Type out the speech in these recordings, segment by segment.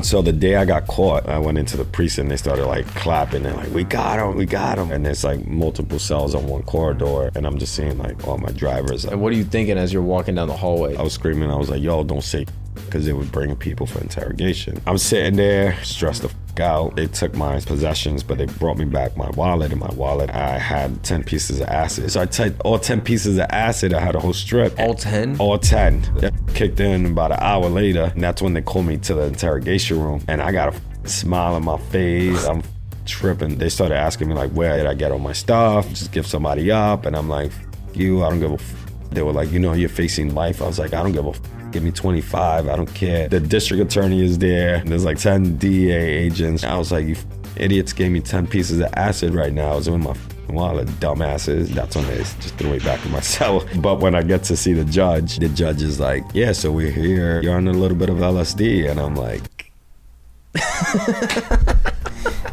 So the day I got caught, I went into the precinct. They started like clapping and like, "We got him, we got him!" And there's like multiple cells on one corridor, and I'm just seeing like all my drivers. And what are you thinking as you're walking down the hallway? I was screaming. I was like, "Yo, don't say," because it would bring people for interrogation. I'm sitting there, stressed the f- out. They took my possessions, but they brought me back my wallet. In my wallet, I had ten pieces of acid. So I took all ten pieces of acid. I had a whole strip. All 10? All ten. That kicked in about an hour later, and that's when they called me to the interrogation room. And I got a f- smile on my face. I'm f- tripping. They started asking me like, where did I get all my stuff? Just give somebody up. And I'm like, you. I don't give a. F-. They were like, you know, you're facing life. I was like, I don't give a. F- Give me 25. I don't care. The district attorney is there. There's like 10 DA agents. I was like, you idiots gave me 10 pieces of acid right now. I was in my wallet, dumbasses. That's when they just threw me back in my cell. But when I get to see the judge, the judge is like, yeah, so we're here. You're on a little bit of LSD. And I'm like,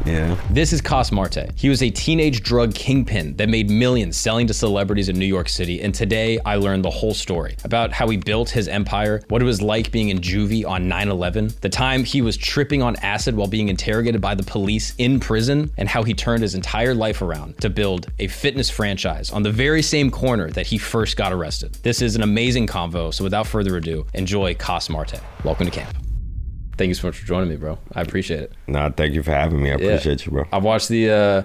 yeah. This is Coss Marte. He was a teenage drug kingpin that made millions selling to celebrities in New York City. And today I learned the whole story about how he built his empire, what it was like being in juvie on 9 11, the time he was tripping on acid while being interrogated by the police in prison, and how he turned his entire life around to build a fitness franchise on the very same corner that he first got arrested. This is an amazing convo. So without further ado, enjoy Coss Marte. Welcome to camp. Thank you so much for joining me, bro. I appreciate it. Nah, thank you for having me. I Yeah. appreciate you, bro. I watched the uh,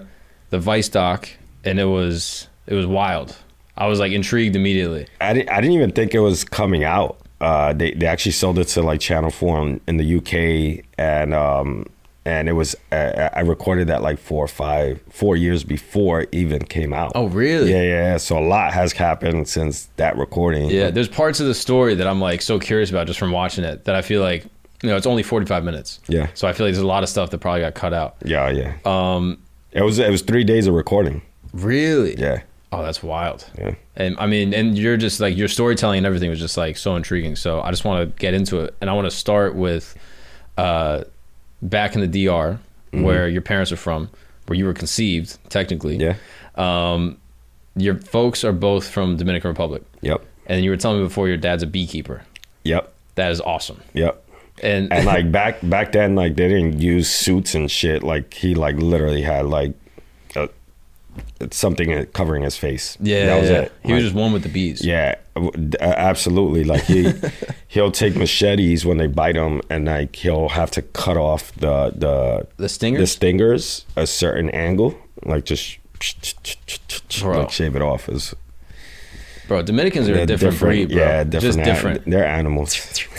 the Vice doc, and it was it was wild. I was like intrigued immediately. I didn't, I didn't even think it was coming out. Uh, they they actually sold it to like Channel Four in, in the UK, and um, and it was uh, I recorded that like four or five four years before it even came out. Oh, really? Yeah, yeah. So a lot has happened since that recording. Yeah, there's parts of the story that I'm like so curious about just from watching it that I feel like you know it's only 45 minutes. Yeah. So I feel like there's a lot of stuff that probably got cut out. yeah, yeah. Um, it was it was three days of recording. Really? Yeah, Oh, that's wild. yeah. And I mean, and you're just like your storytelling and everything was just like so intriguing. So I just want to get into it, and I want to start with uh, back in the DR, Mm-hmm. where your parents are from, where you were conceived, technically. Yeah. Um, your folks are both from Dominican Republic, Yep. and you were telling me before your dad's a beekeeper. Yep. That is awesome. Yep. And, And like back back then, like they didn't use suits and shit. Like he like literally had like a, something covering his face. yeah, that was yeah. it. He was just one with the bees. Yeah, uh, absolutely. Like he he'll take machetes when they bite him, and like he'll have to cut off the the The stingers? the stingers a certain angle, like just Bro. like shave it off. Is Bro, Dominicans are a they're different, breed, bro. Yeah, different. Just an- different. They're animals.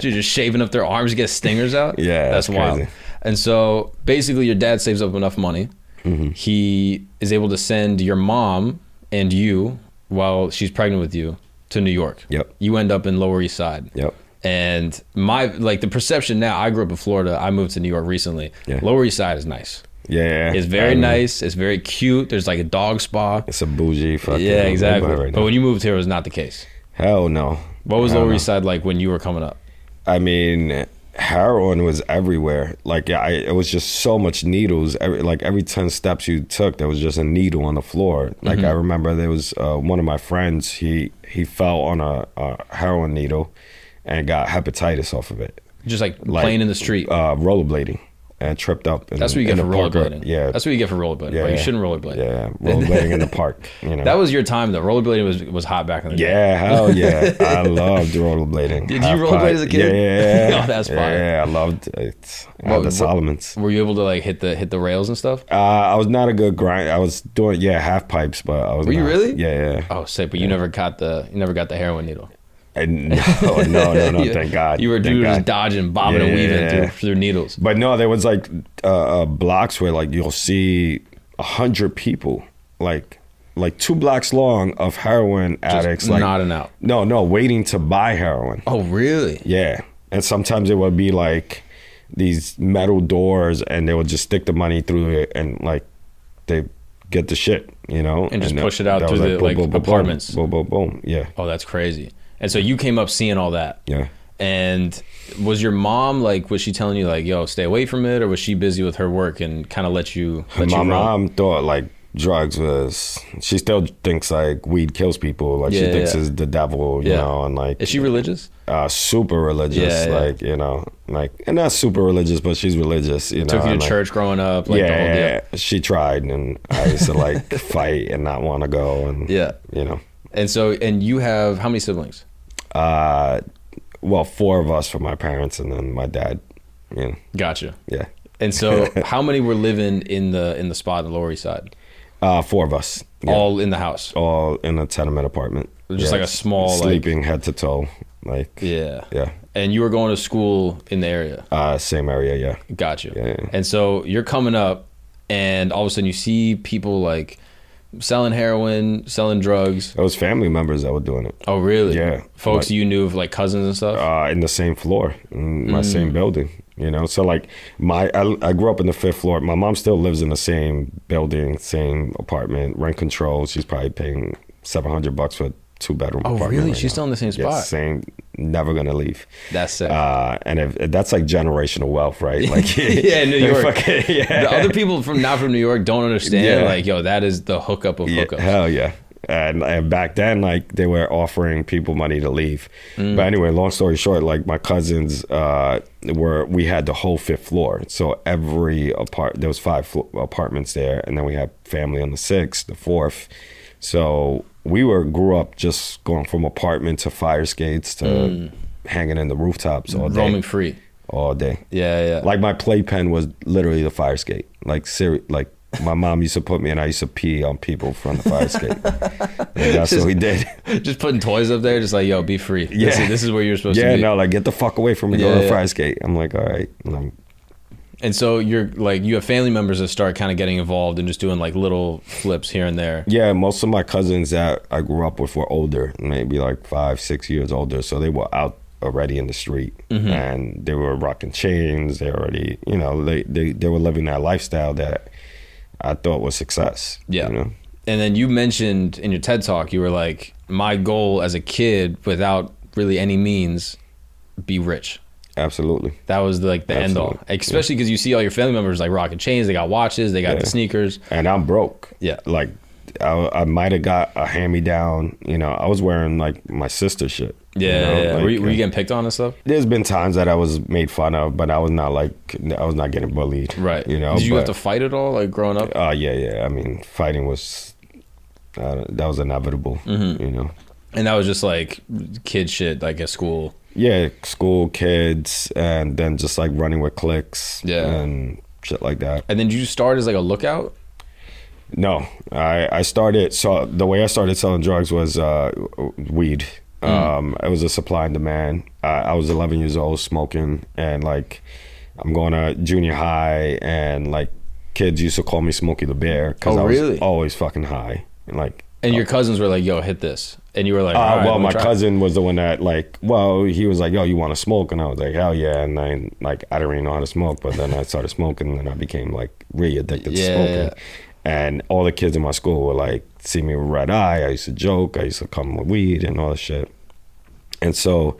Dude, just shaving up their arms to get stingers out. Yeah, that's, that's wild. crazy. And so basically, your dad saves up enough money. Mm-hmm. He is able to send your mom and you, while she's pregnant with you, to New York. Yep. You end up in Lower East Side. Yep. And my like the perception now. I grew up in Florida. I moved to New York recently. Yeah. Lower East Side is nice. Yeah. It's very I mean, nice. It's very cute. There's like a dog spa. It's a bougie fucking. Yeah, exactly. right but when you moved here, it was not the case. hell no. What was Hell Lower. East Side like when you were coming up? I mean, heroin was everywhere. Like I, it was just so much needles. Every, like every ten steps you took, there was just a needle on the floor. Like Mm-hmm. I remember there was uh, one of my friends. He he fell on a, a heroin needle and got hepatitis off of it. Just like, Like, playing in the street. Uh, rollerblading and tripped up. In, That's what you get for rollerblading. Yeah, that's what you get for rollerblading. yeah, bro. You shouldn't rollerblade. Yeah, rollerblading in the park. You know. That was your time though. Rollerblading was was hot back in the day. Yeah, hell yeah. I loved rollerblading. Did you rollerblade as a kid? Yeah, yeah, yeah. Oh, that's fire. Yeah, I loved it. I What- the Salomons. Were you able to like hit the hit the rails and stuff? Uh, I was not a good grind. I was doing yeah half pipes, but I was. Were you really? Yeah, yeah. Oh, sick! But you never got the you never got the heroin needle. And no, no, no, no. Thank God. You were just God. dodging, bobbing, and weaving Yeah. through, through needles. But no, there was like uh, uh, blocks where like you'll see a hundred people, like like two blocks long of heroin addicts, like nodding out. No, no, waiting to buy heroin. Oh, really? Yeah. And sometimes it would be like these metal doors and they would just stick the money through it and like they get the shit, you know? And just that- push it out through the, like, boom, apartments. Boom, boom, boom. Yeah. Oh, that's crazy. And so you came up seeing all that. Yeah. And was your mom like? Was she telling you like, "Yo, stay away from it," or was she busy with her work and kind of let you? Let my you mom thought like drugs was she still thinks like weed kills people. Like she thinks yeah. it's the devil, you Yeah. know, and like Is she religious? uh, super religious, Yeah, yeah. like you know, like and not super religious, but she's religious, you know. Took you to and, like, church growing up, like the whole deal. yeah, she tried, and I used to like fight and not want to go, and Yeah. you know, And so, and you have how many siblings? Uh, well, four of us from my parents, and then my dad, you know, Gotcha. yeah, And so, how many were living in the in the spot on the Lower East Side? uh, four of us, yeah. All in the house. all in a tenement apartment, Just like a small, like- sleeping head to toe, like Yeah. yeah, And you were going to school in the area. uh, same area, yeah. Gotcha. Yeah, yeah. And so you're coming up, and all of a sudden you see people like selling heroin, selling drugs. It was family members that were doing it. Oh, really? Yeah. Folks Like- you knew of, like cousins and stuff. uh, in the same floor, in my Mm. same building. You know, so like my, I, I grew up in the fifth floor. My mom still lives in the same building, same apartment, rent control. She's probably paying seven hundred bucks for two bedroom. Oh, apartment really? right She's now. still in the same Yeah, spot? same. Never gonna leave. That's sick. Uh, and if, that's like generational wealth, right? Like yeah, New York. fucking- yeah. The other people from not from New York don't understand. Yeah. Like, yo, that is the hookup of Yeah, hookups. hell yeah. And, and back then, like they were offering people money to leave. Mm. But anyway, long story short, like my cousins uh, were, we had the whole fifth floor. So every apart, there was five flo- apartments there, and then we had family on the sixth, the fourth. So we were grew up just going from apartment to fire skates to hanging in the rooftops all day, Mm. Roaming free. all day. Yeah, yeah. Like my playpen was literally the fire skate. Like seri- like my mom used to put me and I used to pee on people from the fire skate. And that's what we did. just putting toys up there, just like, yo, be free. This, Yeah. is, this is where you're supposed Yeah, to be. Yeah, no, like get the fuck away from me. Go Yeah, to the yeah. fire skate. I'm like, all right. And I'm- And so you're like, you have family members that start kind of getting involved and just doing like little flips here and there. yeah, most of my cousins that I grew up with were older, maybe like five, six years older. So they were out already in the street Mm-hmm. and they were rocking chains. They already, you know, they, they, they were living that lifestyle that I thought was success. Yeah. You know? And then you mentioned in your TED talk, you were like, my goal as a kid, without really any means, be rich. Absolutely. That was like the end all. Especially because you see all your family members like rocking chains, they got watches, they got the sneakers. and I'm broke. Yeah. like I, I might have got a hand me down. You know, I was wearing like my sister shit. you Yeah, know, yeah. like, were, you, were you uh, getting picked on and stuff? There's been times that I was made fun of, but I was not like I was not getting bullied. Right. You know. Did you have to fight at all, like growing up? Uh, yeah, yeah. I mean, fighting was uh, that was inevitable. Mm-hmm. You know. And that was just like kid shit, like at school. Yeah, school kids, and then just like running with cliques. Yeah. And shit like that. And then did you start as like a lookout? No, I I started. So the way I started selling drugs was uh, weed. Um, it was a supply and demand. I, I was 11 years old, smoking, and like I'm going to junior high, and like kids used to call me Smokey the Bear because Oh, I was really? always fucking high. And like, And your cousins were like, "Yo, hit this," and you were like, uh, "All right, well, my try." cousin was the one that like, well, he was like, yo, you want to smoke? And I was like, hell yeah. And then like, I didn't really know how to smoke, but then I started smoking, and I became like really addicted Yeah, to smoking. yeah. And all the kids in my school were like, see me with red eye. I used to joke. I used to come with weed and all that shit. And so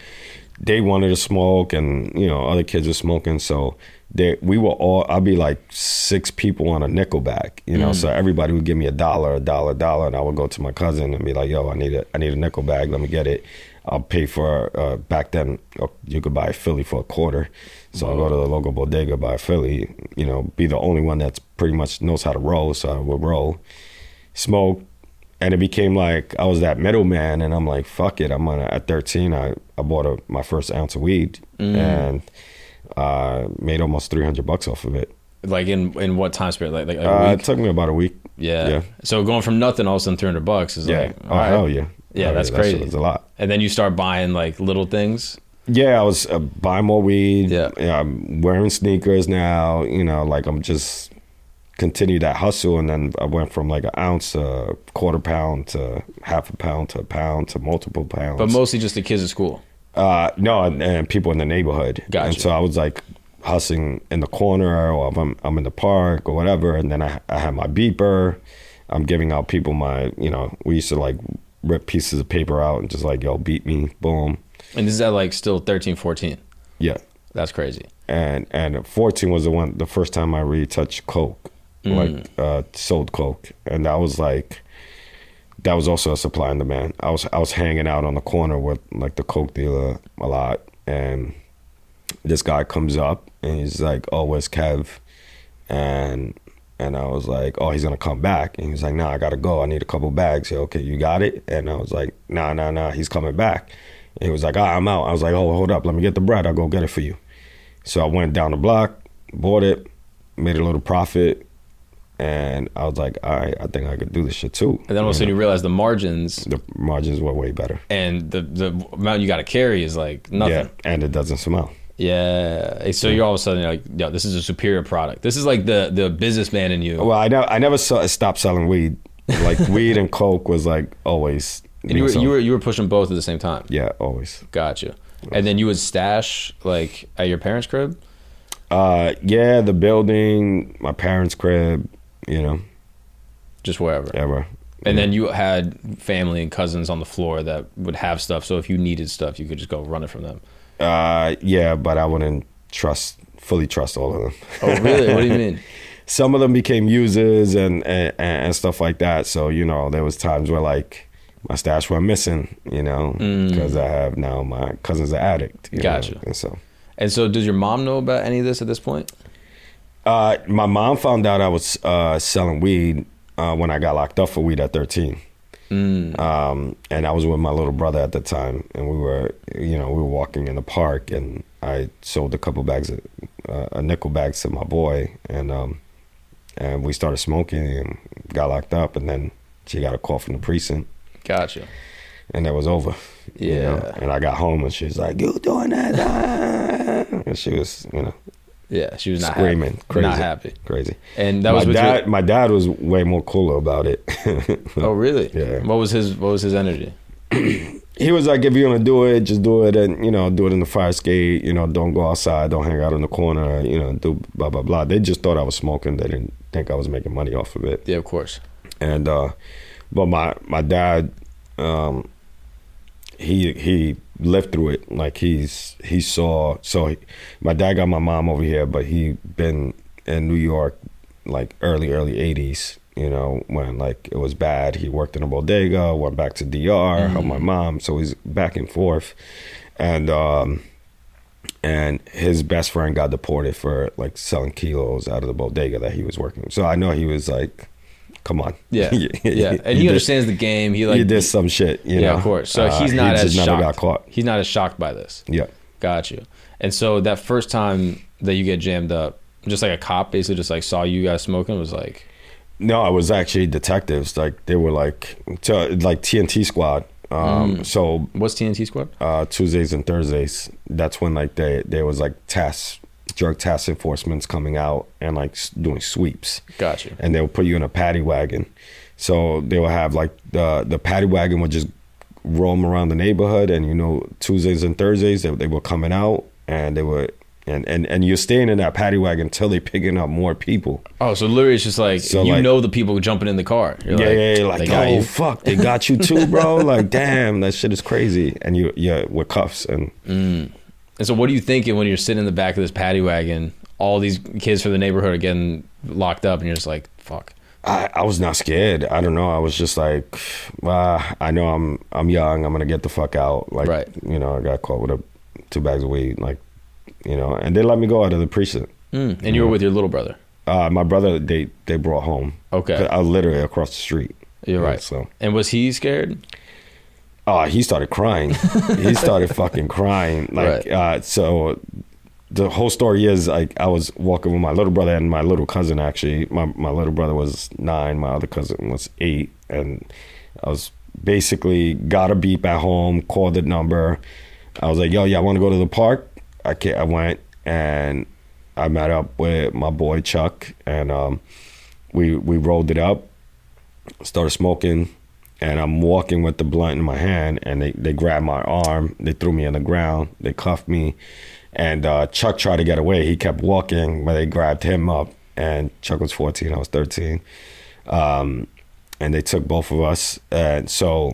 they wanted to smoke, and you know, other kids were smoking. So they, we were all. I'd be like six people on a nickel bag, you know. So everybody would give me a dollar, a dollar, a dollar, and I would go to my cousin and be like, "Yo, I need a, I need a nickel bag. Let me get it. I'll pay for." Uh, back then, uh, you could buy a Philly for a quarter. So I go to the local bodega, buy a Philly. You know, be the only one that's pretty much knows how to roll. So I would roll, smoke, and it became like I was that middleman, and I'm like, fuck it. I'm gonna at 13. I I bought a, my first ounce of weed and uh, made almost 300 bucks off of it. Like in in what time period? Like like a Uh, it took me about a week. Yeah. yeah. So going from nothing all of a sudden three hundred bucks is Yeah. like oh right. hell yeah. Yeah, that's that crazy. was a lot. And then you start buying like little things. Yeah, I was uh, buying more weed. Yeah. yeah. I'm wearing sneakers now. You know, like I'm just continue that hustle, and then I went from like an ounce to a quarter pound to half a pound to a pound to multiple pounds. But mostly just the kids at school. Uh, no, and, and people in the neighborhood. Gotcha. And so I was like hustling in the corner, or if I'm I'm in the park or whatever. And then I I had my beeper. I'm giving out people my you know we used to like rip pieces of paper out and just like yo beat me boom And this is at like still 13, 14. yeah That's crazy. and and 14 was the one the first time I really touched coke like uh, sold coke, and that was like that was also a supply and demand. I was I was hanging out on the corner with like the coke dealer a lot, and this guy comes up and he's like, "Oh, where's Kev?" And and I was like, "Oh, he's gonna come back." And he's like, "Nah, I gotta go. I need a couple bags." Yeah, okay, you got it. And I was like, "Nah, nah, nah. He's coming back." And he was like, "Ah, I'm out." I was like, "Oh, hold up. Let me get the bread. I'll go get it for you." So I went down the block, bought it, made a little profit, and I was like, "All right, I think I could do this shit too." And then all of a sudden you realize the margins the margins were way better. and the the amount you got to carry is like nothing. Yeah, and it doesn't smell. Yeah. So you're all of a sudden like, yo, this is a superior product. This is like the the businessman in you. Well, I never, I never saw, stopped selling weed. Like weed and coke was like always. and you were, being you were you were pushing both at the same time. yeah, always. Gotcha. And then you would stash like at your parents' crib. Uh, yeah, the building, my parents' crib, you know, just wherever. ever. And then you had family and cousins on the floor that would have stuff. So if you needed stuff, you could just go run it from them. Uh, yeah, but I wouldn't trust fully trust all of them. Oh, really? what do you mean? Some of them became users and, and and stuff like that. So you know, there was times where like my stash went missing, you know, because I have now my cousin's an addict. you know, Mm. Gotcha. and so. And so, does your mom know about any of this at this point? Uh, my mom found out I was uh, selling weed uh, when I got locked up for weed at 13. Um, and I was with my little brother at the time, and we were, you know, we were walking in the park, and I sold a couple bags of uh, a nickel bags to my boy, and um, and we started smoking and got locked up, and then she got a call from the precinct, Gotcha. and that was over. you know? Yeah. And I got home, and she was like, "You doing that?" ah?" and she was, you know, Yeah, she was not screaming, happy. crazy, Not happy. crazy. And that my was dad. your- My dad was way more cooler about it. Oh, really? Yeah. What was his What was his energy? he was like, if you're gonna do it, just do it, and you know, do it in the fire escape. You know, don't go outside, don't hang out in the corner. You know, do blah blah blah. They just thought I was smoking. They didn't think I was making money off of it. Yeah, of course. And uh, but my my dad, um, he he lived through it. Like he's he saw. So he, my dad got my mom over here, but he been in New York like early early '80s. You know when like it was bad. He worked in a bodega, went back to DR, helped my mom. So he's back and forth, and. um and his best friend got deported for like selling kilos out of the bodega that he was working. So I know he was like, "Come on, Yeah, yeah. And he did- understands the game. He like you did some shit, you yeah, know. of course. So Uh, he's he not as just never shocked. got caught. He's not as shocked by this. Yeah, Got you. And so that first time that you get jammed up, just like a cop basically just like saw you guys smoking was like, no, it was actually detectives. Like they were like, to, like TNT Squad. Um, Mm. So what's TNT Squad? uh, Tuesdays and Thursdays, that's when like they there was like task drug task enforcement's coming out and like doing sweeps. Got you. and they'll put you in a paddy wagon. So they will have like the the paddy wagon would just roam around the neighborhood, and you know Tuesdays and Thursdays they, they were coming out, and they were and and and you're staying in that paddy wagon until they picking up more people. Oh, so literally it's just like So, you like- know the people jumping in the car. You're yeah, like, yeah, yeah, like oh you. fuck, they got you too, bro. like damn, that shit is crazy, and you yeah with cuffs and mm. And so, what are you thinking when you're sitting in the back of this paddy wagon? All these kids from the neighborhood are getting locked up, and you're just like, "Fuck." I, I was not scared. I don't know. I was just like, uh, I know I'm I'm young. I'm gonna get the fuck out. Like, Right. you know, I got caught with a, two bags of weed. Like, you know, and they let me go out of the precinct. Mm. And you were with your little brother. Uh, my brother, they they brought home. Okay, I literally across the street. You're Yeah, right. So, And was he scared? Oh, he started crying. he started fucking crying. Like, Right. uh, so the whole story is like I was walking with my little brother and my little cousin. Actually, my my little brother was nine. My other cousin was eight, and I was basically got a beep at home. Called the number. I was like, "Yo, yeah, I want to go to the park." I can't, I went and I met up with my boy Chuck, and um, we we rolled it up, started smoking, and I'm walking with the blunt in my hand, and they they grabbed my arm, they threw me on the ground, they cuffed me, and uh, Chuck tried to get away. He kept walking, but they grabbed him up, and Chuck was 14, I was 13, um, and they took both of us, and so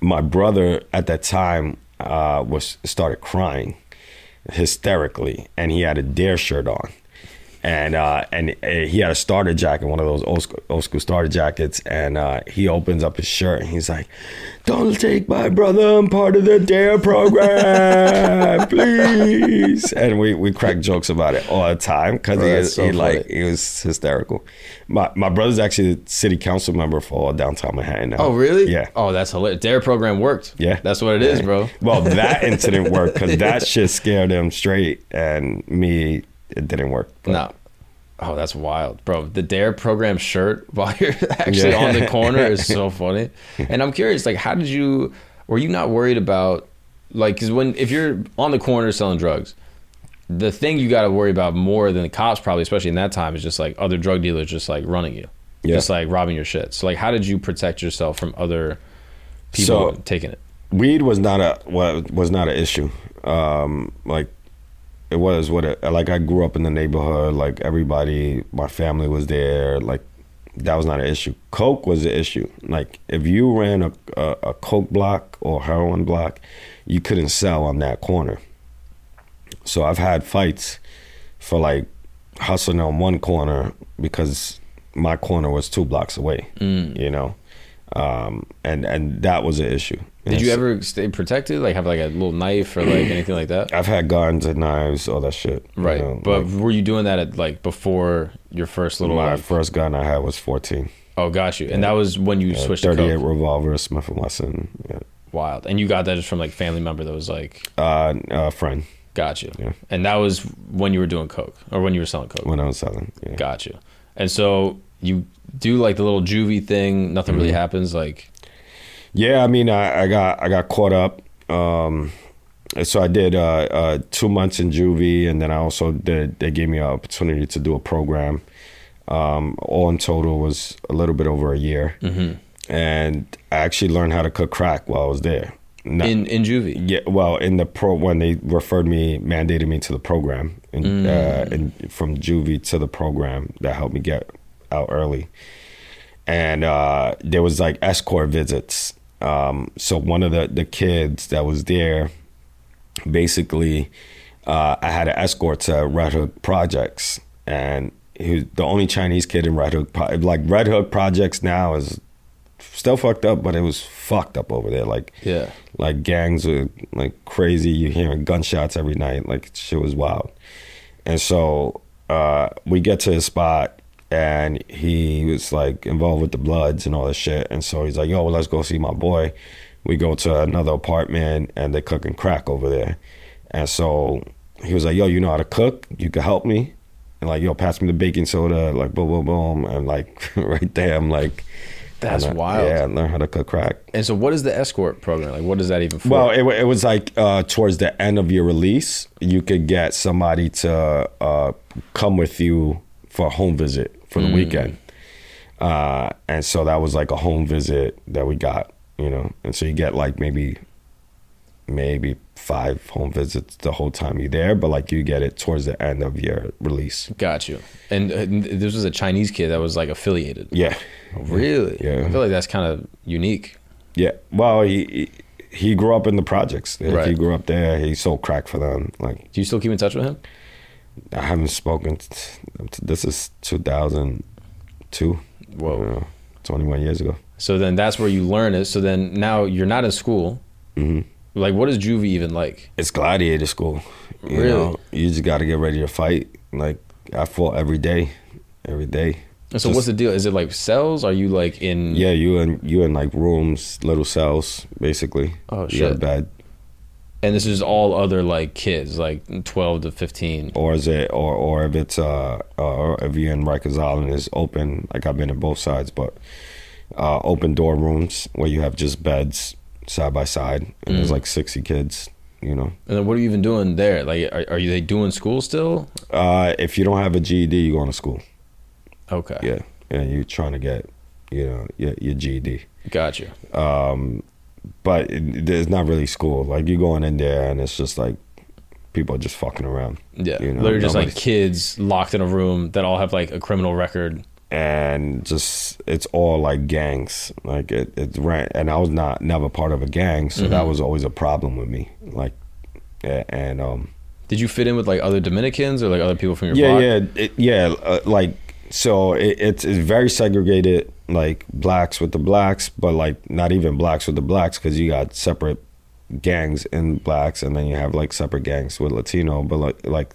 my brother at that time uh, was started crying hysterically, and he had a dare shirt on. And uh, and uh, he had a starter jacket, one of those old school, old school starter jackets, and uh, he opens up his shirt and he's like, "Don't take my brother. I'm part of the Dare program, please." And we we crack jokes about it all the time because he, is- so he like he was hysterical. My my brother's actually the city council member for downtown Manhattan now. Oh, really? Yeah. Oh, that's hilarious. Dare program worked. Yeah. That's what it is, bro. Well, that incident worked because that shit scared him straight, and me, it didn't work. But- No. Oh, that's wild, bro. The Dare program shirt while you're actually Yeah. on the corner is so funny. And I'm curious, like, how did you? Were you not worried about, like, because when if you're on the corner selling drugs, the thing you got to worry about more than the cops probably, especially in that time, is just like other drug dealers just like running you, Yeah. just like robbing your shit. So like, how did you protect yourself from other people So- taking it? weed was not a was not an issue. Um, like it was what it, like I grew up in the neighborhood. Like everybody, my family was there. Like that was not an issue. Coke was the issue. Like if you ran a, a, a coke block or heroin block, you couldn't sell on that corner. So I've had fights for like hustling on one corner because my corner was two blocks away. Mm. You know, um, and and that was an issue. Did you ever stay protected? Like have like a little knife or like anything like that? I've had guns and knives, all that shit. you Right. know, but like, were you doing that at like before your first little my like, first gun I had was 14. Oh got you. And that was when you Uh, switched 38 coke. revolver, Smith and Wesson. Yeah. Wild. And you got that just from like family member that was like Uh, a friend got you. Yeah. And that was when you were doing coke or when you were selling coke. when I was selling. Yeah. Got you. And so you do like the little juvie thing, nothing Mm-hmm. really happens like Yeah, I mean, I, I got I got caught up. Um, so I did uh, uh, two months in juvie, and then I also did. They gave me an opportunity to do a program. Um, all in total was a little bit over a year, Mm-hmm. and I actually learned how to cook crack while I was there. Not- in in juvie. Yeah, well, in the pro when they referred me, mandated me to the program, and uh, and from juvie to the program that helped me get out early, and uh, there was like escort visits. Um, so one of the the kids that was there, basically, uh, I had an escort to Red Hook Projects, and he was the only Chinese kid in Red Hook. Pro- Like Red Hook Projects now is still fucked up, but it was fucked up over there. Like Yeah. like gangs were like crazy. You hearing gunshots every night. Like shit was wild. And so uh, we get to his spot, and he was like involved with the Bloods and all this shit. And so he's like, "Yo, well, let's go see my boy." We go to another apartment, and they're cooking crack over there. And so he was like, "Yo, you know how to cook? You can help me." And like, "Yo, pass me the baking soda." Like, boom, boom, boom. And like right there, I'm like. That's I- wild. Yeah, I learned how to cook crack. And so what is the escort program? Like what is that even for? Well, it, it was like uh, towards the end of your release, you could get somebody to uh, come with you for a home visit for the Mm. weekend. Uh, and so that was like a home visit that we got, you know. And so you get like maybe, maybe five home visits the whole time you're there, but like you get it towards the end of your release. got you. And uh, this was a Chinese kid that was like affiliated. Yeah. Really? Yeah. I feel like that's kind of unique. Yeah. Well, he, he grew up in the projects. Right. He grew up there. He sold crack for them. Like Do you still keep in touch with him? I haven't spoken. t- this is 2002. Whoa. you know, 21 years ago. So then that's where you learn it. So then now you're not in school. hmm Like what is juvie even like? It's gladiator school. You Really? know, you just got to get ready to fight. Like I fought every day, every day. And so Just- what's the deal? Is it like cells? Are you like in Yeah, you in you in like rooms, little cells, basically. Oh, You got a shit. bed, and this is all other like kids, like 12 to 15. or is it, or or if it's uh, or if you're in Rikers Island, it's open. Like I've been in both sides, but uh, open door rooms where you have just beds side by side, and there's Mm. like 60 kids. You know, And then what are you even doing there? Like are, are you they doing school still? uh, if you don't have a GED, you going to school. Okay. Yeah, and you're trying to get, you know, your, your GED. Got you. Um, but it, there's not really school. Like you're going in there, and it's just like people are just fucking around, Yeah. You know, Literally just like kids locked in a room that all have like a criminal record. and just it's all like gangs. Like it, it's ran, and I was not never part of a gang, so that Mhm. was always a problem with me. Like, and um, Did you fit in with like other Dominicans or like other people from your yeah, block? yeah, it, yeah. Uh, like so, it, it's it's very segregated. Like blacks with the blacks, but like not even blacks with the blacks because you got separate gangs in blacks, and then you have like separate gangs with Latino. But like like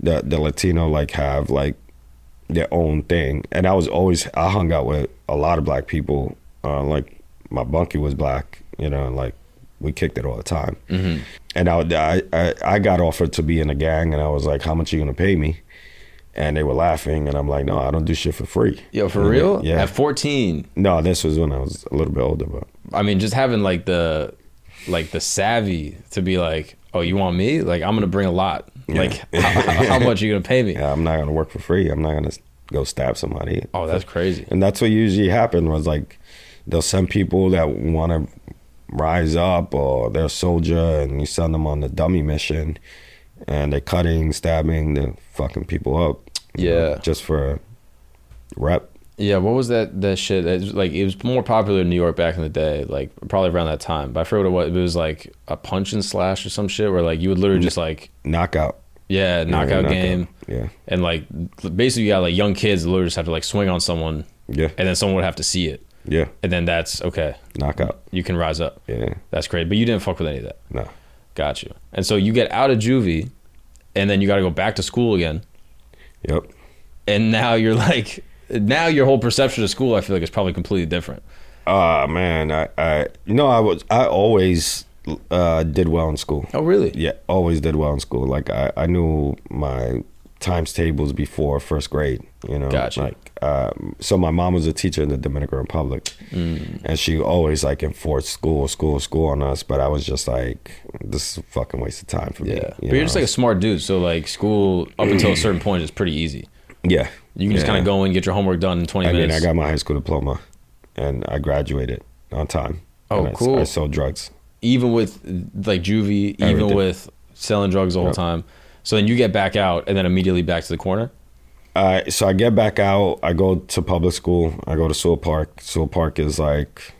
the the Latino like have like their own thing, and I was always I hung out with a lot of black people. Uh, like my bunkie was black, you know, and like we kicked it all the time. Mm-hmm. And I, I, I, I got offered to be in a gang, and I was like, "How much are you gonna pay me?" And they were laughing, and I'm like, "No, I don't do shit for free." Yo, for know? real? Yeah. At 14, no, this was when I was a little bit older, but I mean, just having like the like the savvy to be like, oh, you want me? Like, I'm gonna bring a lot. Yeah. Like, how, how much are you gonna pay me? yeah, I'm not gonna work for free. I'm not gonna go stab somebody. Oh, that's crazy. and that's what usually happened was like they'll send people that want to rise up or they're a soldier and you send them on the dummy mission and they're cutting stabbing the fucking people up you know, Yeah. just for rep Yeah, what was that that shit? It was like it was more popular in New York back in the day, like probably around that time. But I forget what it was. It was like a punch and slash or some shit, where like you would literally just like knockout yeah, knockout Yeah, game, yeah and like basically you got like young kids literally just have to like swing on someone, yeah and then someone would have to see it, yeah and then that's okay. knockout You can rise up. yeah That's great. But you didn't fuck with any of that. no Got you. And so you get out of juvie, and then you got to go back to school again. Yep And now you're like, now your whole perception of school, I feel like, is probably completely different. ah man I, I you know i was i always uh did well in school Oh, really? Yeah, always did well in school. Like I, I knew my times tables before first grade. You know, Gotcha. like um, so. My mom was a teacher in the Dominican Republic, Mm. and she always like enforced school, school, school on us. But I was just like, this is a fucking waste of time for me. Yeah. you But you're just like a smart dude. So, like, school up until a certain point is pretty easy. yeah. You can just Yeah. kind of go and get your homework done in 20 I minutes. I got my high school diploma, and I graduated on time. Oh, And I- cool. I sold drugs. even with like juvie, even with selling drugs the whole Yep. time. So then you get back out and then immediately back to the corner. Uh, so I get back out. I go to public school. I go to Seward Park. Seward Park is like,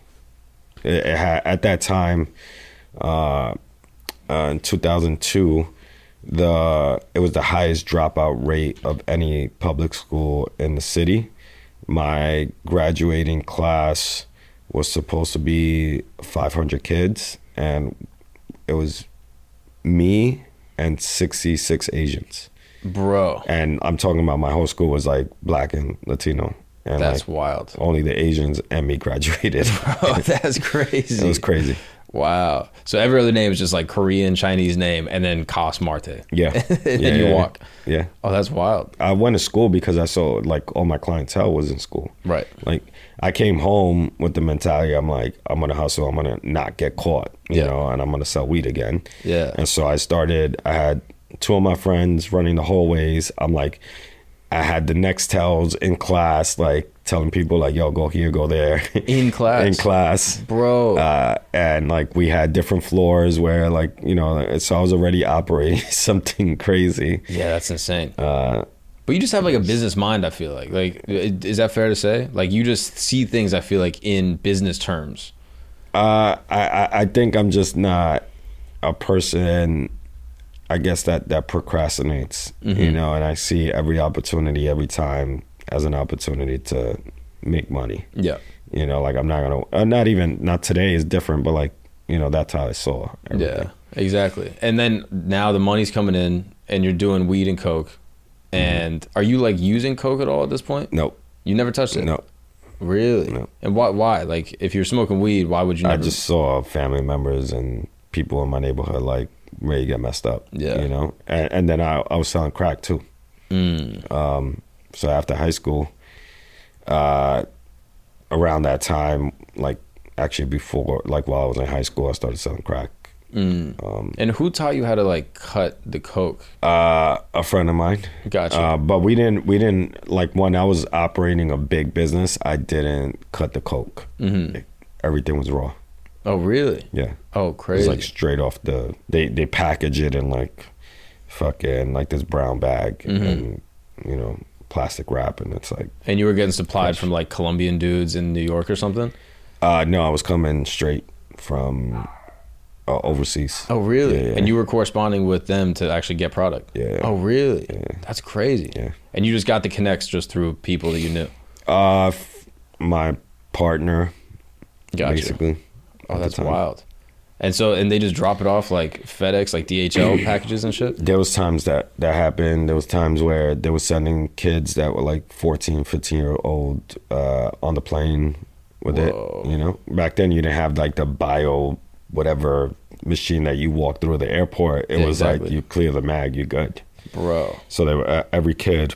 it, it at that time, uh, uh, in 2002, the it was the highest dropout rate of any public school in the city. My graduating class was supposed to be 500 kids, and it was me and 66 Asians Bro, and I'm talking about my whole school was like black and Latino, and that's like wild. only the Asians and me graduated. Oh, that's crazy. it was crazy. Wow. So every other name is just like Korean, Chinese name, and then Coss Marte. Yeah, and then yeah, you yeah, walk. Yeah, Oh, that's wild. I went to school because I saw like all my clientele was in school. Right. Like I came home with the mentality I'm like I'm gonna hustle. I'm gonna not get caught. You Yeah. know, and I'm gonna sell weed again. Yeah. And so I started. I had two of my friends running the hallways. I'm like, I had the next tells in class, like telling people like, "Yo, go here, go there." In class? in class, Bro. Uh, and like we had different floors where, like, you know, so I was already operating something crazy. yeah, that's insane. Uh, But you just have like a business mind. I feel like, like, is that fair to say? Like, you just see things. I feel like in business terms. Uh, I, I I think I'm just not a person. I guess that that procrastinates, you know, and I see every opportunity every time as an opportunity to make money. Yeah. You know, like I'm not gonna, uh, not even not today is different, but like you know that's how I saw. Everything. Yeah, exactly. And then now the money's coming in, and you're doing weed and coke. And are you like using coke at all at this point? Nope. You never touched it. No. Really? No. And why? Why? Like, if you're smoking weed, why would you? I just saw family members and people in my neighborhood like ready you get messed up. Yeah. You know, and, and then I, I was selling crack too. Mm. Um, so after high school, uh, around that time, like actually before, like while I was in high school, I started selling crack. Mm. Um, And who taught you how to like cut the coke? uh, a friend of mine. Gotcha. Uh, but we didn't, we didn't like when I was operating a big business, I didn't cut the coke. Mhm. Everything was raw. Oh, really? Yeah. Oh, crazy. like straight off the they they package it in like fucking like this brown bag Mm-hmm. and you know plastic wrap and it's like and you were getting supplied from like Colombian dudes in New York or something. uh no I was coming straight from uh, overseas. Oh, really? Yeah, yeah. And you were corresponding with them to actually get product. Yeah. Oh, really? That's crazy. Yeah. And you just got the connects just through people that you knew. Uh, f- my partner, Gotcha. basically. Oh, at that's time. wild. And so, and they just drop it off like FedEx, like DHL packages and shit. There was times that that happened. There was times where they were sending kids that were like 14, 15 year old uh, on the plane with Whoa. it. You know, back then you didn't have like the bio whatever machine that you walk through the airport. It Yeah, was exactly. like you clear the mag, you're good. Bro. So they were uh, every kid.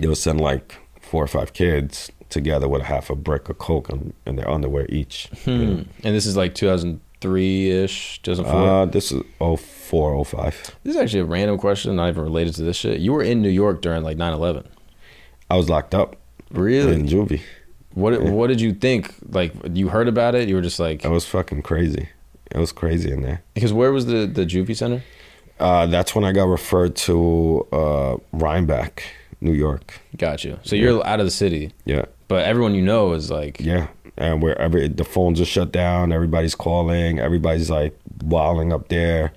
They would send like four or five kids together with a half a brick of coke in, in their underwear each. you know. Hmm. And this is like 2003 ish, 2004. Uh, this is 04, 05. this is actually a random question, not even related to this shit. You were in New York during like 9 11. I was locked up Really? in juvie. What What did you think? Like, you heard about it? You were just like, It was fucking crazy. It was crazy in there. because where was the the juvie center? Uh, that's when I got referred to uh, Rhinebeck, New York. Got you. So you're out of the city, Yeah, but everyone you know is like, yeah. And where every the phones are shut down, everybody's calling, everybody's like wilding up there.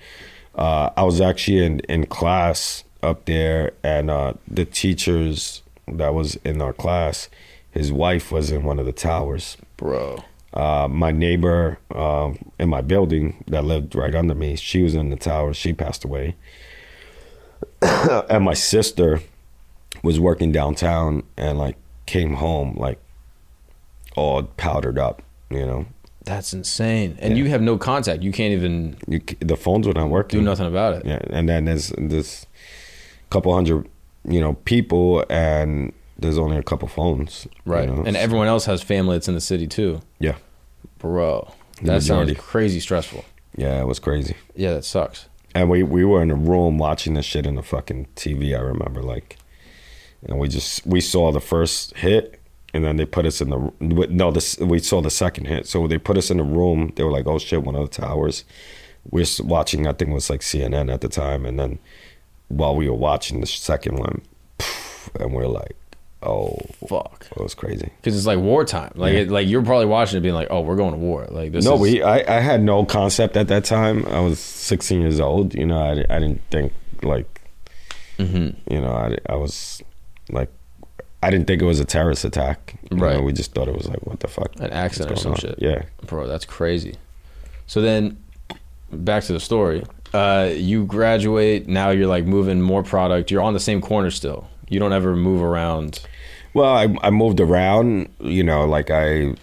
Uh, I was actually in in class up there, and uh, the teachers that was in our class, his wife was in one of the towers. bro. Uh, my neighbor um, in my building that lived right under me, she was in the tower. She passed away. and my sister was working downtown and like came home like all powdered up. You know, That's insane. And Yeah. you have no contact. You can't even you, the phones were not working. do nothing about it. Yeah, and then there's this couple hundred, you know, people, and there's only a couple phones. you Right. know? And everyone else has family that's in the city too. yeah, Bro. That sounds crazy stressful. yeah, it was crazy. Yeah, that sucks. And we we were in a room watching this shit in the fucking TV. I remember like, and we just we saw the first hit, and then they put us in the no this we saw the second hit. So they put us in a room. They were like, oh shit, one of the towers. We're watching. I think it was like CNN at the time, and then while we were watching the second one, and we're like, oh, Fuck. it was crazy. Because it's like wartime. Like, Yeah. it, like you're probably watching it, being like, "Oh, we're going to war." Like this. no, is, we I, I had no concept at that time. I was 16 years old. You know, I, I didn't think like, Mhm. you know, I, I was like, I didn't think it was a terrorist attack. You Right. know, we just thought it was like, what the fuck? an accident or some on? shit. Yeah. Bro, that's crazy. So then, back to the story. Uh, you graduate. Now you're like moving more product. You're on the same corner still. You don't ever move around. Well, I, I moved around, you know, like I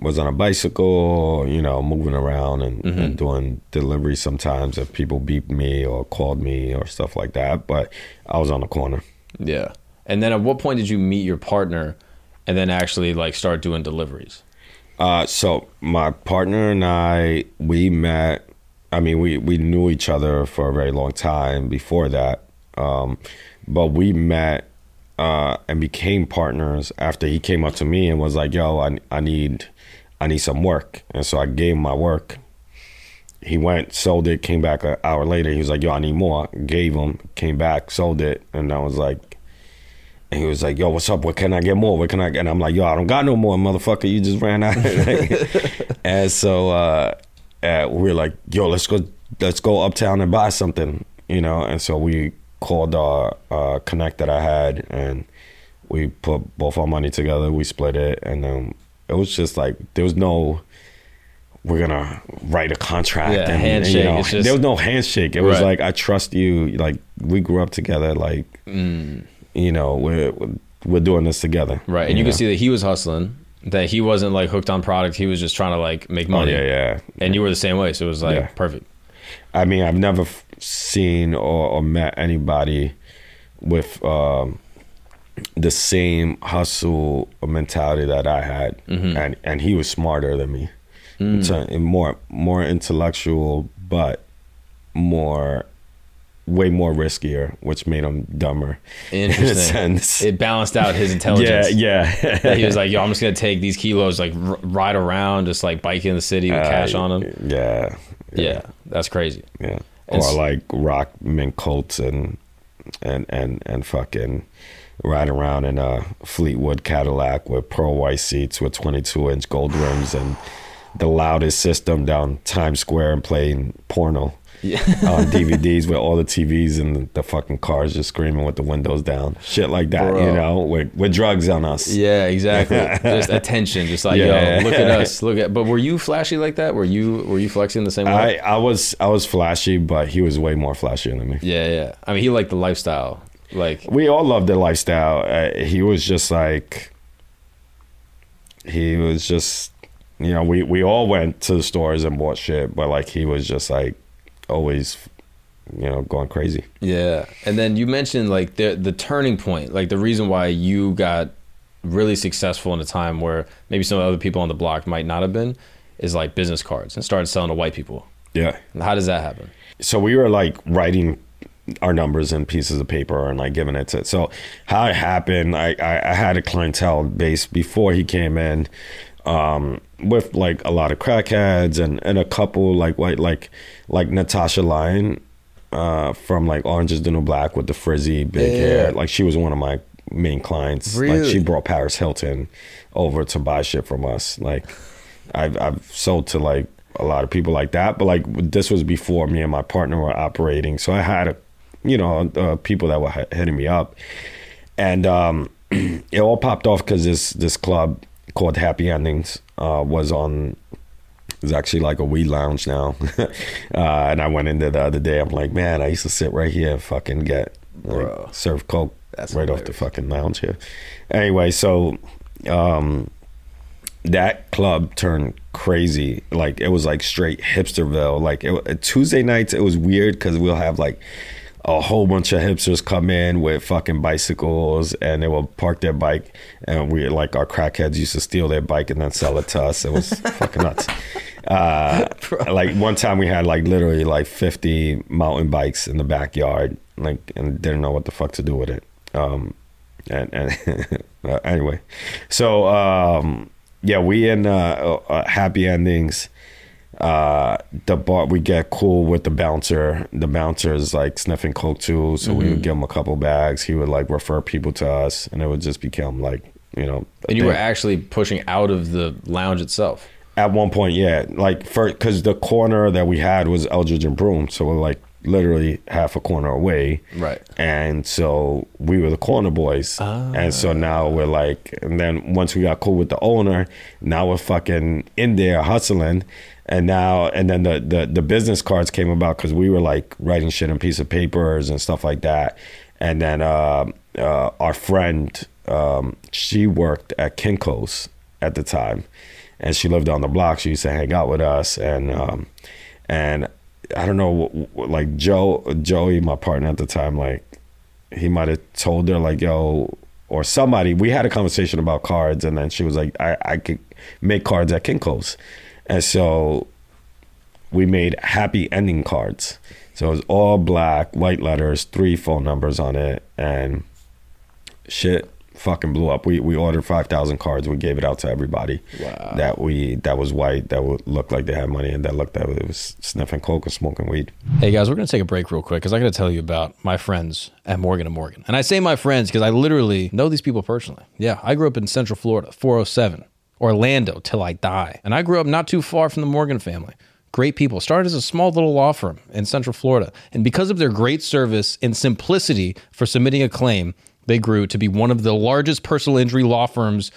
was on a bicycle, you know, moving around and, Mm-hmm. and doing deliveries sometimes if people beeped me or called me or stuff like that. But I was on the corner. Yeah. And then at what point did you meet your partner, and then actually like start doing deliveries? Uh, so my partner and I, we met. I mean, we we knew each other for a very long time before that, um, but we met uh, and became partners after he came up to me and was like, "Yo, I I need I need some work," and so I gave him my work. He went, sold it, came back an hour later. He was like, "Yo, I need more." Gave him, came back, sold it, and I was like, and he was like, "Yo, what's up? What can I get more? What can I?" get? And I'm like, "Yo, I don't got no more, motherfucker. You just ran out." Of And so uh, uh, we were like, "Yo, let's go, let's go uptown and buy something," you know. And so we called our uh, connect that I had, and we put both our money together. We split it, and then it was just like there was no. We're gonna write a contract. Yeah, and, handshake, You know, just- there was no handshake. It was like I trust you. Like we grew up together. Like Mm. You know, we're we're doing this together. Right. And you know? can see that he was hustling. That he wasn't like hooked on product. He was just trying to like make Oh money. yeah, yeah. And you were the same way. So it was like Yeah. perfect. I mean, I've never f- seen or, or met anybody with um, the same hustle mentality that I had, Mm-hmm. and and he was smarter than me, Mm. more more intellectual, but more way more riskier, which made him dumber. in a Interesting. sense. It balanced out his intelligence. yeah. yeah. he was like, "Yo, I'm just gonna take these kilos, like r- ride around, just like bike in the city with cash Uh, on them." Yeah, Yeah, that's crazy. Yeah. And or like rock mint coats and and and and fucking ride around in a Fleetwood Cadillac with pearl white seats with 22 inch gold rims and the loudest system down Times Square and playing porno on DVDs with all the TVs and the, the fucking cars just screaming with the windows down, shit like that. Bro. You know, with with drugs on us. Yeah, exactly. just attention, just like Yeah. yo, look at us, look at. But were you flashy like that? Were you were you flexing the same way? I, I was I was flashy, but he was way more flashy than me. yeah, yeah. I mean, he liked the lifestyle. Like, We all loved the lifestyle. Uh, he was just like he was just you know we we all went to the stores and bought shit, but like he was just like always you know going crazy. yeah. And then you mentioned like the the turning point, like the reason why you got really successful in a time where maybe some other people on the block might not have been, is like business cards and started selling to white people. Yeah. How does that happen? so we were like writing our numbers in pieces of paper and like giving it to so how it happened I, I i had a clientele base before he came in um with like a lot of crackheads and and a couple like white like like natasha lyonne uh from like orange is the new black with the frizzy big Yeah. hair. Like she was one of my main clients. Like she brought paris hilton over to buy shit from us. Like I've I've sold to like a lot of people like that, but like this was before me and my partner were operating, so I had a, you know, uh, people that were hi- hitting me up, and um, it all popped off because this this club called Happy Endings uh, was on. It's actually like a weed lounge now, uh, and I went in there the other day. I'm like, man, I used to sit right here and fucking get like, serve coke That's right off the fucking lounge here. Anyway, so um, that club turned crazy. Like it was like straight hipsterville. Like it, Tuesday nights, it was weird because we'll have like a whole bunch of hipsters come in with fucking bicycles and they will park their bike and we like our crackheads used to steal their bike and then sell it to us. It was fucking nuts. Uh, like one time we had like literally like 50 mountain bikes in the backyard, like, and didn't know what the fuck to do with it. Um, and, and uh, anyway, so um, yeah, we in uh, uh, happy endings. Uh, the bar we get cool with the bouncer. The bouncer is like sniffing coke too, so we Mm-hmm. would give him a couple bags. He would like refer people to us, and it would just become like you know. And you were actually pushing out of the lounge itself. At one point, yeah, like for because the corner that we had was Eldridge and Broome, so we're like literally half a corner away, Right. And so we were the corner boys, and so now we're like, and then once we got cool with the owner, now we're fucking in there hustling, and now and then the the, the business cards came about because we were like writing shit on piece of papers and stuff like that, and then uh, uh, our friend, um, she worked at Kinko's at the time and she lived on the block. She used to hang out with us, and um, and I don't know, like Joe, Joey, my partner at the time, like he might have told her like, yo, or somebody. We had a conversation about cards, and then she was like, I, I could make cards at Kinko's, and so we made happy ending cards. So it was all black, white letters, three phone numbers on it, and shit fucking blew up. We we ordered five thousand cards. We gave it out to everybody. Wow. That we that was white. That would look like they had money, and that looked that it was sniffing coke and smoking weed. Hey guys, we're gonna take a break real quick because I gotta tell you about my friends at Morgan and Morgan. And I say my friends because I literally know these people personally. Yeah, I grew up in Central Florida, 407, Orlando till I die. And I grew up not too far from the Morgan family. Great people. Started as a small little law firm in Central Florida. And because of their great service and simplicity for submitting a claim, they grew to be one of the largest personal injury law firms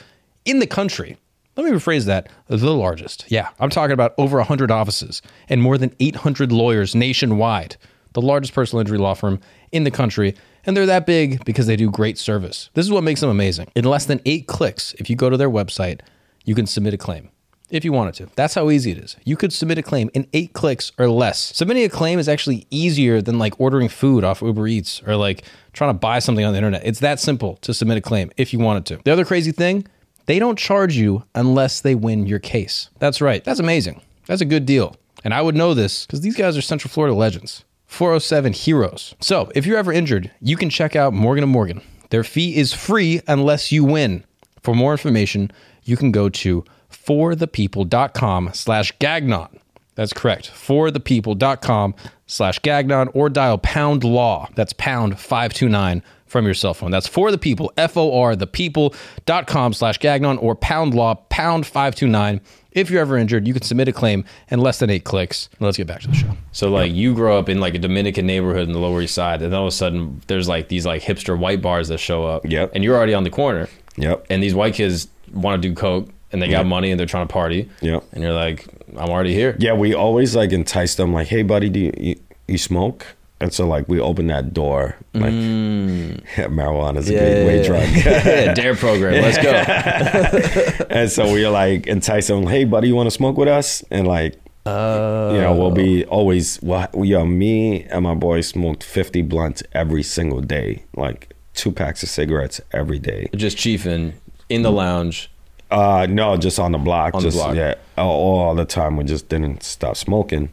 in the country. Let me rephrase that the largest. Yeah, I'm talking about over 100 offices and more than 800 lawyers nationwide. The largest personal injury law firm in the country. And they're that big because they do great service. This is what makes them amazing. In less than eight clicks, if you go to their website, you can submit a claim if you wanted to. That's how easy it is. You could submit a claim in eight clicks or less. Submitting a claim is actually easier than like ordering food off Uber Eats or like trying to buy something on the internet. It's that simple to submit a claim if you wanted to. The other crazy thing, they don't charge you unless they win your case. That's right. That's amazing. That's a good deal. And I would know this because these guys are Central Florida legends. 407 heroes. So if you're ever injured, you can check out Morgan & Morgan. Their fee is free unless you win. For more information, you can go to forthepeople.com slash gagnon. That's correct. Forthepeople.com slash gagnon or dial pound law. That's pound 529 from your cell phone. That's for the people, F O R, the people.com slash Gagnon or pound law, pound 529. If you're ever injured, you can submit a claim in less than eight clicks. Let's get back to the show. So like you grow up in like a Dominican neighborhood in the Lower East Side, and all of a sudden there's like these like hipster white bars that show up. Yep. And you're already on the corner, Yep. and these white kids want to do coke, and they got money, and they're trying to party. Yep. And you're like, I'm already here. Yeah, we always like entice them, like, "Hey, buddy, do you, you, you smoke?" And so, like, we open that door, like, marijuana's a gateway drug. yeah, Dare program. Let's go. and so we like entice them, "Hey, buddy, you want to smoke with us?" And like, Uh, you know, we'll be always, well, yo, me and my boy smoked fifty blunts every single day, like two packs of cigarettes every day. just chiefing in the lounge. Uh, no, just on the block. On the just block. yeah, all, all the time. We just didn't stop smoking.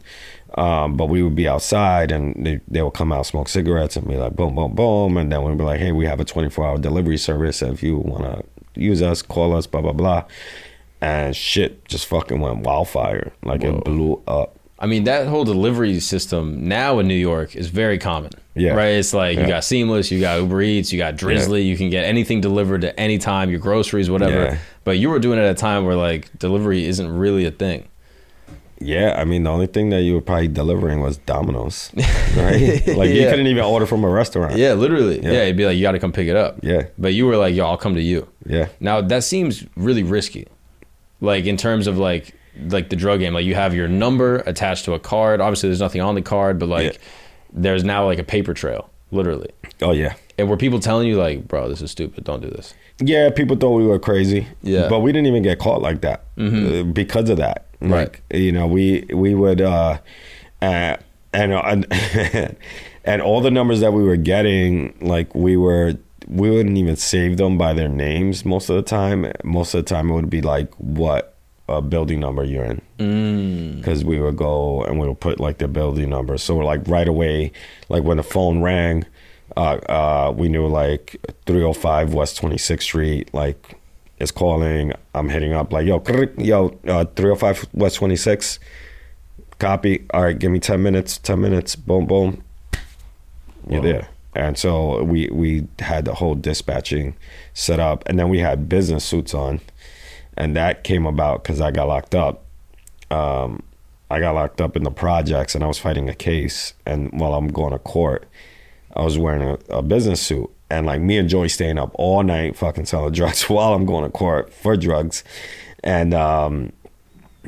Um, but we would be outside and they, they would come out smoke cigarettes and be like boom boom boom and then we'd be like hey we have a 24 hour delivery service if you want to use us call us blah blah blah and shit just fucking went wildfire like it blew up I mean, that whole delivery system now in New York is very common. Yeah. Right? It's like you got Seamless, you got Uber Eats, you got Drizzly, you can get anything delivered at any time, your groceries, whatever. Yeah. But you were doing it at a time where like delivery isn't really a thing. yeah i mean the only thing that you were probably delivering was domino's right like you couldn't even order from a restaurant Yeah, literally. Yeah, Yeah. it'd be like you got to come pick it up. Yeah. But you were like, yo, I'll come to you. yeah Now that seems really risky. Like in terms of like like the drug game, like you have your number attached to a card. Obviously, there's nothing on the card, but like Yeah. There's now like a paper trail, literally. oh yeah And were people telling you like, bro, this is stupid, don't do this? Yeah, people thought we were crazy. Yeah. but we didn't even get caught like that uh, because of that. Right. Like you know, we we would uh, uh and uh, and and all the numbers that we were getting, like we were we wouldn't even save them by their names most of the time. Most of the time, it would be like what uh, building number you're in because we would go and we would put like the building number. So we're like right away, like when the phone rang, uh, uh, we knew like 305 West 26th Street, like is calling. I'm hitting up like yo, yo, uh, 305 West 26. Copy. All right, give me 10 minutes. 10 minutes. Boom, boom. You're Whoa. there. And so we we had the whole dispatching set up, and then we had business suits on, and that came about because I got locked up. Um, I got locked up in the projects, and I was fighting a case. And while I'm going to court, I was wearing a, a business suit, and like me and Joey staying up all night, fucking selling drugs while I'm going to court for drugs, and um,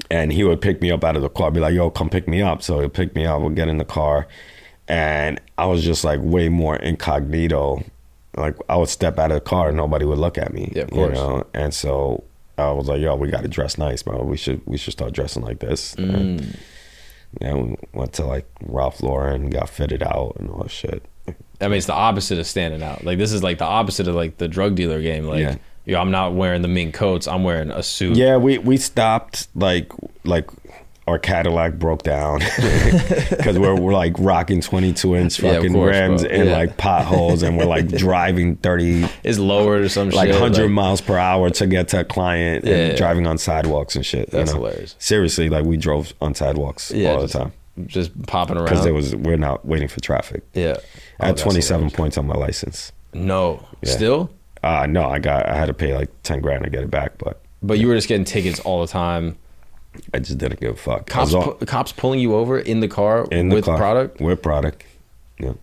and he would pick me up out of the car, be like, "Yo, come pick me up." So he'd pick me up, we'll get in the car, and I was just like way more incognito. Like I would step out of the car and nobody would look at me. Yeah, of course. You know? And so I was like, "Yo, we got to dress nice, bro. We should we should start dressing like this." Mm. And, yeah, we went to like Ralph Lauren, got fitted out and all that shit. I mean, it's the opposite of standing out. Like this is like the opposite of like the drug dealer game. Like, Yeah. yo, I'm not wearing the mink coats. I'm wearing a suit. Yeah, we we stopped like like our Cadillac broke down because we're we're like rocking 22 inch Yeah, fucking course, rims and Yeah. like potholes, and we're like driving 30 It's lowered or some shit. like shit. 100 miles per hour to get to a client Yeah, and yeah. driving on sidewalks and shit. That's you know? hilarious. Seriously, like we drove on sidewalks Yeah, all just- the time Just popping around. because there was we're not waiting for traffic. yeah. I had that's 27 hilarious. points on my license. No, Yeah. still. Uh no, I got I had to pay like 10 grand to get it back, but But you were just getting tickets all the time. I just didn't give a fuck. Cops, on- pu- cops pulling you over in the car in the with car, product. with product. Yeah.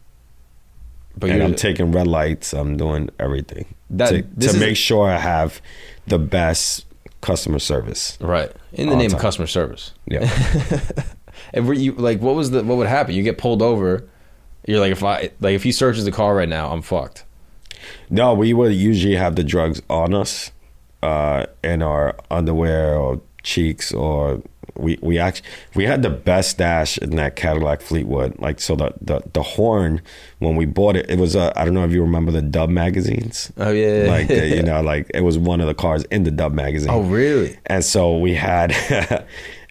But and I'm taking red lights. I'm doing everything That- to, to make sure I have the best customer service. right in the all name of customer service. Yeah, And were you like, what was the what would happen? You get pulled over. You're like, if I like, if he searches the car right now, I'm fucked. no, we would usually have the drugs on us, uh, in our underwear or cheeks, or we we actually we had the best dash in that Cadillac Fleetwood. Like so, the the the horn when we bought it, it was uh, I don't know if you remember the Dub magazines. Oh yeah, Like uh, you know, like it was one of the cars in the Dub magazine. Oh really? And so we had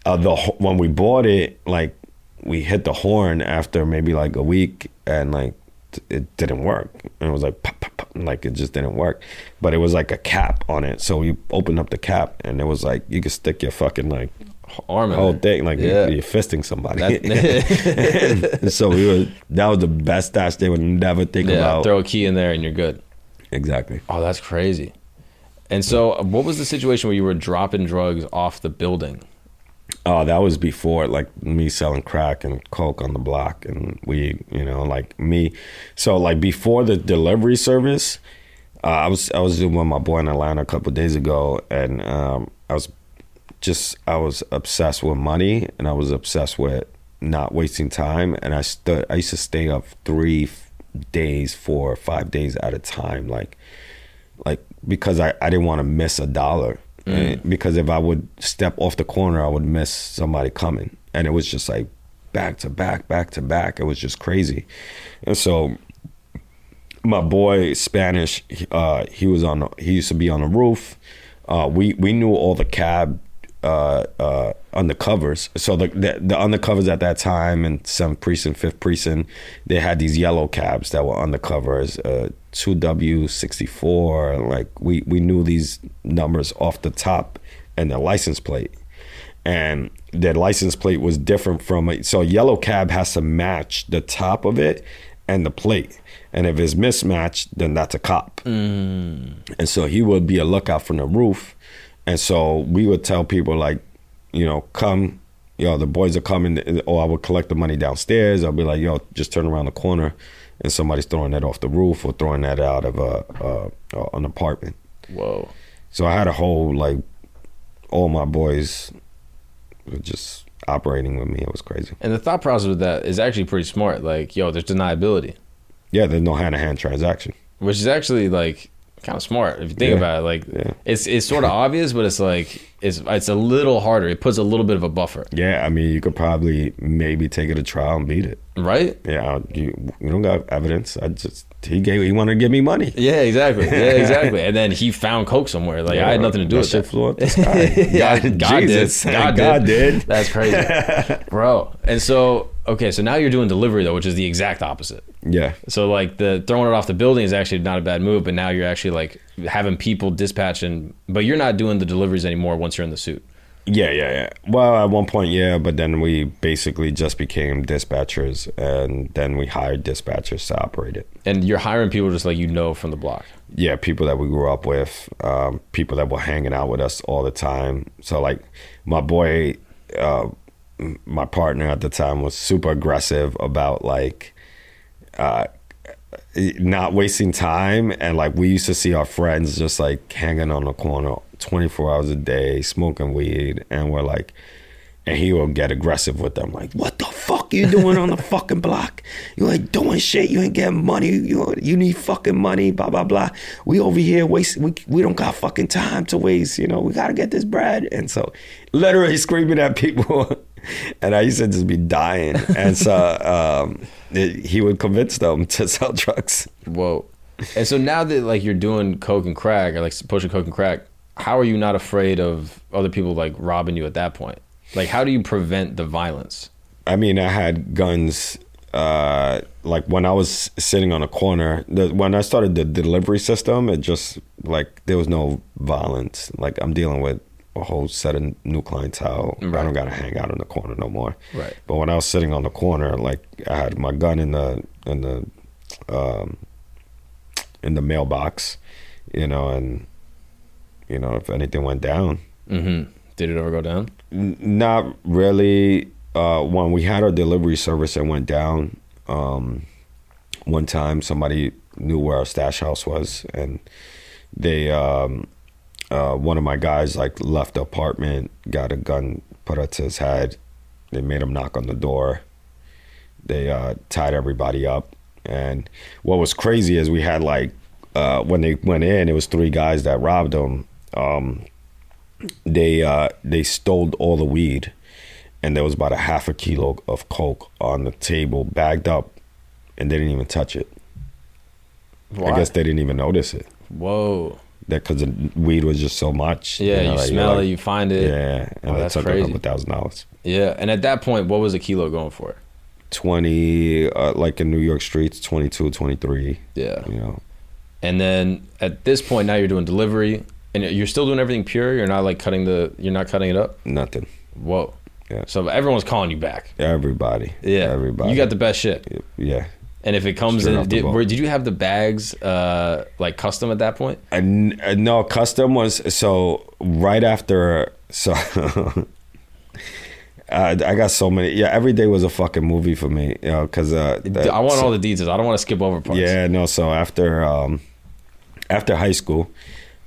uh, the when we bought it, like we hit the horn after maybe like a week, and like it didn't work. And it was like pop, pop, pop, like it just didn't work. But it was like a cap on it, so you opened up the cap, and it was like you could stick your fucking like arm. in whole thing like Yeah. you're, you're fisting somebody. So we were that was the best stash they would never think yeah, about. throw a key in there and you're good. exactly. Oh, that's crazy. And so, what was the situation where you were dropping drugs off the building? Oh, that was before like me selling crack and coke on the block and we, you know, like me. So like before the delivery service, uh, I was I was doing with my boy in Atlanta a couple days ago, and um, I was just I was obsessed with money and I was obsessed with not wasting time, and I stood I used to stay up three days, four, or five days at a time, like like because I, I didn't want to miss a dollar. And because if I would step off the corner, I would miss somebody coming. And it was just like back to back, back to back. It was just crazy. And so my boy Spanish, uh, he was on. the- He used to be on the roof. Uh, we we knew all the cab uh, uh, undercovers. So the, the the undercovers at that time in seventh precinct, fifth precinct, they had these yellow cabs that were undercovers. Uh, two W sixty four. Like we we knew these numbers off the top and the license plate and their license plate was different from it. So a yellow cab has to match the top of it and the plate. And if it's mismatched, then that's a cop. And so he would be a lookout from the roof. And so we would tell people like, you know, come, yo, the boys are coming, or I would collect the money downstairs. I'll be like, yo, just turn around the corner, and somebody's throwing that off the roof or throwing that out of a, a an apartment. Whoa. So I had a whole like, all my boys were just operating with me. It was crazy. And the thought process with that is actually pretty smart. Like, yo, there's deniability, Yeah, there's no hand to hand transaction. which is actually like kind of smart if you think Yeah. about it. Like, Yeah. it's it's sort of obvious, but it's like it's it's a little harder. It puts a little bit of a buffer, Yeah, I mean, you could probably maybe take it to trial and beat it. right? Yeah, you you don't got evidence. I just he gave he wanted to give me money. Yeah, exactly. Yeah, exactly. and then he found coke somewhere. Like I had nothing to do with that. flew out the sky. Yeah, God, God Jesus, did. God, God did. did. That's crazy, bro. And so, okay, so now you're doing delivery though, which is the exact opposite. Yeah, So like the throwing it off the building is actually not a bad move, but now you're actually like having people dispatching, but you're not doing the deliveries anymore once you're in the suit. Yeah, yeah, yeah. Well, at one point, yeah, but then we basically just became dispatchers, and then we hired dispatchers to operate it. And you're hiring people just like you know from the block. yeah, people that we grew up with, um, people that were hanging out with us all the time. So like my boy, uh, my partner at the time was super aggressive about like uh, not wasting time, and like we used to see our friends just like hanging on the corner twenty four hours a day, smoking weed, and we're like. And he will get aggressive with them, like, "What the fuck you doing on the fucking block? You ain't doing shit. You ain't getting money. You you need fucking money. Blah blah blah. We over here waste. We we don't got fucking time to waste. You know, we gotta get this bread." And so, literally screaming at people, and I used to just be dying. And so, um, it, he would convince them to sell drugs. Whoa. And so now that like you're doing coke and crack or like pushing coke and crack, how are you not afraid of other people like robbing you at that point? Like how do you prevent the violence? I mean, I had guns. Uh, like when I was sitting on a corner, the, when I started the delivery system, it just like there was no violence. Like I'm dealing with a whole set of new clientele. I don't gotta hang out in the corner no more. Right. But when I was sitting on the corner, like I had my gun in the in the um, in the mailbox, you know, and you know if anything went down, Mm-hmm. Did it ever go down? N- Not really. Uh, when we had our delivery service that went down, um, one time somebody knew where our stash house was, and they, um, uh, one of my guys, like left the apartment, got a gun put up to his head. They made him knock on the door. They uh, tied everybody up, and what was crazy is we had like uh, when they went in, it was three guys that robbed them. Um, they uh, they stole all the weed, and there was about a half a kilo of coke on the table, bagged up, and they didn't even touch it. Why? I guess they didn't even notice it. Whoa. That because the weed was just so much. Yeah, you, know, you're smell like- it, you find it. Yeah, and Oh, that's took a crazy. couple thousand dollars. Yeah. And at that point, what was a kilo going for? Twenty, uh, like in New York streets, 22, 23, Yeah. You know, And then at this point, now you're doing delivery, and you're still doing everything pure. You're not like cutting the. You're not cutting it up. nothing. Whoa. Yeah. So everyone's calling you back. Everybody. Yeah. Everybody. You got the best shit. Yeah. And if it comes Straight in, did, were, did you have the bags uh, like custom at that point? And uh, no, custom was so right after. So uh, I got so many. Yeah, every day was a fucking movie for me. You know, because uh, I want so- all the details. I don't want to skip over parts. Yeah, no. So after um, after high school,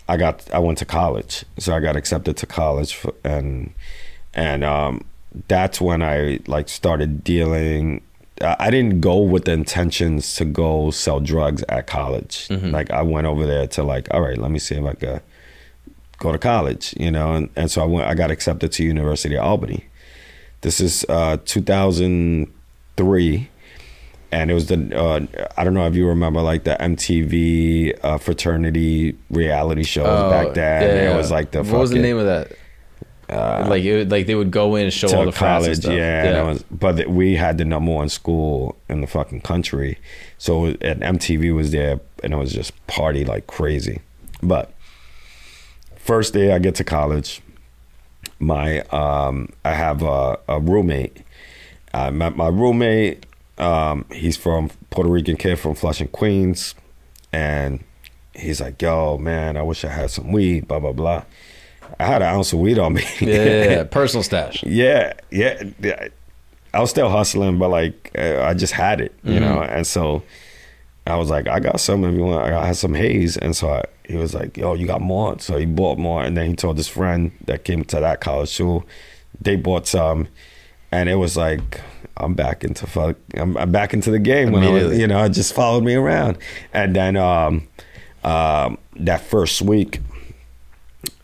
I got I went to college. So I got accepted to college, for, and and um, that's when I like started dealing. I didn't go with the intentions to go sell drugs at college. Like I went over there to like, all right, let me see if I could go to college, you know. And, and so I went. I got accepted to University of Albany. This is uh, 2003 and it was the uh, I don't know if you remember like the MTV uh, fraternity reality shows Oh, back then. yeah, It was like the what was the name of that? Like it, like they would go in and show all the college, stuff. yeah. and it was, but we had the number one school in the fucking country, so and MTV was there, and it was just party like crazy. But first day I get to college, my um, I have a, a roommate. I met my roommate. Um, he's from Puerto Rican kid from Flushing, Queens, and he's like, "Yo, man, I wish I had some weed." Blah blah blah. I had an ounce of weed on me. yeah, yeah, yeah. personal stash. Yeah, yeah, yeah. I was still hustling, but like uh, I just had it, you know. And so I was like, I got some if you want. I had some haze, and so I, he was like, Yo, you got more? So he bought more, and then he told his friend that came to that college too. They bought some, and it was like. I'm back into fuck. I'm, I'm back into the game when I was, you know, it just followed me around, and then um, um, that first week,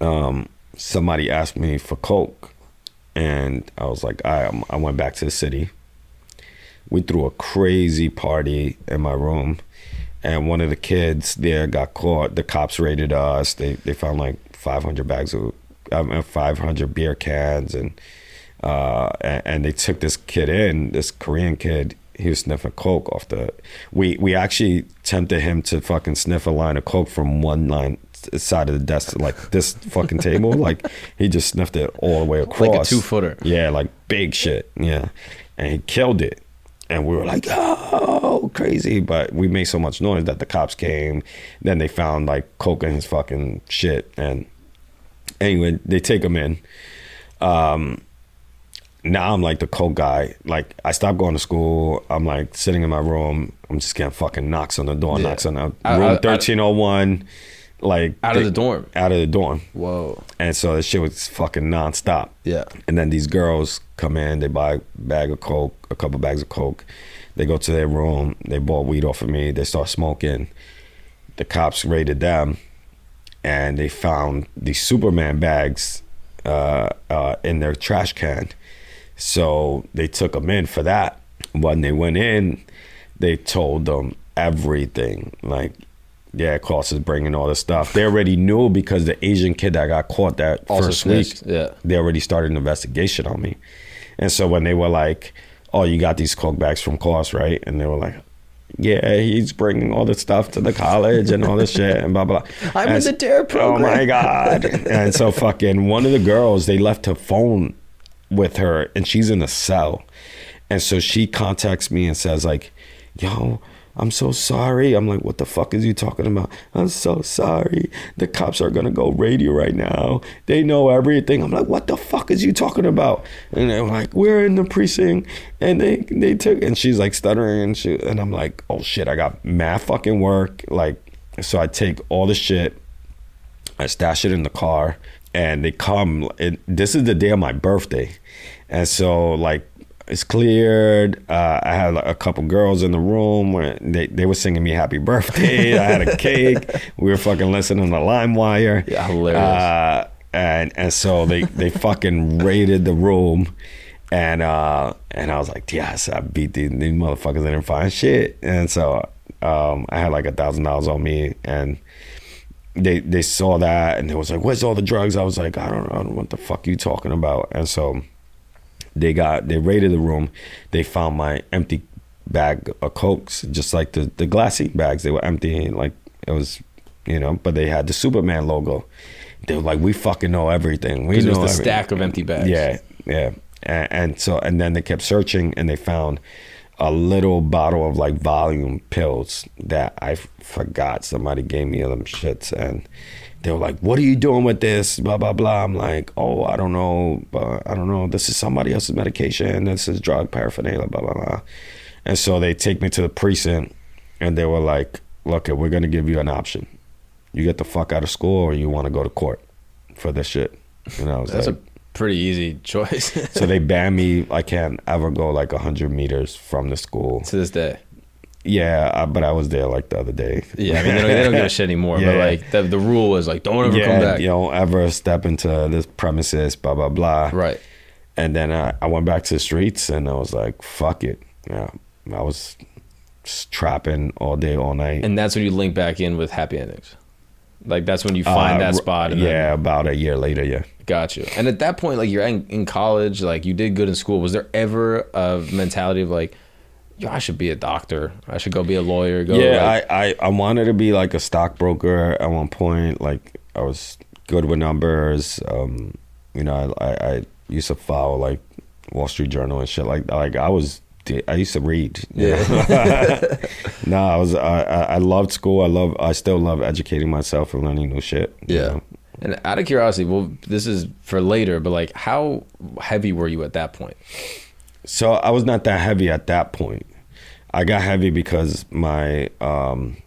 um, somebody asked me for coke, and I was like, I I went back to the city. We threw a crazy party in my room, and one of the kids there got caught. The cops raided us. They they found like 500 bags of, I mean, 500 beer cans, and uh, and, and they took this kid in, this Korean kid. He was sniffing coke off the. We we actually tempted him to fucking sniff a line of coke from one line side of the desk like this fucking table. Like he just sniffed it all the way across. Like a two-footer. Yeah, like big shit. Yeah, and he killed it. And we were like, oh, crazy. But we made so much noise that the cops came. Then they found like coke in his fucking shit. And anyway, they take him in. Um, now I'm like the coke guy. Like I stopped going to school. I'm like sitting in my room. I'm just getting fucking knocks on the door, Yeah. knocks on the room I- I- I- 1301. Like Out of they- the dorm. Out of the dorm. Whoa. And so this shit was fucking nonstop. Yeah. And then these girls come in, they buy a bag of coke, a couple bags of coke. They go to their room, they bought weed off of me, they start smoking. The cops raided them, and they found these Superman bags uh, uh, in their trash can. So they took them in for that. When they went in, they told them everything. Like, yeah, Klaus is bringing all this stuff. They already knew because the Asian kid that got caught that Also first week, yeah. they already started an investigation on me. And so when they were like, "Oh, you got these coke bags from Klaus, right?" and they were like, "Yeah, he's bringing all the stuff to the college and all this shit and blah blah." I'm And in the DARE Oh my god! and so fucking one of the girls, they left her phone with her, and she's in a cell, and so she contacts me and says like, "Yo." I'm so sorry. I'm like, what the fuck is you talking about? I'm so sorry. The cops are gonna go raid you right now. They know everything. I'm like, what the fuck is you talking about? And they're like, we're in the precinct, and they they took. And she's like stuttering, and she and I'm like, oh shit, I got mad fucking work. Like, so I take all the shit, I stash it in the car, and they come. It, this is the day of my birthday, and so like it's cleared. Uh, I had like, a couple girls in the room where they, they were singing me happy birthday. I had a cake. We were fucking listening to LimeWire. Yeah, hilarious. Uh, and and so they they fucking raided the room. And uh, and I was like, yes, I beat these, these motherfuckers. They didn't find shit. And so um, I had like a thousand dollars on me, and they they saw that and they was like, "Where's all the drugs?" I was like, "I don't know what the fuck you talking about." And so they got they raided the room. They found my empty bag of cokes, just like the the glassy bags. They were empty, like it was, you know. But they had the Superman logo, they were like, "We fucking know everything. We know it was the everything." stack of empty bags. Yeah, yeah. And, and so, and then they kept searching and they found a little bottle of like volume pills that I f- forgot somebody gave me of them shits. And they were like, What are you doing with this? Blah, blah, blah. I'm like, Oh, I don't know. But I don't know. This is somebody else's medication. This is drug paraphernalia, blah, blah, blah. And so they take me to the precinct and they were like, Look, we're going to give you an option. You get the fuck out of school or you want to go to court for this shit. And I was That's like, a pretty easy choice so they ban me. I can't ever go like hundred meters from the school. to this day. Yeah, I, but I was there like the other day. Yeah, I mean they don't, they don't give a shit anymore. But like the, the rule was like don't ever yeah, come back. you don't ever step into this premises. Blah blah blah. Right. And then I, I went back to the streets and I was like, fuck it. Yeah, I was trapping all day, all night. And that's when you link back in with happy endings. Like that's when you find Uh, that spot. And yeah, Then, about a year later. Yeah. got you. And at that point, like you're in, in college, like you did good in school. Was there ever a mentality of like, yo, I should be a doctor. I should go be a lawyer. Go yeah, like- I, I, I wanted to be like a stockbroker at one point. Like I was good with numbers. Um, you know, I, I, I used to follow like Wall Street Journal and shit like that. Like I was, I used to read. you know? no, I was. I, I loved school. I love. I still love educating myself and learning new shit. you Yeah. know? And out of curiosity, well, this is for later, but like, how heavy were you at that point? So I was not that heavy at that point. I got heavy because my um,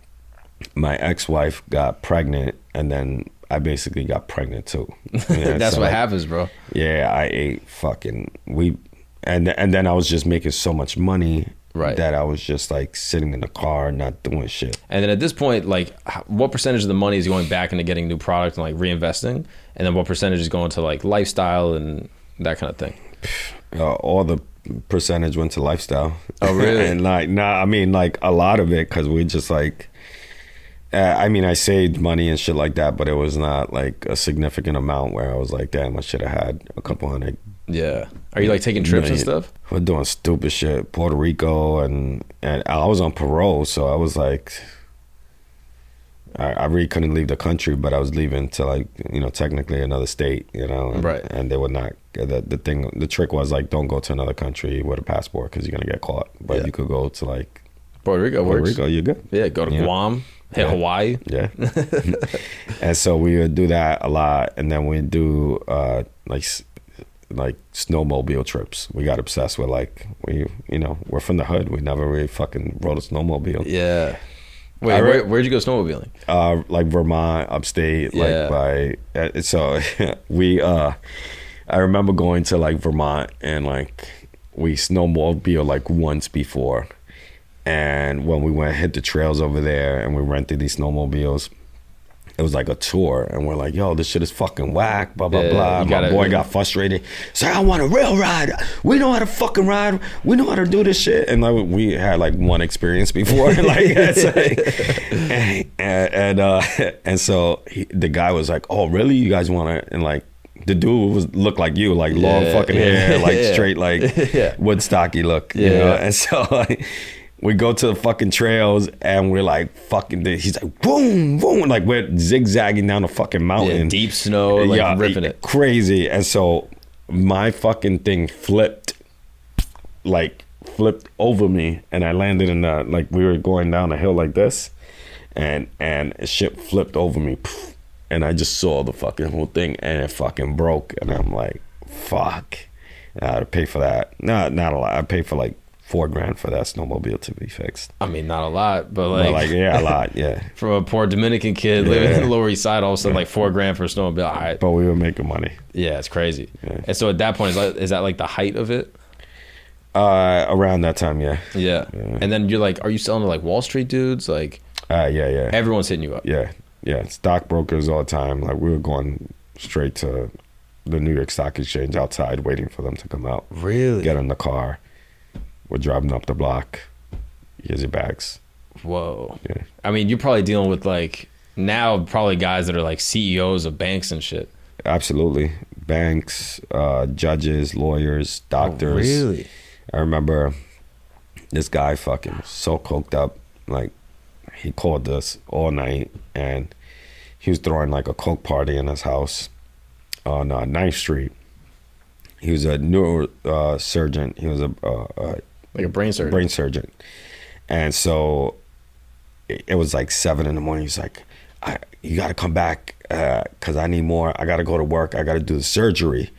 my ex wife got pregnant, and then I basically got pregnant too. Yeah, That's so, what like, happens, bro. Yeah, I ate fucking we, and and then I was just making so much money Right. that I was just like sitting in the car not doing shit. And then at this point, like, what percentage of the money is going back into getting new product and like reinvesting, and then what percentage is going to like lifestyle and that kind of thing? Uh, all the percentage went to lifestyle. Oh, really? and like, nah, I mean, like a lot of it because we just like. Uh, I mean, I saved money and shit like that, but it was not like a significant amount where I was like, damn, I should have had a couple hundred. Yeah. Are you like taking trips and stuff? We're doing stupid shit, Puerto Rico, and and I was on parole, so I was like, I, I really couldn't leave the country, but I was leaving to like you know technically another state, you know, and, Right. And they would not. The the thing, the trick was like, don't go to another country with a passport because you're gonna get caught. But Yeah. you could go to like Puerto Rico Puerto works. Rico, you're good. Yeah, go to Yeah. Guam, hit Yeah. Hawaii. Yeah. and so we would do that a lot, and then we'd do uh, like like snowmobile trips. We got obsessed with like we you know we're from the hood. We never really fucking rode a snowmobile. Yeah. Wait, I where, where'd you go snowmobiling? Uh, like Vermont, upstate, Yeah. like by uh, so we uh, I remember going to like Vermont and like we snowmobile like once before. And when we went hit the trails over there and we rented these snowmobiles, it was like a tour, and we're like, "Yo, this shit is fucking whack." Blah blah Yeah, blah. My gotta- boy got frustrated. Say, "I want a rail ride. We know how to fucking ride. We know how to do this shit." And like we had like one experience before, like, like- and and, uh, and so he, the guy was like, "Oh, really? You guys want to?" And like the dude was looked like you, like long Yeah, fucking yeah, hair, like yeah. straight, like. Woodstocky look, you Yeah. know. And so like, we go to the fucking trails and we're like fucking. He's like boom, boom, like we're zigzagging down a fucking mountain, deep snow, like Yeah, ripping it. crazy. And so my fucking thing flipped, like flipped over me, and I landed in the like we were going down a hill like this, and and shit flipped over me, poof, and I just saw the fucking whole thing, and it fucking broke, and I'm like, fuck, I had to pay for that. Not not a lot. I paid for like four grand for that snowmobile to be fixed. I mean, not a lot, but But like, like yeah, a lot, yeah. from a poor Dominican kid living in the Lower East Side, all of a sudden, like four grand for a snowmobile. All right. But we were making money. Yeah, it's crazy. Yeah. And so at that point, is that, is that like the height of it? Uh, around that time, yeah. Yeah. Yeah. And then you're like, are you selling to like Wall Street dudes? Like, Uh, yeah, yeah. everyone's hitting you up. Yeah, yeah. Stockbrokers all the time. Like we were going straight to the New York Stock Exchange outside, waiting for them to come out. Really? Get in the car. We're driving up the block. Here's your bags. Whoa. Yeah, I mean, you're probably dealing with like now probably guys that are like CEOs of banks and shit. absolutely. Banks, uh, judges, lawyers, doctors. Oh, really? I remember this guy fucking so coked up. Like he called us all night and he was throwing like a coke party in his house on uh, 9th Street. He was a neurosurgeon. Uh, surgeon. he was a uh, uh, Like a brain surgeon. brain surgeon. And so it, it was like seven in the morning. He's like, I, you got to come back because I need more. I got to go to work. I got to do the surgery.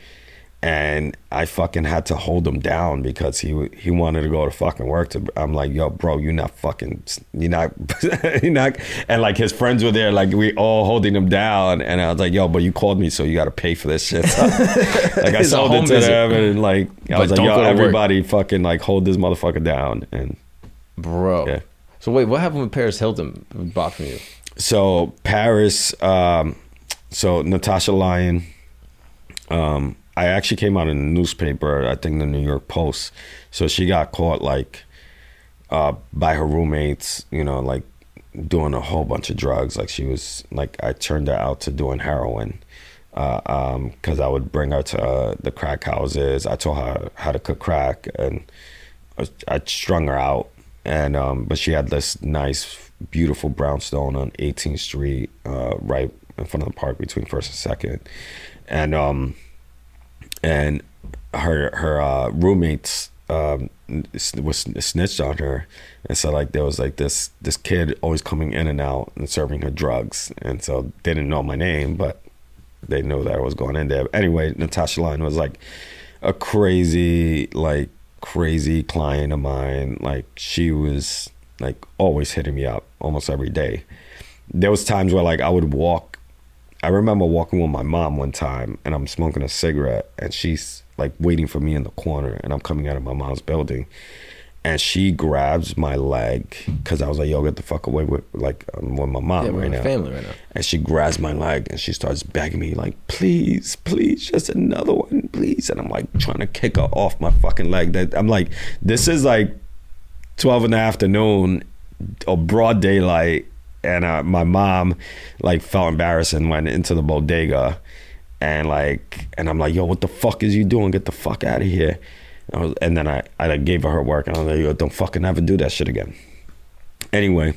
And I fucking had to hold him down because he he wanted to go to fucking work. To I'm like, yo, bro, you're not fucking, you're not, you're not. And like his friends were there, like we all holding him down. And I was like, yo, but you called me, so you got to pay for this shit. So, like I sold it to visit. them, and like I But was like, yo, to work. everybody fucking like hold this motherfucker down. And Bro. Yeah. So wait, what happened with Paris Hilton bought from you? so Paris, um, so Natasha Lyonne, um, I actually came out in the newspaper, I think the New York Post. So she got caught like uh, by her roommates, you know, like doing a whole bunch of drugs. Like she was like I turned her out to doing heroin. Uh, um, cause I would bring her to uh, the crack houses. I taught her how to cook crack and I, I strung her out. And, um, but she had this nice, beautiful brownstone on 18th Street, uh, right in front of the park between first and second. And, um, and her her uh, roommates um, was snitched on her, and so like there was like this this kid always coming in and out and serving her drugs, and so they didn't know my name, but they knew that I was going in there. Anyway, Natasha Lyonne was like a crazy like crazy client of mine. Like she was like always hitting me up almost every day. There was times where like I would walk I remember walking with my mom one time and I'm smoking a cigarette and she's like waiting for me in the corner and I'm coming out of my mom's building and she grabs my leg because I was like, yo, get the fuck away with like I'm with my mom Yeah, right now. family right now. And she grabs my leg and she starts begging me, like, please, please, just another one, please. And I'm like trying to kick her off my fucking leg. That I'm like, this is like 12 in the afternoon or broad daylight. And uh, my mom like felt embarrassed and went into the bodega. And like, and I'm like, yo, what the fuck is you doing? Get the fuck out of here. And, was, and then I, I gave her her work and I was like, yo, don't fucking ever do that shit again. Anyway,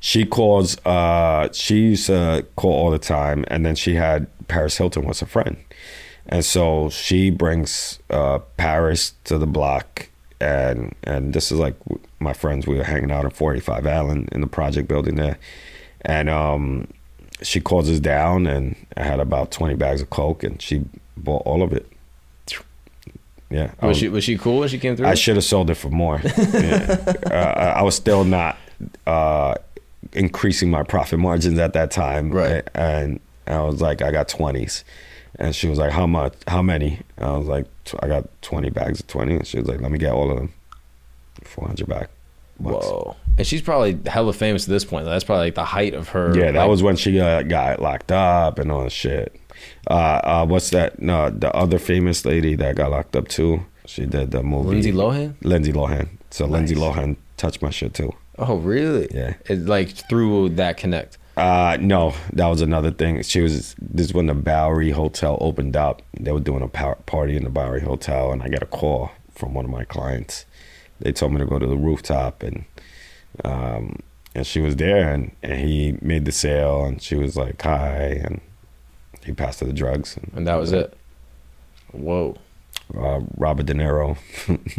she calls uh she used to call all the time and then she had paris hilton was a friend and so she brings uh paris to the block and and this is like my friends we were hanging out at 45 allen in the project building there and um she calls us down and i had about 20 bags of coke and she bought all of it yeah I Was she was she cool when she came through? I should have sold it for more. Yeah. uh, I I was still not uh, increasing my profit margins at that time. Right. And I was like, I got 20s. And she was like, how much? How many? I was like, I got 20 bags of 20. And she was like, let me get all of them. 400 back. bucks. Whoa. And she's probably hella famous at this point. That's probably like the height of her. Yeah, that like- was when she uh, got locked up and all that shit. Uh, uh, what's that? No, the other famous lady that got locked up too. She did the movie. Lindsay Lohan. Lindsay Lohan. So Lindsay Lohan touched my shit too. Oh, really? Yeah. It, like through that connect. Uh, no, that was another thing. She was this is when the Bowery Hotel opened up. They were doing a party in the Bowery Hotel, and I got a call from one of my clients. They told me to go to the rooftop, and um, and she was there, and, and he made the sale, and she was like, "Hi," and he passed her the drugs, and, And that was it. Whoa. Uh, Robert De Niro,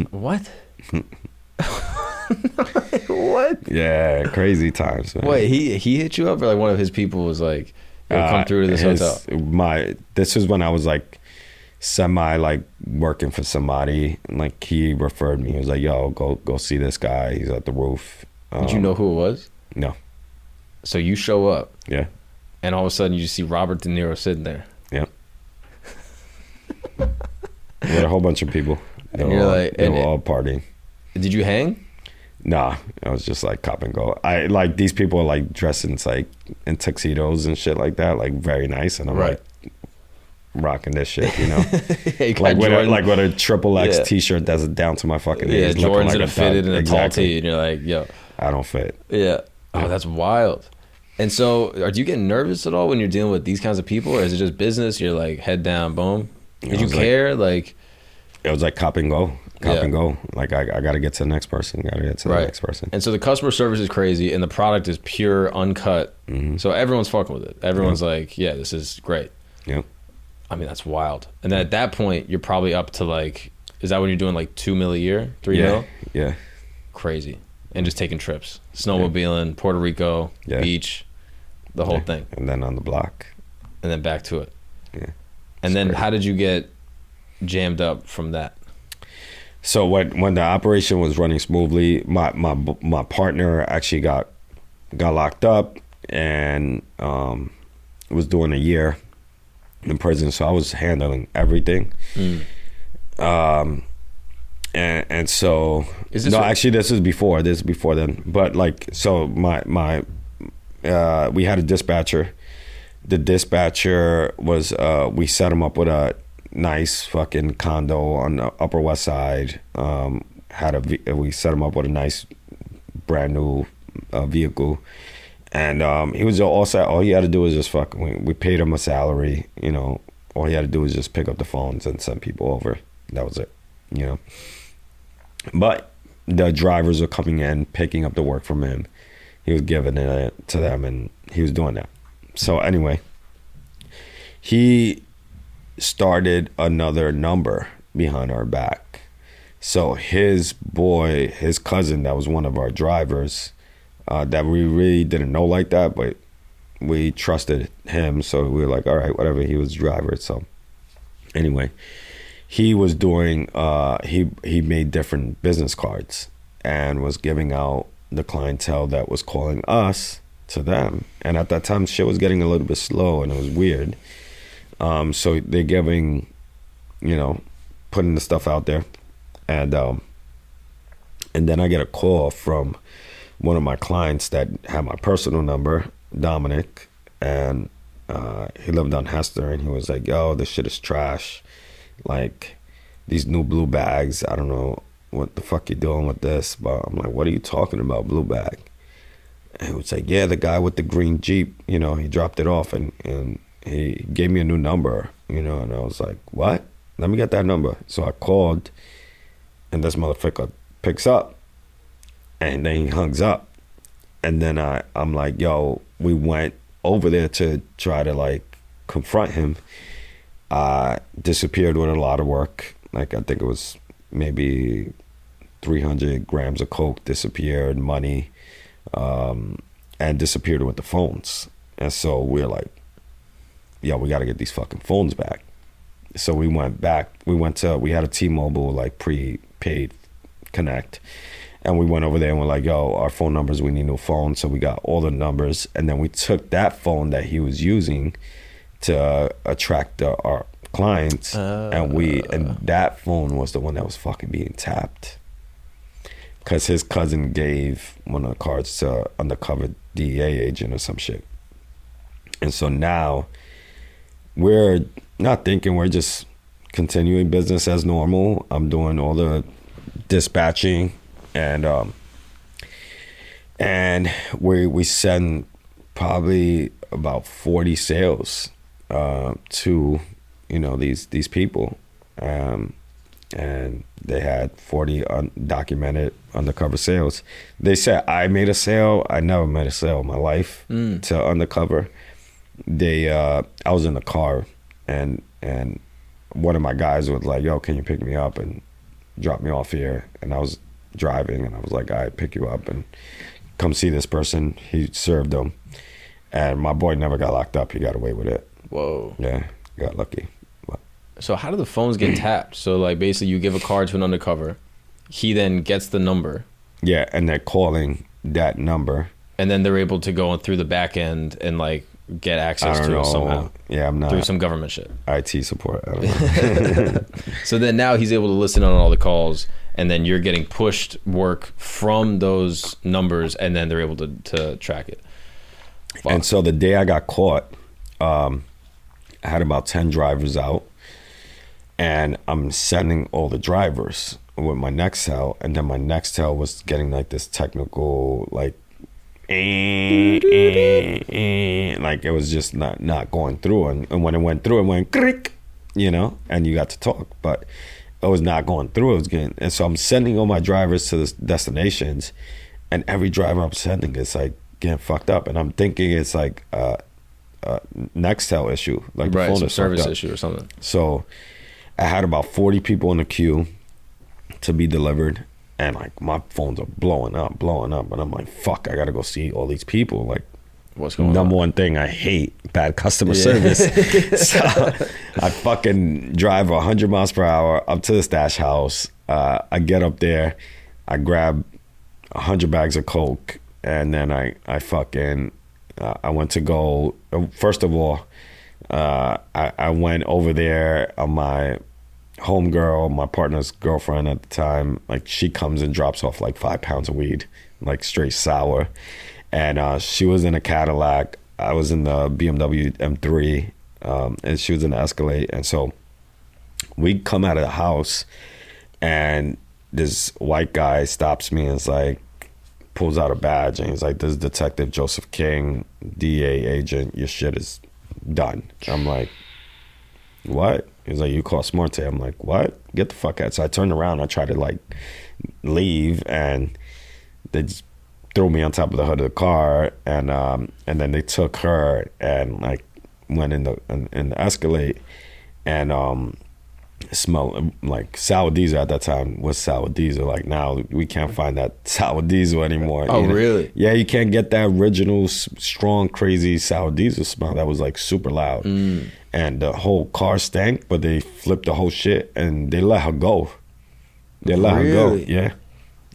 What? what? yeah, crazy times. Man. Wait, he he hit you up or like one of his people was like, Yo, come Uh, through to this his- hotel. My this was when I was like semi like working for somebody. And, like he referred me. He was like, "Yo, go go see this guy. He's at the roof." Did you Um, know who it was? No. So you show up Yeah. and all of a sudden you just see Robert De Niro sitting there. Yeah. With a whole bunch of people. They And were, you're all, like- they and were it- all partying. Did you hang? Nah, I was just like cop and go. I like these people are like dressed in like in tuxedos and shit like that, like very nice, and I'm Right. like rocking this shit, you know. Yeah, you like with a, like with a triple X Yeah. t-shirt that's down to my fucking yeah, looking Jordan's like a fitted and a tall Exactly. tee, and you're like, yo, I don't fit. yeah. Oh, that's wild. And so, are you getting nervous at all when you're dealing with these kinds of people, or is it just business? You're like head down, boom. Did you was like- care? Like, It was like cop and go cop Yeah. and go. Like I, I got to get to the next person. Got to get to the Right. next person. And so the customer service is crazy, and the product is pure, uncut. Mm-hmm. So everyone's fucking with it. Everyone's like, "Yeah, this is great." Yeah. I mean, that's wild. And then at that point, you're probably up to like, is that when you're doing like two mil a year, three Yeah. mil? Yeah. Crazy. And just taking trips, snowmobiling, Puerto Rico, Yeah. beach, the whole Yeah. thing, And then on the block. and then back to it. Yeah. And then great. how did you get jammed up from that? So when when the operation was running smoothly, my my my partner actually got got locked up and um, was doing a year in prison. So I was handling everything. Um, and and so Is this no, what- actually this is before this is before then. But like so my my uh, we had a dispatcher. The dispatcher was uh, we set him up with a nice fucking condo on the Upper West Side. Um, had a we set him up with a nice brand new uh, vehicle, and um, he was all set. All he had to do was just fucking. We, we paid him a salary. You know, all he had to do was just pick up the phones and send people over. That was it. You know, but the drivers were coming in, picking up the work from him. He was giving it to them, and he was doing that. So anyway, he started another number behind our back. So his boy, his cousin, that was one of our drivers, uh, that we really didn't know like that, but we trusted him. So we were like, all right, whatever. He was driver. So anyway, he was doing. Uh, he he made different business cards and was giving out the clientele that was calling us to them. And at that time, shit was getting a little bit slow and it was weird. Um, so they're giving, you know, putting the stuff out there, and um, and then I get a call from one of my clients that had my personal number, Dominic, and uh, he lived on Hester, and he was like, "Yo, this shit is trash. Like these new blue bags. I don't know what the fuck you're doing with this, but I'm like, what are you talking about, blue bag?" And he was like, "Yeah, the guy with the green Jeep. You know, he dropped it off, and and he gave me a new number. You know, and I was like, what? Let me get that number. So I called, and this motherfucker picks up, and then he hangs up, and then I I'm like, yo, we went over there to try to like confront him. Uh, disappeared with a lot of work. Like I think it was maybe 300 grams of coke disappeared, money, um, and disappeared with the phones. And so we're like, yo, we got to get these fucking phones back. So we went back. We went to, we had a T Mobile like prepaid connect. And we went over there and we're like, yo, our phone numbers, we need new phones. So we got all the numbers. And then we took that phone that he was using to uh, attract the, our clients. and we, and that phone was the one that was fucking being tapped because his cousin gave one of the cards to undercover DEA agent or some shit. And so now we're not thinking, we're just continuing business as normal. I'm doing all the dispatching and um and we we send probably about 40 sales uh to you know these these people um and they had 40 undocumented undercover sales. They said I made a sale. I never made a sale in my life to undercover. They uh I was in the car and and one of my guys was like, "Yo, can you pick me up and drop me off here?" And I was driving and I was like, "I right, pick you up and come see this person." He served them. And my boy never got locked up. He got away with it. Whoa. Yeah, got lucky. But So how do the phones get tapped? So like basically you give a card to an undercover, he then gets the number, yeah, and they're calling that number. and then they're able to go through the back end and like get access to know. somehow Yeah, I'm not through some government shit. IT support. I don't know. So then now he's able to listen on all the calls, and then you're getting pushed work from those numbers, and then they're able to to track it. Fuck. And so the day I got caught, um, I had about 10 drivers out, and I'm sending all the drivers with my Nextel, and then my Nextel was getting like this technical, like, like it was just not, not going through. And, and when it went through, it went crick, you know, and you got to talk. But it was not going through. It was getting, and so I'm sending all my drivers to the destinations, and every driver I'm sending is like getting fucked up, and I'm thinking it's like uh, a Nextel issue, like the right, phone some is service issue or something. So I had about 40 people in the queue to be delivered. And like my phones are blowing up, blowing up. And I'm like, fuck, I gotta go see all these people. Like, What's going number on? one thing I hate bad customer Yeah. service. so I fucking drive 100 miles per hour up to the stash house. Uh, I get up there, I grab 100 bags of coke, and then I I fucking uh, I went to go. First of all, uh, I I went over there on my homegirl, my partner's girlfriend at the time, like she comes and drops off like five pounds of weed, like straight sour. And uh, she was in a Cadillac. I was in the BMW M3, um, and she was in the Escalade. And so we come out of the house, and this white guy stops me and is like, pulls out a badge, and he's like, "This is Detective Joseph King, DEA agent. Your shit is done." I'm like, what? He's like, you Coss Marte. I'm like, what? Get the fuck out. So I turned around. I tried to like leave, and they just threw me on top of the hood of the car, and um, and then they took her and like went in the in, in the Escalade, and um, it smelled like sour diesel at that time was sour diesel. Like now we can't find that sour diesel anymore. Oh, you know? really? Yeah, you can't get that original strong, crazy sour diesel smell that was like super loud. Mm. And the whole car stank, but they flipped the whole shit and they let her go. They let her go. Yeah.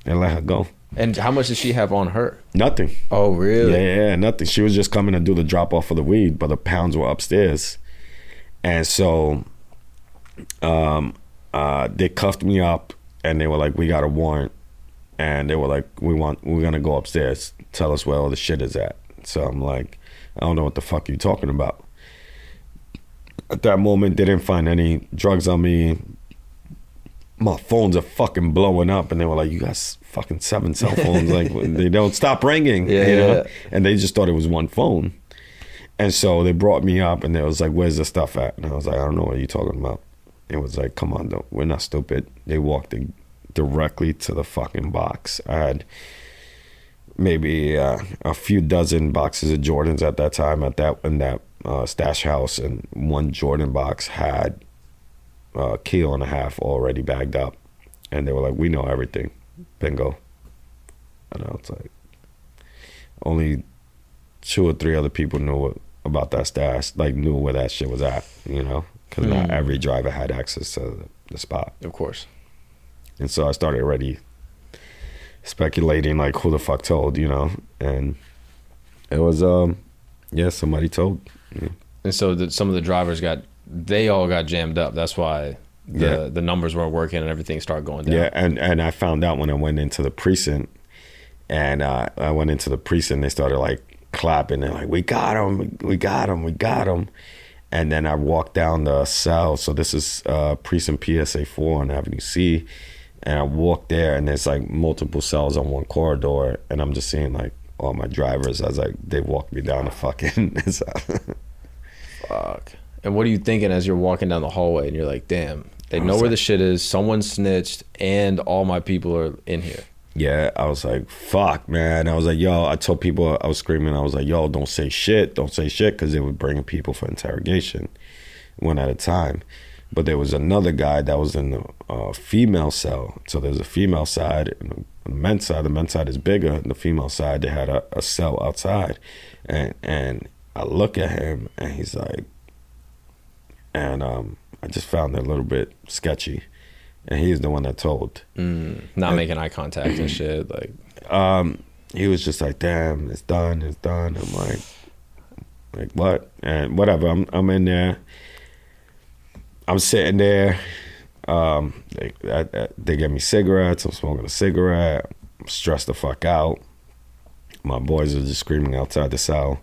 They let her go. And how much did she have on her? Nothing. Oh, really? Yeah, yeah, nothing. She was just coming to do the drop off of the weed, but the pounds were upstairs. And so um uh they cuffed me up and they were like, We got a warrant and they were like, We want we're gonna go upstairs, tell us where all the shit is at. So I'm like, I don't know what the fuck you talking about. At that moment they didn't find any drugs on me. My phones are fucking blowing up and they were like, You got fucking seven cell phones, like they don't stop ringing. Yeah, you know? yeah. And they just thought it was one phone. And so they brought me up and they was like, Where's the stuff at? And I was like, I don't know what you're talking about. It was like, Come on, don't, we're not stupid. They walked in directly to the fucking box. I had maybe uh, a few dozen boxes of Jordans at that time at that in that uh, stash house, and one Jordan box had a kilo and a half already bagged up. And they were like, We know everything. Bingo. And I was like, only two or three other people knew what, about that stash, like knew where that shit was at, you know, because not Mm. every driver had access to the, the spot. Of course. And so I started already speculating, like, who the fuck told, you know, and it was, um, yeah, somebody told. Yeah. And so the, some of the drivers got, they all got jammed up. That's why the Yeah. the numbers weren't working and everything started going down. Yeah, and and I found out when I went into the precinct, and uh, I went into the precinct. They started like clapping and like, "We got him! We got him! We got him!" And then I walked down the cell. So this is uh, precinct PSA four on Avenue C, and I walked there, and there's like multiple cells on one corridor, and I'm just seeing like all my drivers I was like they walked me down the fucking. Fuck. And what are you thinking as you're walking down the hallway and you're like, damn, they know where like- the shit is. Someone snitched and all my people are in here. Yeah, I was like, fuck, man. I was like, yo, I told people, I was screaming, I was like, yo, don't say shit, don't say shit, because they would bring people for interrogation one at a time. But there was another guy that was in the uh, female cell. So there's a female side and the men's side. The men's side is bigger. And the female side, they had a, a cell outside. And, and I look at him and he's like, and um, I just found it a little bit sketchy. And he's the one that told. Mm, not making eye contact and shit. Like, um, he was just like, "Damn, it's done, it's done." I'm like, like what? And whatever. I'm I'm in there. I'm sitting there. Um, they I, I, they me cigarettes. I'm smoking a cigarette. I'm stressed the fuck out. My boys are just screaming outside the cell,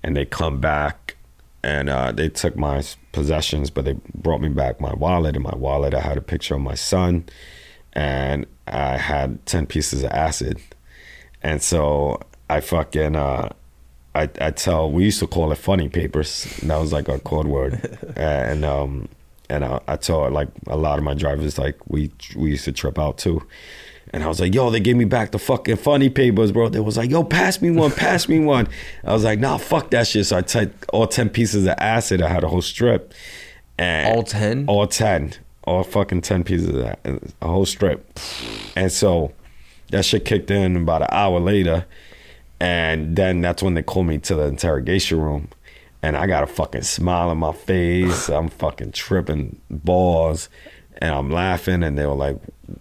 and they come back, and uh, they took my possessions, but they brought me back my wallet. In my wallet, I had a picture of my son, and I had ten pieces of acid, and so I fucking uh, I I tell we used to call it funny papers. That was like our code word, and um, and I, I told like a lot of my drivers like we we used to trip out too. And I was like, yo, they gave me back the fucking funny papers, bro. They was like, yo, pass me one, pass me one. I was like, nah, fuck that shit. So I took all 10 pieces of acid. I had a whole strip. And All 10? All 10. All fucking 10 pieces of that. A whole strip. And so that shit kicked in about an hour later. And then that's when they called me to the interrogation room. And I got a fucking smile on my face. I'm fucking tripping balls. And I'm laughing. And they were like,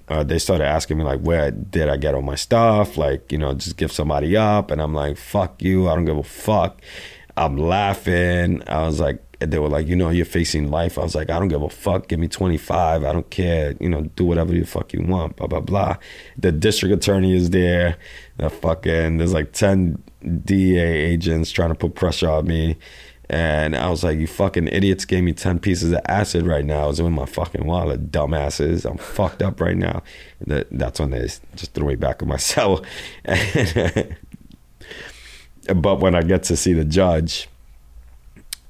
uh, they started asking me, like, where did I get all my stuff? Like, you know, just give somebody up. And I'm like, fuck you. I don't give a fuck. I'm laughing. I was like, they were like, you know, you're facing life. I was like, I don't give a fuck. Give me 25. I don't care. You know, do whatever the fuck you want. Blah blah blah. The district attorney is there. The fucking there's like 10 DEA agents trying to put pressure on me. And I was like, you fucking idiots gave me 10 pieces of acid right now. I was in my fucking wallet, dumbasses. I'm fucked up right now. That, that's when they just threw me back in my cell. but when I get to see the judge,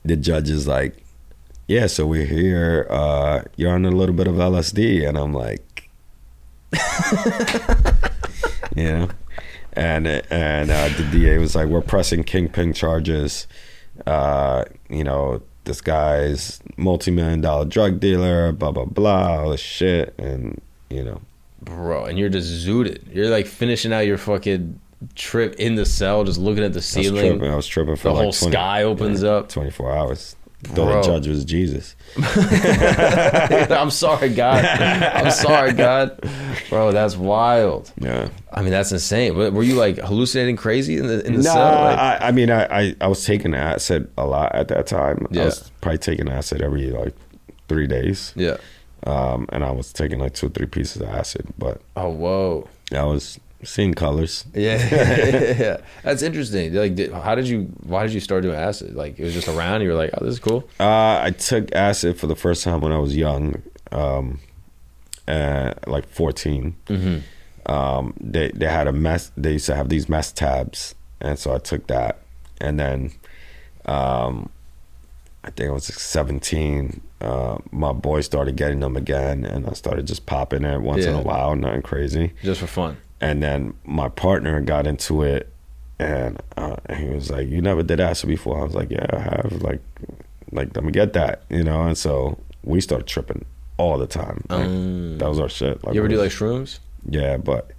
the judge is like, "Yeah, so we're here. Uh, you're on a little bit of LSD," and I'm like, you know, and and uh, the DA was like, "We're pressing kingpin charges. Uh, you know, this guy's multi-million dollar drug dealer. Blah blah blah. All this shit, and you know." Bro, and you're just zooted. You're like finishing out your fucking trip in the cell, just looking at the I was ceiling. tripping. I was tripping for The like whole sky opens up. 24 hours. Though Bro. the judge was Jesus. I'm sorry, God. I'm sorry, God. Bro, that's wild. Yeah. I mean, that's insane. Were you like hallucinating crazy in the in the No, cell? Like, I, I mean, I, I, I was taking acid a lot at that time. Yeah. I was probably taking acid every like three days. yeah. Um, and I was taking like two or three pieces of acid, but Oh, whoa. I was seeing colors. Yeah, yeah. That's interesting. Like, did, how did you? Why did you start doing acid? Like, it was just around. You were like, oh, this is cool. Uh, I took acid for the first time when I was young, um, uh, like 14. Mm-hmm. um, they they had a mess. They used to have these mess tabs, and so I took that, and then, um, I think I was like seventeen. Uh, my boy started getting them again, and I started just popping it once in a while, nothing crazy. Just for fun. And then my partner got into it, and uh, he was like, "You never did acid before." I was like, "Yeah, I have." Like, like let me get that, you know. And so we started tripping all the time. Like, Um, that was our shit. Like, you ever do like shrooms? yeah, but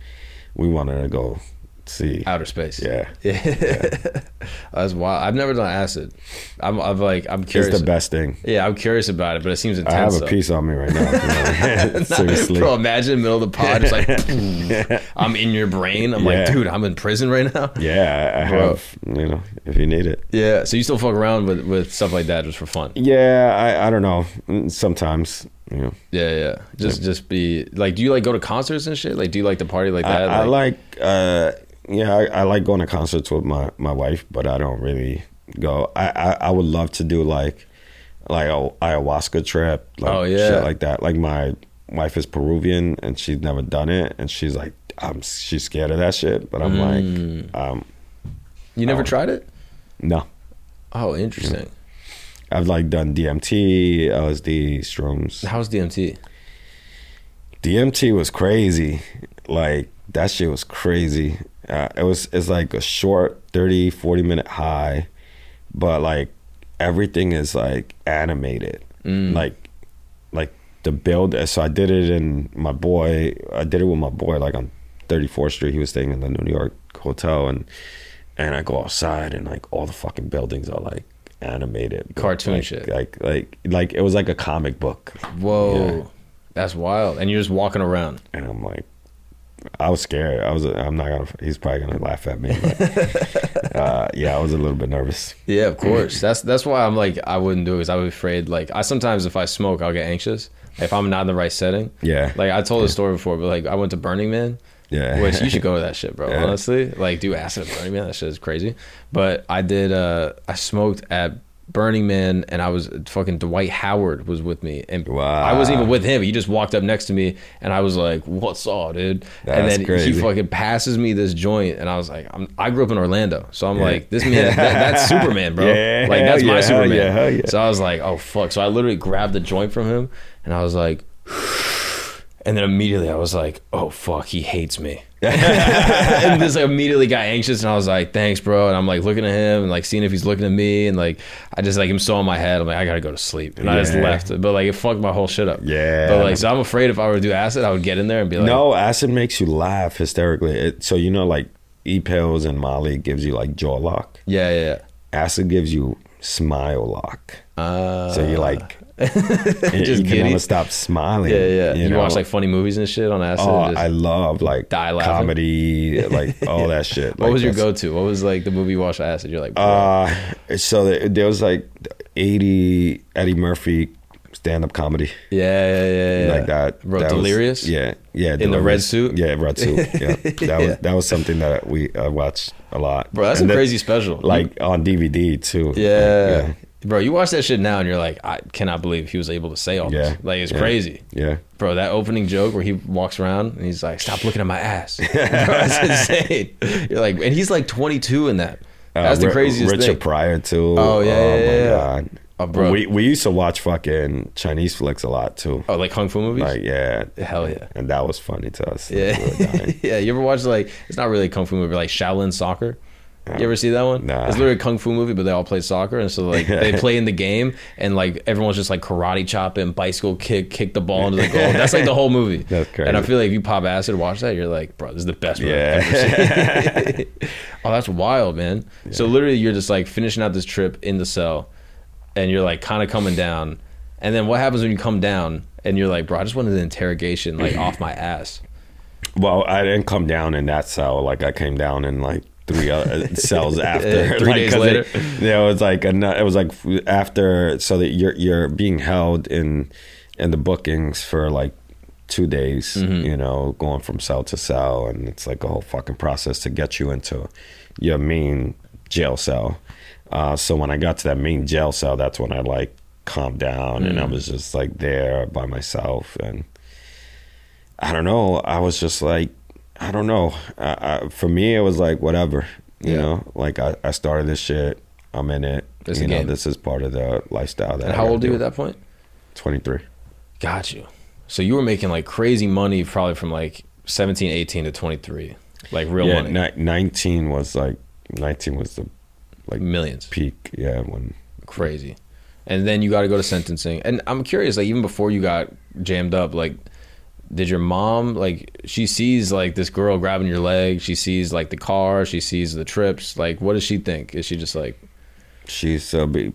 we wanted to go see. Outer space. Yeah, Yeah. That's wild. I've never done acid. I'm, I'm like, I'm curious. it's the best thing. Yeah, I'm curious about it, but it seems intense. I have a though. piece on me right now. Seriously, Bro, imagine middle of the pod, just like I'm in your brain. I'm like, dude, I'm in prison right now. yeah, I I have. You know, if you need it. Yeah. So you still fuck around with, with stuff like that just for fun. Yeah, I, I don't know. Sometimes, you know, Yeah, yeah. Just just be like, do you like go to concerts and shit? Like, do you like to party like I, that? I like. uh Yeah, I, I like going to concerts with my my wife, but I don't really go. I I, I would love to do like like a ayahuasca trip, like Oh, yeah. shit like that. Like my wife is Peruvian and she's never done it, and she's like, I'm she's scared of that shit, but I'm Mm. like, um, you never tried it? no. Oh, interesting. I've like done DMT, LSD, shrooms. How's DMT? DMT was crazy. Like that shit was crazy. Uh, it was it's like a short 30 40 minute high, but like everything is like animated. Mm. Like like the build so I did it in my boy I did it with my boy like on 34th Street. He was staying in the New York hotel and and I go outside and like all the fucking buildings are like animated Cartoon like, shit. like like like it was like a comic book Whoa, Yeah. that's wild. And you're just walking around. and I'm like, I was scared. I was. I'm not gonna. He's probably gonna laugh at me. But, uh, yeah, I was a little bit nervous. Yeah, of course. that's that's why I'm like I wouldn't do it because I was afraid. Like I sometimes if I smoke, I'll get anxious if I'm not in the right setting. Yeah, Like I told the story before, but like I went to Burning Man, yeah. which you should go to that shit, bro. Yeah. Honestly, like do acid at Burning Man. That shit is crazy. But I did. uh I smoked at Burning Man, and I was fucking Dwight Howard was with me, and Wow. I wasn't even with him. He just walked up next to me, and I was like, "What's up, dude?" and then crazy. he fucking passes me this joint, and I was like, I'm, "I grew up in Orlando, so I'm like, this man, that, that's Superman, bro. Yeah, like that's hell my Superman." yeah, yeah. So I was like, "Oh fuck!" So I literally grabbed the joint from him, and I was like. And then immediately I was like, "Oh fuck, he hates me." and this immediately got anxious, and I was like, "Thanks, bro." And I'm like looking at him and like seeing if he's looking at me, and like I just like him so in my head. I'm like, I gotta go to sleep, and I just left. But like it fucked my whole shit up. Yeah. But like, so I'm afraid if I were to do acid, I would get in there and be like, no, acid makes you laugh hysterically. It, so you know, like e pills and Molly gives you like jaw lock. yeah, yeah." yeah. Acid gives you smile lock. Uh, So you like, Just can giddy. never stop smiling. yeah, yeah. You, know? watch like funny movies and shit on acid. Oh, I love like comedy, like all that shit. what Like, was your go-to? What was like the movie you watched on acid? You're like, bro. Uh, so there, there was like eighty Eddie Murphy stand up comedy yeah, yeah, yeah, yeah. like that. Bro, that was- Delirious. yeah, yeah. In the red suit? Yeah, red suit. Yeah, that Yeah. was that was something that we uh, watched a lot. Bro, that's And a crazy special. Like on DVD too. Yeah. Like, Bro, you watch that shit now and you're like, I cannot believe he was able to say all Yeah. this. Like, it's Yeah. crazy. yeah. Bro, that opening joke where he walks around and he's like, stop looking at my ass. Bro, that's insane. You're like, and he's like 22 in that. Uh, That's the craziest Richard thing. Pryor too. Oh, yeah, yeah, my yeah, yeah. god. Oh, bro. We we used to watch fucking Chinese flicks a lot too. Oh, like Kung Fu movies? Like yeah, Hell yeah. and that was funny to us. Yeah. Yeah. You ever watch like, it's not really a Kung Fu movie, like Shaolin Soccer? You ever see that one? Nah. It's literally a kung fu movie, but they all play soccer, and so like they play in the game, and like everyone's just like karate chopping, bicycle kick, kick the ball into the goal. That's like the whole movie. That's crazy. And I feel like if you pop acid, watch that, you're like, bro, this is the best movie Yeah. I've ever seen. oh, that's wild, man. So literally, you're just like finishing out this trip in the cell, and you're like kind of coming down, and then what happens when you come down, and you're like, bro, I just wanted the interrogation like off my ass. Well, I didn't come down in that cell. Like I came down in like three other cells after. Three like, days later? It, it was like it was like after. So that you're you're being held in in the bookings for like two days. Mm-hmm. You know, going from cell to cell, and it's like a whole fucking process to get you into your main jail cell. Uh, so when I got to that main jail cell, that's when I like calmed down, and I Mm. was just like there by myself and. I don't know. I was just like, I don't know. I, I, for me, it was like whatever. You Yeah. know, like I, I started this shit. I'm in it. It's you know, game. this is part of the lifestyle that. And how old are you at that point? Twenty three. Got you. So you were making like crazy money probably from like 17, 18 to 23. Like real Yeah, money. ni- nineteen was like nineteen was the like Millions. peak. Yeah, when Crazy. And then you got to go to sentencing. And I'm curious, like, even before you got jammed up, like, did your mom, like, she sees like this girl grabbing your leg, she sees like the car, she sees the trips. Like, what does she think? Is she just like, she used to be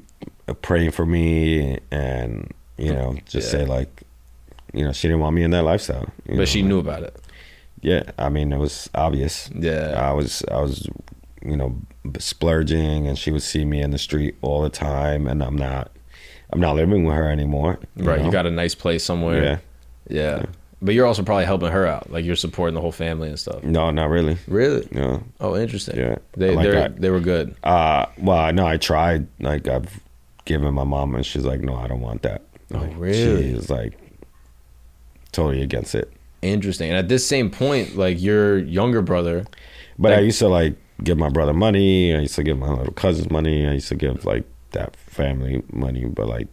uh, praying for me and you know just Yeah. say like, you know, she didn't want me in that lifestyle. you know, but she knew about it? Yeah, I mean it was obvious. Yeah. I was I was you know splurging, and she would see me in the street all the time, and I'm not I'm not living with her anymore. Right. know? You got a nice place somewhere. yeah. Yeah. But you're also probably helping her out. Like, you're supporting the whole family and stuff. No, not really. Really? No. Oh, interesting. Yeah. They Like they're- I- they were good. Uh well, no, I tried. Like I've given my mom, and she's like, "No, I don't want that." Oh, really? She's like totally against it. Interesting. And at this same point, like your younger brother, But I used to like give my brother money. I used to give my little cousins money. I used to give like that family money. But like,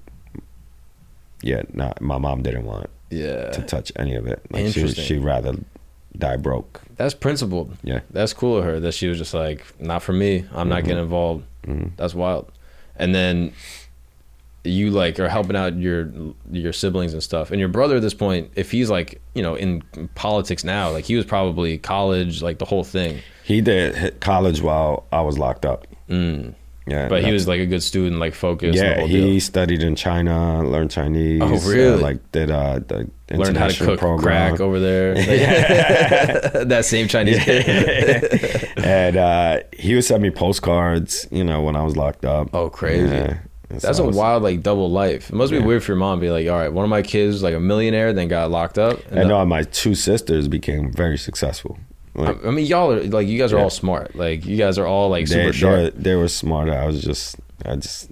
yeah, not my mom didn't want yeah, to touch any of it. Like she was, she'd rather die broke. that's principled. Yeah. That's cool of her that she was just like, not for me. I'm not getting involved. Mhm. That's wild. And then you like are helping out your your siblings and stuff. And your brother at this point, if he's like, you know, in politics now, like he was probably college, like the whole thing. He did college while I was locked up. Mm. Yeah, But he was like a good student, like focused. Yeah, he deal. studied in China, learned Chinese. Oh, uh, really? like did uh, the learned how to international cook program. crack over there. that same Chinese kid. and uh, he would send me postcards, you know, when I was locked up. Oh, crazy. Yeah. So That's I a was- wild like double life. It must be Yeah. weird for your mom to be like, all right, one of my kids was like a millionaire, then got locked up. And I know my two sisters became very successful. Like, I mean, y'all are like you guys are Yeah. all smart. Like you guys are all like they, super sharp. they, they were smart. I was just, I just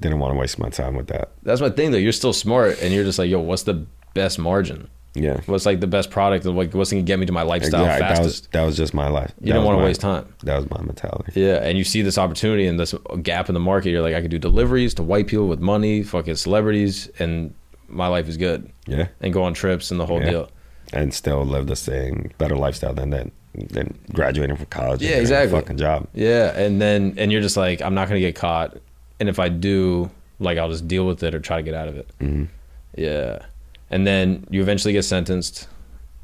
didn't want to waste my time with that. That's my thing though. You're still smart, and you're just like, yo, what's the best margin? Yeah. What's like the best product? And like, what's gonna get me to my lifestyle yeah, that was fastest? that was just my life. You That don't want to waste time. That was my mentality. Yeah, and you see this opportunity and this gap in the market. You're like, I could do deliveries to white people with money, fucking celebrities, and my life is good. Yeah. And go on trips and the whole Yeah. deal. And still live the same better lifestyle than than, than graduating from college. and Yeah, a exactly. fucking job. Yeah, and then and you're just like, I'm not gonna get caught, and if I do, like, I'll just deal with it or try to get out of it. hmm Yeah, and then you eventually get sentenced,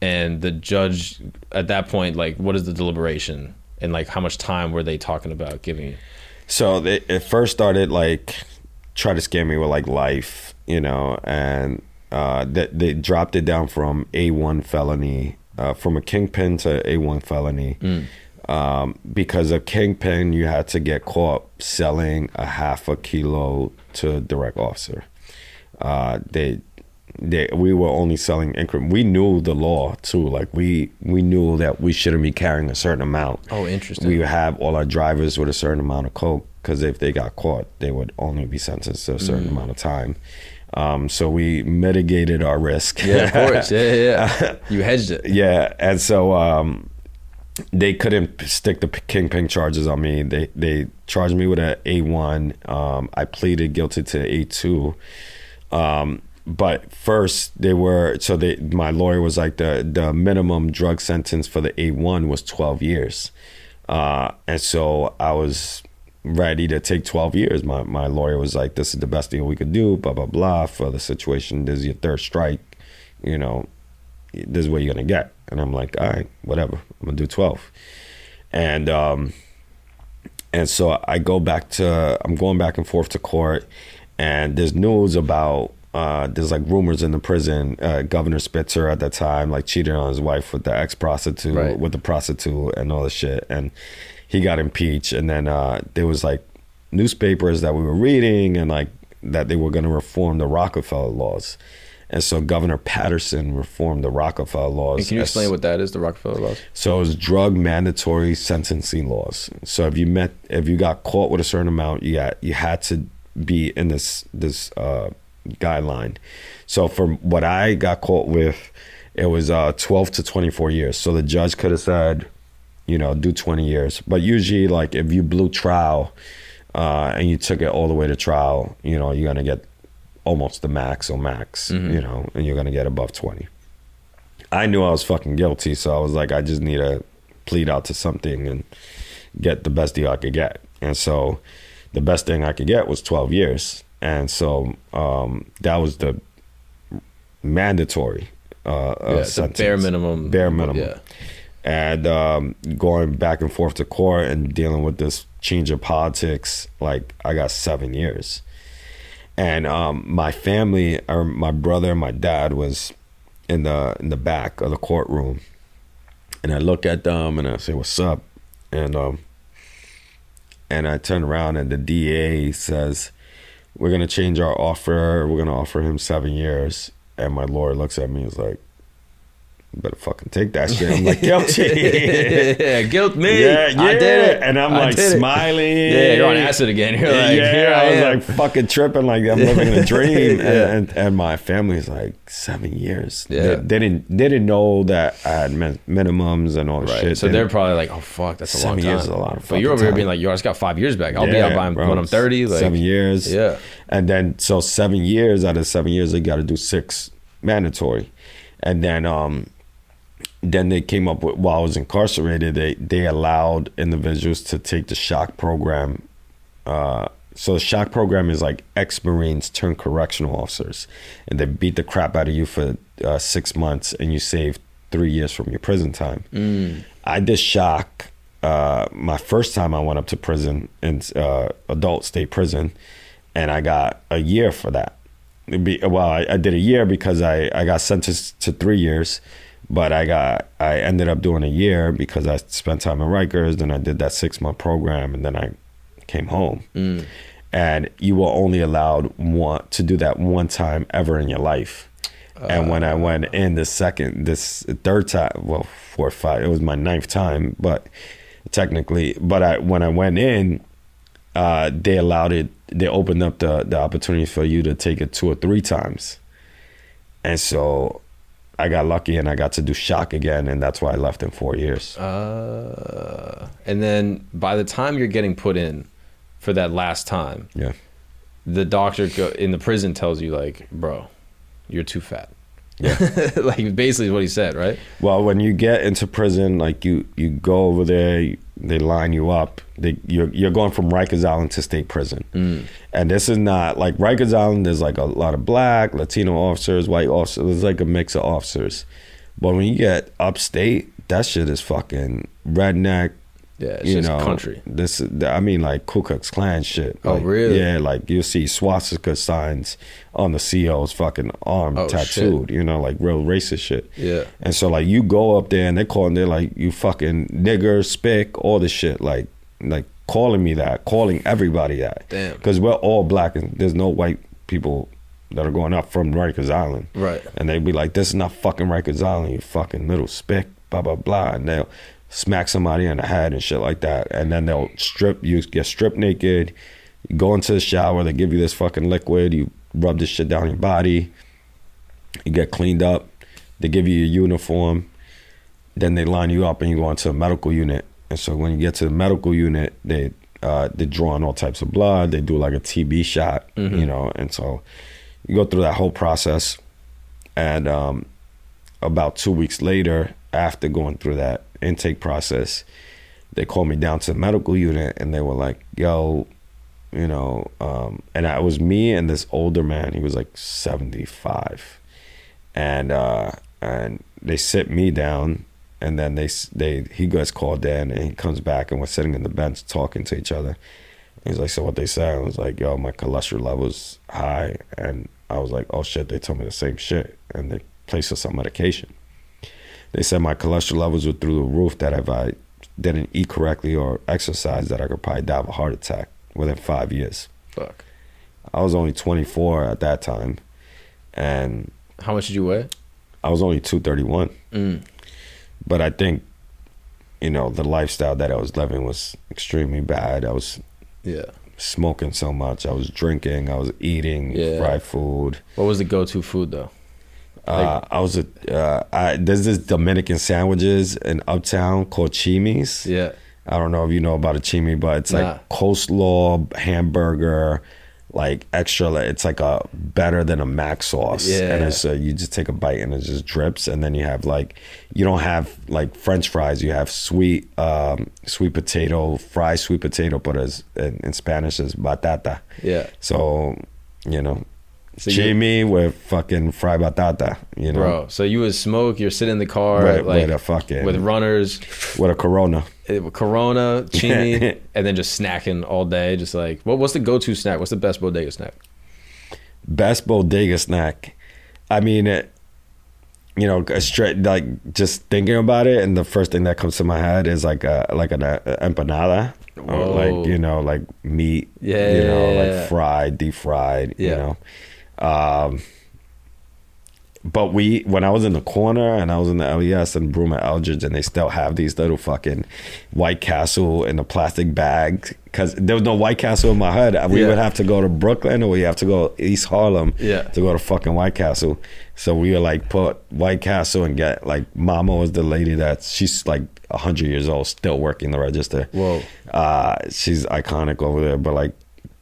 and the judge at that point, like, what is the deliberation, and like, how much time were they talking about giving you? So they, it first started like try to scare me with like life, you know, and uh, they, they dropped it down from a one felony, uh, from a kingpin to a one felony, um, because a kingpin you had to get caught selling a half a kilo to a direct officer. Uh, they they we were only selling increment. We knew the law too. Like we we knew that we shouldn't be carrying a certain amount. Oh, interesting. We would have all our drivers with a certain amount of coke because if they got caught, they would only be sentenced to a certain amount of time. Um, so we mitigated our risk. Yeah, of course. Yeah, yeah, yeah. you hedged it. Yeah, and so um, they couldn't stick the kingpin charges on me. They they charged me with a A one. Um, I pleaded guilty to A two. Um, but first they were so they my lawyer was like the the minimum drug sentence for the A one was twelve years, uh, and so I was ready to take 12 years. My my lawyer was like, this is the best deal we could do, blah, blah, blah, for the situation. This is your third strike. You know, this is what you're going to get. And I'm like, all right, whatever. I'm going to do 12. And, um, and so I go back to, I'm going back and forth to court, and there's news about, uh, there's like rumors in the prison. Uh, Governor Spitzer at that time, like cheated on his wife with the ex prostitute, Right. with the prostitute, and all the shit. And he got impeached. And then uh, there was like newspapers that we were reading, and like that they were going to reform the Rockefeller laws. And so Governor Paterson reformed the Rockefeller laws. And can you as- explain what that is, the Rockefeller laws? so it was drug mandatory sentencing laws. So if you met, if you got caught with a certain amount, you got, you had to be in this this uh, guideline. So from what I got caught with, it was uh, 12 to 24 years. So the judge could have said, you know, do 20 years. But usually, like if you blew trial uh, and you took it all the way to trial, you know, you're gonna get almost the max or max, you know, and you're gonna get above 20. I knew I was fucking guilty, so I was like, I just need to plead out to something and get the best deal I could get. And so the best thing I could get was 12 years. And so um, that was the mandatory uh, uh, Yeah, sentence. bare minimum. Bare minimum. Yeah. And um, going back and forth to court and dealing with this change of politics, like I got seven years. And um, my family, or my brother and my dad, was in the in the back of the courtroom, and I look at them and I say, "What's up?" And um, and I turn around and the DA says, "We're gonna change our offer. We're gonna offer him seven years." And my lawyer looks at me and is like, "You better fucking take that shit." I'm like, "Guilty." yeah, guilt me. Yeah, yeah. I did it. And I'm I like smiling. Yeah, you're on acid again. You're like, yeah, here I, I, was am. like fucking tripping, like I'm living a dream. Yeah. and, and and my family's like seven years. Yeah. they, they didn't they didn't know that I had min- minimums and all the Right. shit. So They they're probably like, oh fuck, that's a Seven long time. years is a lot of fun. But you're over here being like, yo, I just got five years back. I'll be out by bro. when I'm 30. Like, seven years. Yeah. and then so seven years out of seven years, they got to do six mandatory, and then um, then they came up with while I was incarcerated, they they allowed individuals to take the shock program. Uh, so the shock program is like ex-marines turn correctional officers, and they beat the crap out of you for uh, six months, and you save three years from your prison time. I did shock. Uh, my first time I went up to prison in uh, adult state prison, and I got a year for that. It'd be, well, I, I did a year because I, I got sentenced to three years, but I got I ended up doing a year because I spent time in Rikers. Then I did that six month program, and then I came home. And you were only allowed one to do that one time ever in your life. and when I went in the second, this third time, well, four or five, it was my ninth time, but technically, but I when I went in, uh, they allowed it. They opened up the the opportunity for you to take it two or three times, and so I got lucky and I got to do shock again, and that's why I left in four years. Uh, and then by the time you're getting put in for that last time, yeah, the doctor go, in the prison tells you like, bro, you're too fat. Yeah. like basically what he said, right? Well, when you get into prison, like you you go over there, you- they line you up. They you're you're going from Rikers Island to state prison, mm. and this is not like Rikers Island. There's like a lot of black, Latino officers, white officers. There's like a mix of officers, but when you get upstate, that shit is fucking redneck. Yeah, it's you just know, country. This, I mean, like Ku Klux Klan shit. Oh, Like, really? Yeah, like you see swastika signs on the CO's fucking arm Oh, tattooed. You know, like real racist shit. Yeah. And so like you go up there and they're calling they're like you fucking nigger, spick, all this shit. Like like calling me that, calling everybody that. Damn. Because we're all black and there's no white people that are going up from Rikers Island. Right. And they'd be like, This is not fucking Rikers Island, you fucking little spick, blah blah blah. And they'll smack somebody in the head and shit like that. And then they'll strip you get stripped naked, you go into the shower, they give you this fucking liquid, you rub this shit down your body, you get cleaned up, they give you your uniform, then they line you up and you go into a medical unit. And so when you get to the medical unit, they uh, they draw on all types of blood. They do like a TB shot, you know. And so you go through that whole process. And um, about two weeks later, after going through that intake process, they called me down to the medical unit and they were like, "Yo, you know," um, and I it was me and this older man. He was like seventy five, and uh, and they sit me down, and then they they he gets called in, and he comes back, and we're sitting in the bench talking to each other. He's like, "So what they said?" I was like, "Yo, my cholesterol level's high," and I was like, "Oh shit!" They told me the same shit, and they placed us on medication. They said my cholesterol levels were through the roof. That if I didn't eat correctly or exercise, that I could probably die of a heart attack within five years. Fuck. I was only 24 at that time, and How much did you weigh? I was only 231. Mm. But I think, you know, the lifestyle that I was living was extremely bad. I was Yeah. smoking so much. I was drinking. I was eating Yeah. fried food. What was the go-to food though? Uh, I was a. Uh, I, there's this Dominican sandwiches in Uptown called Chimis. Yeah. I don't know if you know about a chimi, but it's Nah. like coleslaw, hamburger, like extra. It's like a better than a mac sauce, Yeah. and it's uh, you just take a bite and it just drips, and then you have like you don't have like French fries. You have sweet um, sweet potato, fried sweet potato, but as in, in Spanish is batata. Yeah. So you know. So you- chimi with fucking fried batata, you know, Bro, so you would smoke, you're sitting in the car With- like with a fucking- with runners, with a Corona. eh, with Corona, chimi, and then just snacking all day. Just like, what, what's the go-to snack? What's the best bodega snack? best bodega snack. I mean, it, you know, a straight like just thinking about it, and the first thing that comes to my head is like a like an uh, empanada, or like you know, like meat, Yeah, you know, yeah, like yeah. fried, deep fried, you know. Um, but we, when I was in the corner and I was in the LES and Broome at Eldridge, and they still have these little fucking White Castle in a plastic bag because there was no White Castle in my hood. We Yeah. would have to go to Brooklyn or we have to go East Harlem Yeah. to go to fucking White Castle. So we would like put White Castle and get like Mama was the lady that she's like hundred years old, still working the register. Whoa. Uh, she's iconic over there, but like.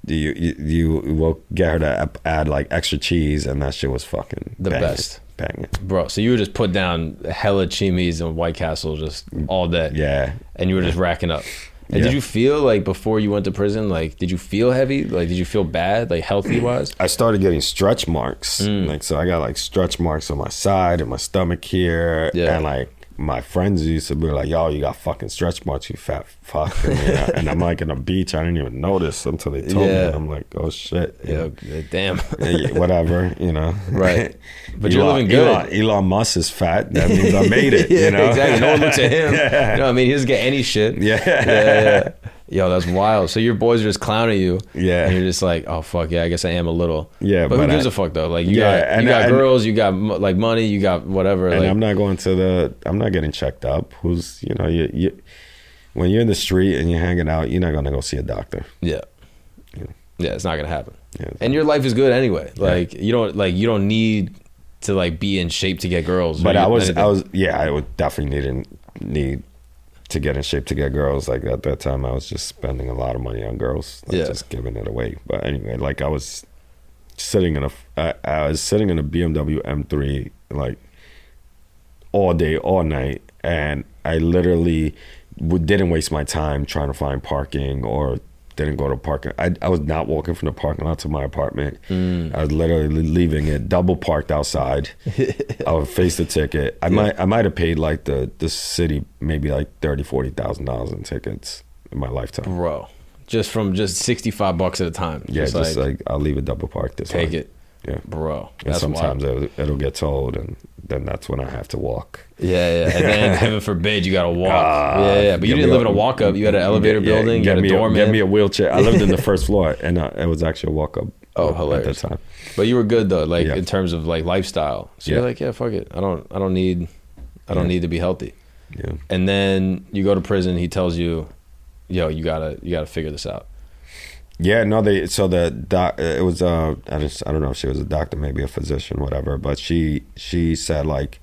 You, you you will get her to add like extra cheese, and that shit was fucking The banging, best. banging. Bro, so you would just put down hella chimis and White Castle just all day. Yeah, And you were just racking up. And Yeah. did you feel like before you went to prison, like did you feel heavy? Like did you feel bad, like healthy wise? I started getting stretch marks. Mm. Like so I got like stretch marks on my side and my stomach here. Yeah. And like my friends used to be like, Yo, you got fucking stretch marks, you fat fuck. And, yeah, and I'm like in a beach, I didn't even notice until they told me. Yeah. And I'm like, Oh shit. Yeah, damn. Yeah, whatever, you know. Right. But you're Elon- living good. Elon, Elon Musk is fat. That means I made it. yeah, you know? exactly. No one looks at him. Yeah. You know what I mean? He doesn't get any shit. Yeah, yeah. Yo, that's wild. So your boys are just clowning you. Yeah. And you're just like, oh fuck yeah, I guess I am a little. Yeah, But, who gives I- a fuck though? Like you Yeah, got and you got I- girls, you got like money, you got whatever. and like I'm not going to the. I'm not getting checked up. Who's you know you, you when you're in the street and you're hanging out, you're not gonna go see a doctor. yeah. Yeah. Yeah, it's not gonna happen. Yeah. And your life is good anyway. Like you don't like you don't need to like be in shape to get girls. But I was, anything. I was, yeah, I would definitely need need to get in shape to get girls. Like at that time, I was just spending a lot of money on girls, like Yeah. just giving it away. But anyway, like I was sitting in a, I, I was sitting in a BMW M3 like all day, all night, and I literally w- didn't waste my time trying to find parking or didn't go to parking. I, I was not walking from the parking lot to my apartment. Mm. I was literally leaving it double parked outside. I would face the ticket. I might I might have paid like the the city maybe like thirty forty thousand dollars in tickets in my lifetime. bro. Just from just sixty five bucks at a time. Yeah, just, just like, like, I'll leave it double parked this take way. it, Yeah. bro. And sometimes it'll, it'll get told, and then that's when I have to walk. Yeah, yeah. And then heaven forbid you gotta walk. Ah, yeah, yeah. But you didn't live in a walk up. You had an elevator Yeah, building. You Get had a me doorman. Get me a wheelchair. I lived in the first floor, and uh, it was actually a walk up. Oh, at hilarious. the time. But you were good though, like Yeah. in terms of like lifestyle. So you're like, yeah, fuck it. I don't, I don't need, I don't Yeah. need to be healthy. Yeah. And then you go to prison. He tells you, yo, you gotta, you gotta figure this out. Yeah, no, they so the doc it was uh I just I don't know if she was a doctor, maybe a physician, whatever, but she she said like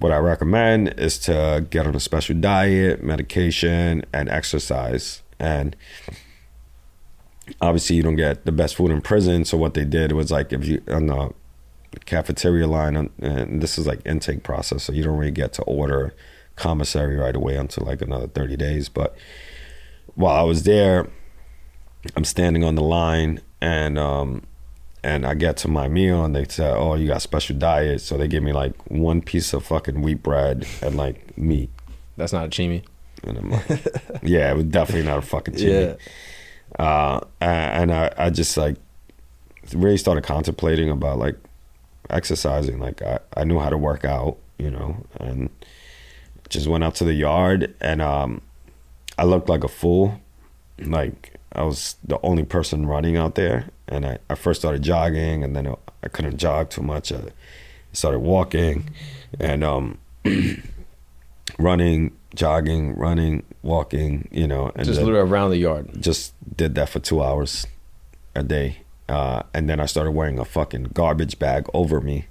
what I recommend is to get on a special diet, medication, and exercise. And obviously you don't get the best food in prison, so what they did was like if you on the cafeteria line and this is like intake process, so you don't really get to order commissary right away until like another 30 days, but while I was there I'm standing on the line and um and I get to my meal and they say, Oh, you got special diet. So they give me like one piece of fucking wheat bread and like meat. That's not a chimi. And I'm like, Yeah, it was definitely not a fucking chimi. Uh and I, I just like really started contemplating about like exercising. Like I, I knew how to work out, you know, and just went out to the yard and um I looked like a fool. Like I was the only person running out there, and I, I first started jogging, and then I couldn't jog too much. I started walking, and um, running, jogging, running, walking. You know, and Just literally around the yard. just did that for two hours a day, uh, and then I started wearing a fucking garbage bag over me.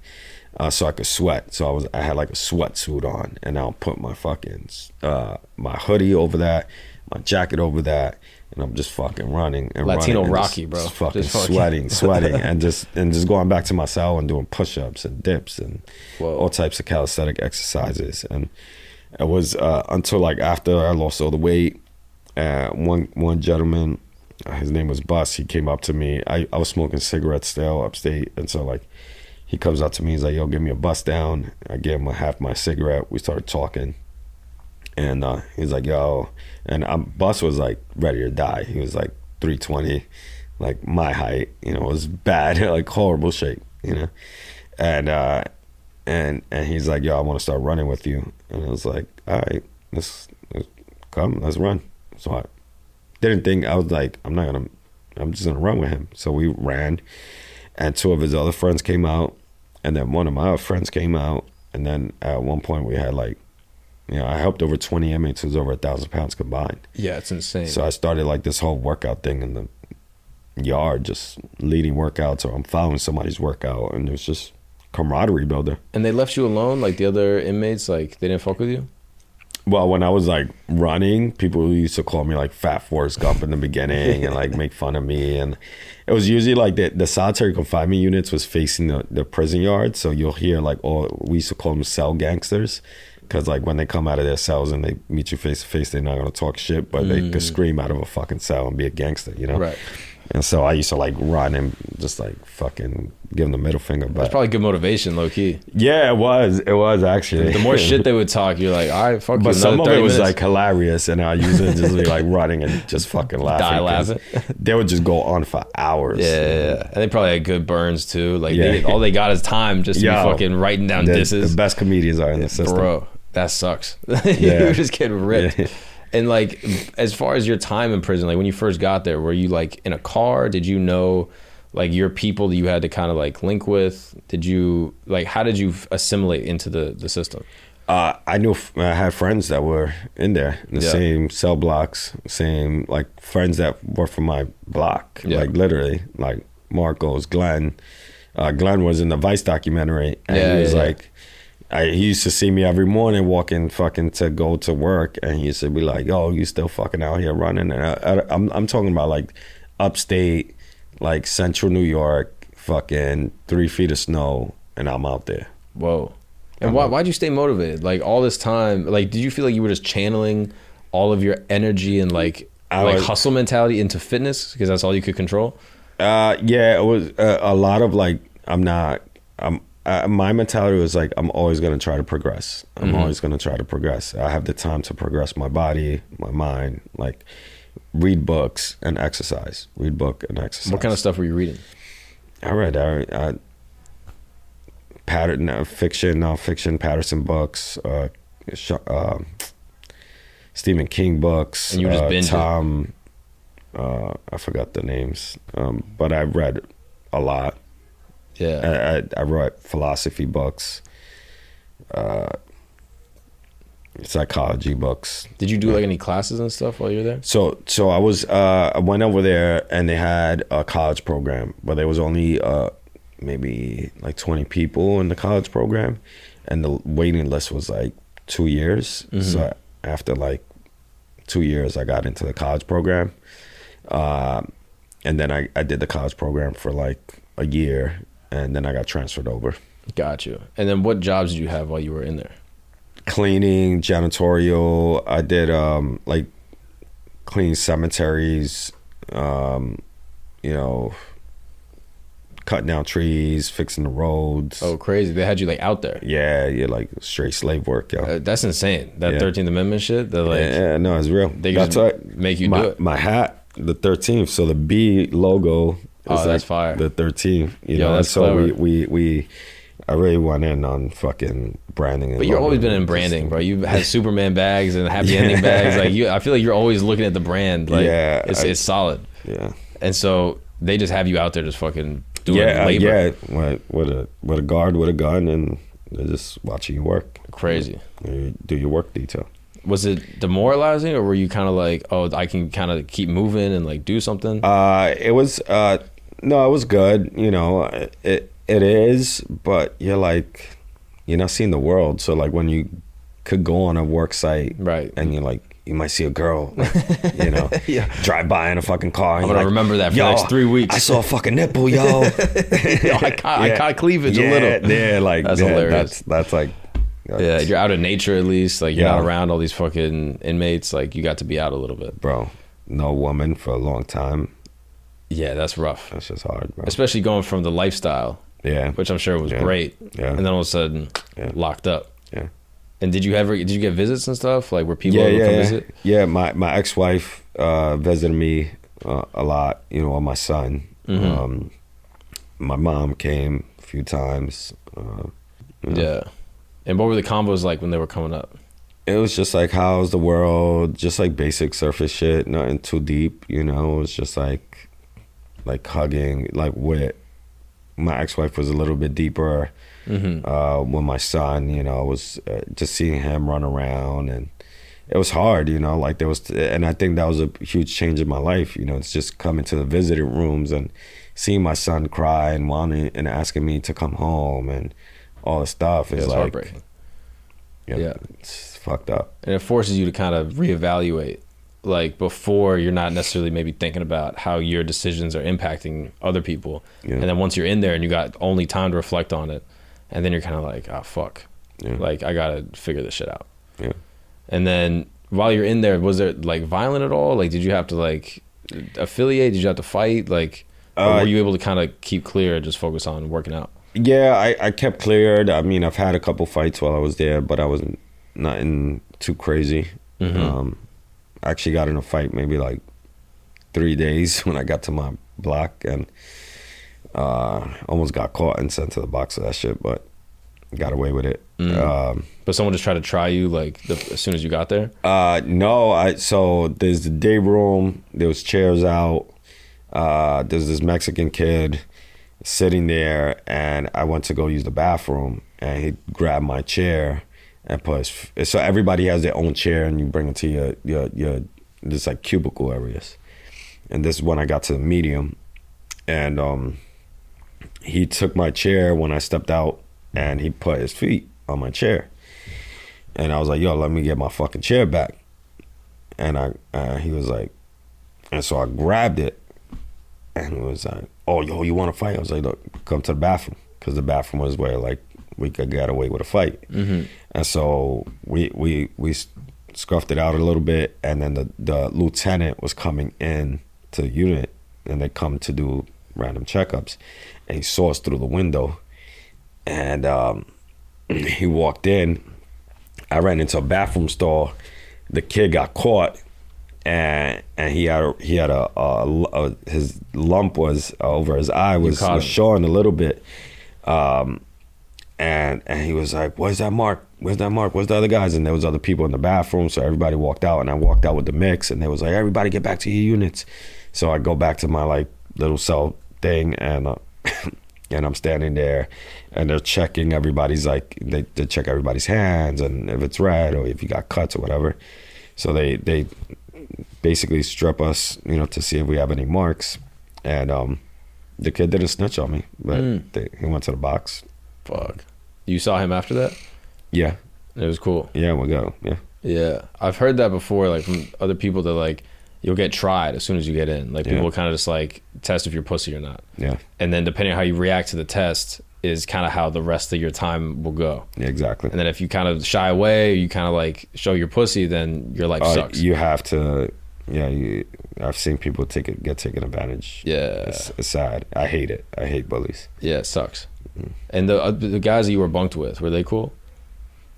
Uh, so I could sweat. So I was I had like a sweatsuit on, and I'll put my fucking uh, my hoodie over that, my jacket over that, and I'm just fucking running and Latino running and Rocky, just- bro. just fucking Just fucking- sweating, sweating, and just and just going back to my cell and doing push-ups and dips and Whoa. all types of calisthenic exercises. And it was uh, until like after I lost all the weight, uh, one one gentleman, uh, his name was Bus. He came up to me. I, I was smoking cigarettes still upstate, and so like he comes up to me. He's like, "Yo, give me a bust down." I gave him a half my cigarette. We started talking, and uh, he's like, "Yo," and um, Bus was like ready to die. He was like 320, like my height. You know, was bad, like horrible shape. You know, and uh, and and he's like, "Yo, I want to start running with you." And I was like, "All right, let's, let's come, let's run." So I didn't think I was like, "I'm not gonna, I'm just gonna run with him." So we ran, and two of his other friends came out, and then one of my friends came out, and then at one point we had like, you know, I helped over 20 inmates who's over a thousand pounds combined. Yeah, it's insane. So I started like this whole workout thing in the yard, just leading workouts, or I'm following somebody's workout, and it was just camaraderie builder. and they left you alone, like the other inmates, like they didn't fuck with you. Well, when I was like running, people used to call me like Fat Forrest Gump in the beginning and like make fun of me. And it was usually like the, the solitary confinement units was facing the, the prison yard. So you'll hear like, all, we used to call them cell gangsters. Cause like when they come out of their cells and they meet you face to face, they're not gonna talk shit, but they could mm. scream out of a fucking cell and be a gangster, you know? Right. And so I used to like run and just like fucking give them the middle finger. That's But probably good motivation, low key. yeah, it was. It was actually. The more shit they would talk, you're like, all right, fuck you. But some of it 30 was like hilarious, and I used to just be like running and just fucking laughing. Die laughing. They would just go on for hours. Yeah, yeah, yeah. and they probably had good burns too. Like Yeah. they, all they got is time just to Yo, be fucking writing down The, disses. the best comedians are in the system. Bro, that sucks. You just get ripped. Yeah. And like, as far as your time in prison, like when you first got there, were you like in a car? Did you know like your people that you had to kind of like link with? Did you like how did you assimilate into the the system? Uh, I knew f- I had friends that were in there, in the Yeah. same cell blocks, same like friends that were from my block, Yeah. like literally, like Marcos, Glenn. Uh, Glenn was in the Vice documentary, and Yeah, he was like, I, he used to see me every morning walking fucking to go to work, and he used to be like, "Oh, you still fucking out here running?" And I, I, I'm I'm talking about like upstate, like Central New York, fucking three feet of snow, and I'm out there. Whoa. And why why'd you stay motivated? Like all this time, like did you feel like you were just channeling all of your energy and like I like was- hustle mentality into fitness because that's all you could control? Uh, yeah, it was uh, a lot of like I'm not. I'm. Uh, my mentality was like I'm always gonna try to progress. I'm always gonna try to progress. I have the time to progress my body, my mind. Like read books and exercise. Read book and exercise. What kind of stuff were you reading? I read I, I pattern uh, fiction, nonfiction, Patterson books, uh, uh, Stephen King books. And you just uh? Tom. Uh, I forgot the names, um, but I read a lot. Yeah. I, I, I wrote philosophy books, uh, psychology books. Did you do like any classes and stuff while you were there? So so I was uh, I went over there and they had a college program, but there was only uh, maybe like twenty people in the college program, and the waiting list was like two years. So after like two years, I got into the college program, uh, and then I I did the college program for like a year, and then I got transferred over. Got you. And then what jobs did you have while you were in there? cleaning, janitorial. I did um like clean cemeteries, um, you know, cutting down trees, fixing the roads. Oh, crazy! They had you like out there. yeah, yeah, like straight slave work, yo. Uh, that's insane. That Yeah. Thirteenth Amendment shit. That like yeah, no, it's real. they That's just what make you my, do it. My hat, the thirteenth. So the B logo Oh, that's like fire. The thirteenth. You Yo, know, that's so clever. we we we. I really went in on fucking branding. And But you've always been in branding, bro. You've had Superman bags and happy ending bags. Like you, I feel like you're always looking at the brand. Like Yeah, it's I- it's solid. Yeah. And so they just have you out there just fucking doing yeah, labor. yeah, with, with a with a guard with a gun, and they're just watching you work. Crazy. You do your work detail. Was it demoralizing, or were you kind of like, oh, I can kind of keep moving and like do something? Uh, it was uh, no, it was good. You know, it it is, but you're like, you're not seeing the world. So like when you could go on a work site, Right. and you're like. You might see a girl, like, you know, Yeah. drive by in a fucking car. And I'm gonna like, remember that for the "Yo, next three weeks." I saw a fucking nipple, yo. Yo, I caught, I caught cleavage yeah, a little. Yeah, like That's yeah, hilarious. That's that's like, Yeah, you're out of nature at least. Like you're Yeah. not around all these fucking inmates. Like you got to be out a little bit. bro. No woman for a long time. Yeah, that's rough. That's just hard, bro. Especially going from the lifestyle, Yeah, which I'm sure was Yeah. great, Yeah. and then all of a sudden Yeah. locked up. yeah, And did you ever did you get visits and stuff? Like were people yeah, able to yeah, come yeah. visit? Yeah, my my ex wife uh, visited me uh, a lot. You know, and my son. Mm-hmm. Um, my mom came a few times. Uh. Yeah. And what were the combos like when they were coming up? It was just like, how's the world? Just like basic surface shit, nothing too deep. You know, it was just like, like hugging, like with. My ex-wife was a little bit deeper. Mm-hmm. uh, with my son, you know, was uh, just seeing him run around and it was hard, you know, like there was, and I think that was a huge change in my life, you know, it's just coming to the visiting rooms and seeing my son cry and wanting and asking me to come home and all the stuff is like, heartbreaking. Yeah. it's fucked up. And it forces you to kind of reevaluate. Like before, you're not necessarily maybe thinking about how your decisions are impacting other people. Yeah. And then once you're in there and you got only time to reflect on it, and then you're kind of like, oh, fuck. Yeah. Like, I got to figure this shit out. Yeah. And then while you're in there, was it like violent at all? Like, did you have to like affiliate? Did you have to fight? Like, Uh, were you able to kind of keep clear and just focus on working out? Yeah, I, I kept cleared. I mean, I've had a couple fights while I was there, but I wasn't nothing too crazy. Mhm. Um, actually got in a fight maybe like three days when I got to my block and uh, almost got caught and sent to the box of that shit, but got away with it. Mm. Um, But someone just tried to try you like the, as soon as you got there? uh, no, I so there's the day room. There was chairs out. Uh, there's this Mexican kid sitting there, and I went to go use the bathroom, and he grabbed my chair, and plus so everybody has their own chair, and you bring it to your your your this like cubicle areas. And this is when I got to the medium, and um, he took my chair when I stepped out, and he put his feet on my chair, and I was like, "Yo, let me get my fucking chair back." And I, uh, he was like, and so I grabbed it, and he was like, "Oh, yo, you want to fight?" I was like, "Look, come to the bathroom," because the bathroom was where like we could get away with a fight. Mm-hmm. And so we we we scuffed it out a little bit, and then the the lieutenant was coming in to the unit, and they come to do random checkups, and he saw us through the window, and um, he walked in. I ran into a bathroom stall. The kid got caught, and and he had a, he had a, a, a his lump was over his eye was, was showing a little bit, um, and and he was like, "Where's that Mark? Where's that Mark? Where's the other guys?" And there was other people in the bathroom, so everybody walked out, and I walked out with the mix, and they was like, "Everybody get back to your units." So I go back to my like little cell thing, and uh, and I'm standing there, and they're checking everybody's like they, they check everybody's hands and if it's red or if you got cuts or whatever. So they they basically strip us, you know, to see if we have any marks, and um, the kid didn't snitch on me, but Mm. they, he went to the box. Fuck. You saw him after that? Yeah, It was cool. yeah, we go. Yeah, Yeah, I've heard that before, like from other people that like you'll get tried as soon as you get in. Like people Yeah. kind of just like test if you're pussy or not, yeah, and then depending on how you react to the test is kind of how the rest of your time will go. yeah, exactly. And then if you kind of shy away, you kind of like show your pussy, then your life Uh, sucks. you have to. Yeah, you, I've seen people take it, get taken advantage. yeah, It's, it's sad. I hate it. I hate bullies. yeah, it sucks. Mm. And the uh, the guys that you were bunked with were they cool?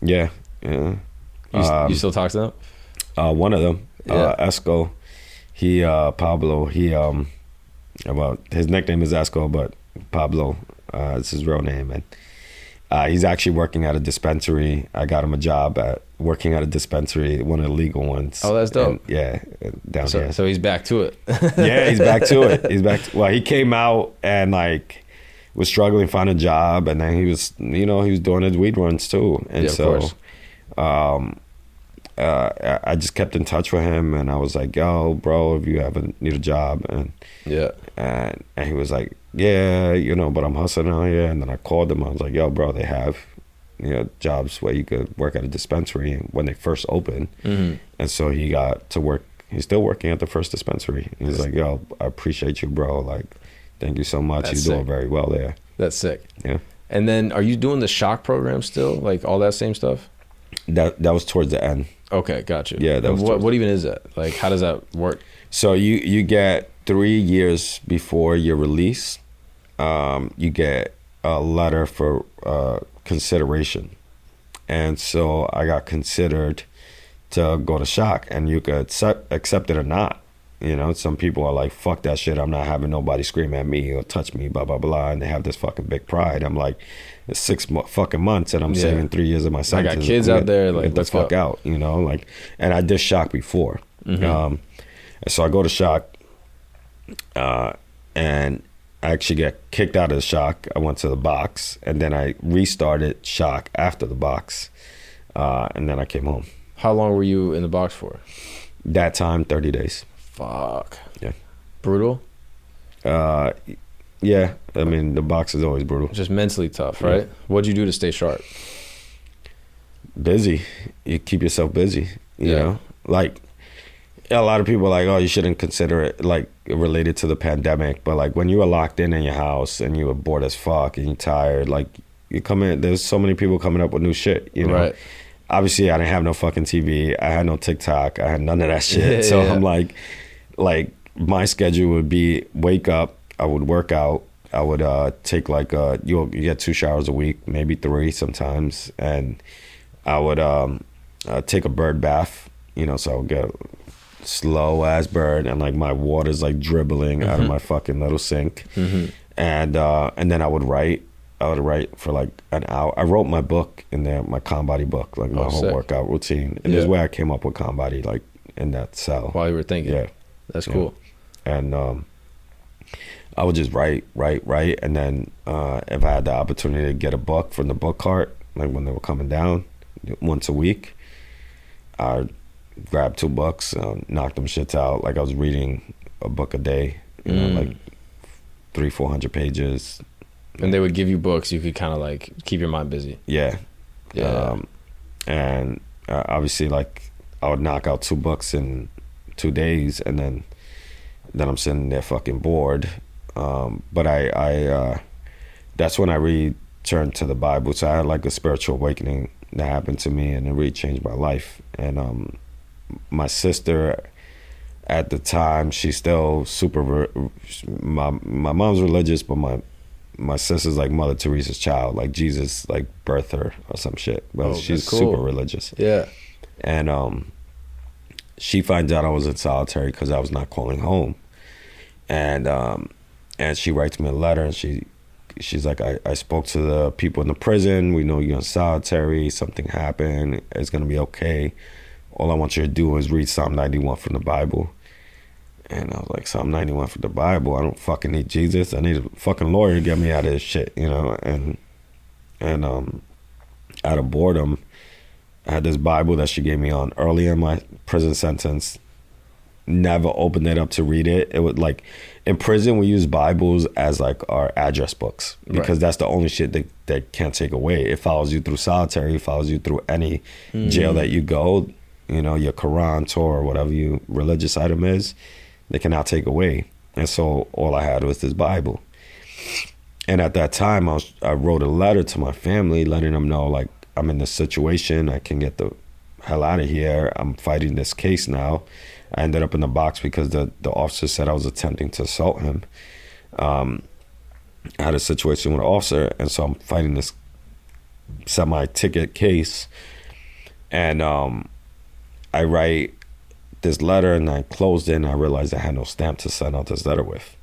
Yeah, yeah. You, Um, you still talk to them? Uh, one of them, Yeah. uh, Esco, he uh, Pablo. He um, well, his nickname is Esco, but Pablo uh, is his real name, and uh, he's actually working at a dispensary. I got him a job at working at a dispensary, one of the legal ones. Oh, that's dope. And, yeah, down So, here. so he's back to it. yeah, he's back to it. He's back. To, well, he came out and like was struggling to find a job, and then he was, you know, he was doing his weed runs too, and Yeah, so, um, uh, I- just kept in touch with him, and I was like, "Yo, bro, if you ever need a job," and yeah, and and he was like, "Yeah, you know, but I'm hustling out here." And then I called him. I was like, "Yo, bro, they have." You know, jobs where you could work at a dispensary when they first opened. hmm And so he got to work. He's still working at the first dispensary. and He's like, "Yo, I appreciate you, bro. Like, thank you so much. That's You're doing very well there." that's sick. Yeah, And then, are you doing the shock program still? Like all that same stuff? that that was towards the end. Okay, gotcha. Yeah, that And was what what even is that? Like, how does that work? So you you get three years before your release, um, you get a letter for uh, consideration, and so I got considered to go to shock, and you could accept, accept it or not. You know, some people are like, "Fuck that shit! I'm not having nobody scream at me or touch me." Blah blah blah, and they have this fucking big pride. I'm like, it's six mo- fucking months, and I'm Yeah. saving three years of my sentence. I got kids out there, like, get the fuck go. out. You know, like, and I did shock before. Mhm. Um, so I go to shock, uh, and I actually get kicked out of the shock. I went to the box, and then I restarted shock after the box, uh, and then I came home. How long were you in the box for? That time, thirty days. Fuck. Yeah. Brutal. Uh, yeah, I mean the box is always brutal. Just mentally tough, right? What'd you do to stay sharp? Busy, you keep yourself busy. You Yeah. know, like a lot of people are like, oh, you shouldn't consider it like related to the pandemic, but like when you were locked in in your house and you were bored as fuck and you're tired, like you come in. There's so many people coming up with new shit. You know, Right. obviously I didn't have no fucking TV. I had no TikTok. I had none of that shit. Yeah, so yeah. I'm like, like my schedule would be wake up. I would work out. I would uh, take like uh, you you get two showers a week, maybe three sometimes, and I would um, uh, take a bird bath. You know, so I would get a slow ass bird, and like my water's like dribbling out Mm-hmm. of my fucking little sink, and uh, and then I would write. I would write for like an hour. I wrote my book in there, my ConBody book, like my Oh, whole sick. workout routine. And this is where I came up with ConBody, like in that cell. While you were thinking. Yeah. That's cool. And um, I would just write, write, write. And then uh, if I had the opportunity to get a book from the book cart, like when they were coming down, once a week. I grab two books, uh, knock them shits out. Like I was reading a book a day, you know, Mm. like three, four hundred pages. And they would give you books you could kind of like keep your mind busy. Yeah, Yeah. Um, and uh, obviously, like I would knock out two books in two days, and then then I'm sitting there fucking bored. Um, but I, I uh, that's when I returned to the Bible. So I had like a spiritual awakening that happened to me, and it really changed my life. And um, my sister, at the time, she's still super. My my mom's religious, but my my sister's like Mother Teresa's child, like Jesus, like birthed her or some shit. But Oh, she's cool. super religious, Yeah. and um, she finds out I was in solitary because I was not calling home, and um, and she writes me a letter, and she she's like, I, I spoke to the people in the prison. We know you're in solitary. Something happened. It's gonna be okay. All I want you to do is read Psalm 91 from the Bible. And I was like, Psalm 91 from the Bible. I don't fucking need Jesus. I need a fucking lawyer to get me out of this shit, you know. And and um, out of boredom, I had this Bible that she gave me on early in my prison sentence. Never opened it up to read it. It would like in prison we use Bibles as like our address books because Right. that's the only shit that they can't take away. It follows you through solitary. It follows you through any mm-hmm. jail that you go. You know your Quran, Torah, whatever your religious item is, they cannot take away. And so all I had was this Bible. And at that time, I was I wrote a letter to my family, letting them know like I'm in this situation. I can get the hell out of here. I'm fighting this case now. I ended up in the box because the the officer said I was attempting to assault him. Um, I had a situation with an officer, and so I'm fighting this semi-ticket case. And um, I write this letter, and I closed and I realized I had no stamp to send out this letter with.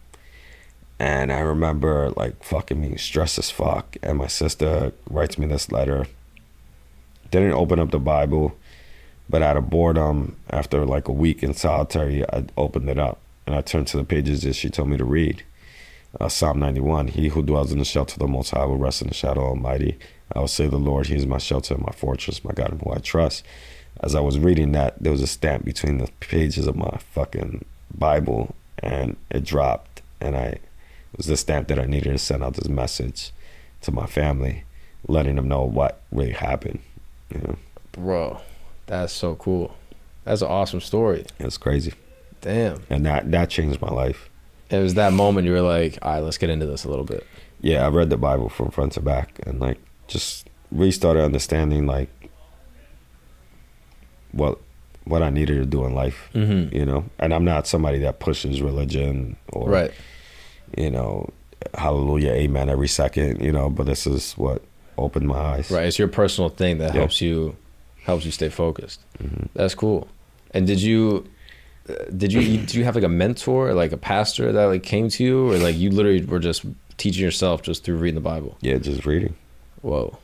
And I remember like fucking being stressed as fuck. And my sister writes me this letter. Didn't open up the Bible, but out of boredom, after like a week in solitary, I opened it up and I turned to the pages that she told me to read. Uh, Psalm 91 He who dwells in the shelter of the Most High will rest in the shadow of Almighty. I will say, The Lord, He is my shelter and my fortress, my God in whom I trust. As I was reading that, there was a stamp between the pages of my fucking Bible and it dropped. And I, it was the stamp that I needed to send out this message to my family, letting them know what really happened. You know, Bro, that's so cool. That's an awesome story. it's crazy. Damn. And that, that changed my life. It was that moment you were like, all right, let's get into this a little bit. yeah, I read the Bible from front to back and like just really started understanding like what what I needed to do in life, Mm-hmm. you know. And I'm not somebody that pushes religion or Right. you know, hallelujah, amen every second, you know, but this is what opened my eyes. Right. It's your personal thing that helps you helps you stay focused. Mhm. That's cool. And did you uh, did you did you have like a mentor, like a pastor that like came to you, or like you literally were just teaching yourself just through reading the Bible? Yeah, just reading. Whoa,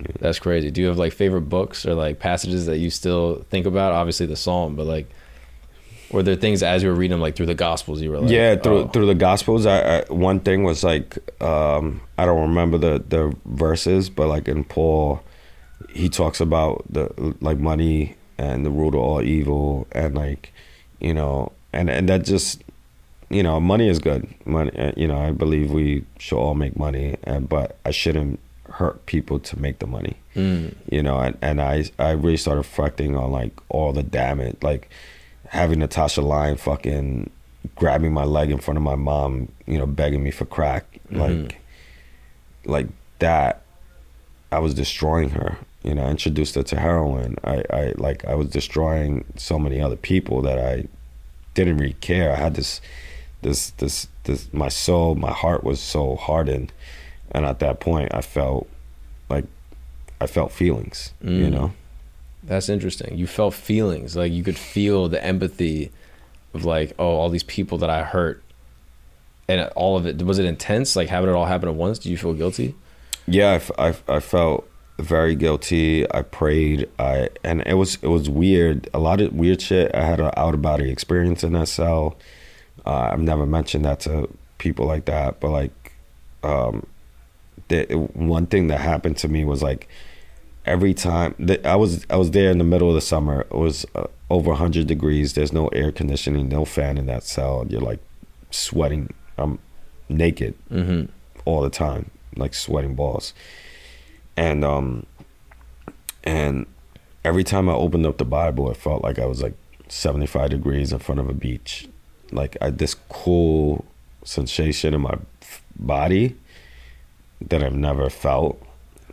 Yeah. that's crazy. Do you have like favorite books or like passages that you still think about? Obviously the Psalm, but like, were there things as you were reading them, like through the Gospels, you were like, yeah, through oh, through the Gospels, I, I one thing was like um, I don't remember the the verses, but like in Paul, he talks about the like money and the root of all evil, and like you know, and and that just you know, money is good. Money, uh, you know, I believe we should all make money, and but I shouldn't hurt people to make the money. Mm, you know and, and i i really started reflecting on like all the damage like having natasha Lyonne fucking grabbing my leg in front of my mom you know begging me for crack like like that i was destroying her you know I introduced her to heroin. I i like i was destroying so many other people that i didn't really care. I had this this this this my soul my heart was so hardened. And at that point i felt like i felt feelings you Mm. know That's interesting. You felt feelings, like you could feel the empathy of like, oh, all these people that I hurt, and all of it. Was it intense? Like having it all happen at once? Did you feel guilty? yeah I I felt very guilty i prayed i and it was it was weird a lot of weird shit i had an out of body experience in that cell uh, i've never mentioned that to people like that but like um the one thing that happened to me was like every time that I was I was there in the middle of the summer. It was uh, over 100 degrees. There's no air conditioning, no fan in that cell. You're like sweating. I'm naked Mm-hmm. all the time, like sweating balls. And um and every time I opened up the Bible, it felt like I was like 75 degrees in front of a beach. Like I this cool sensation in my body that I've never felt.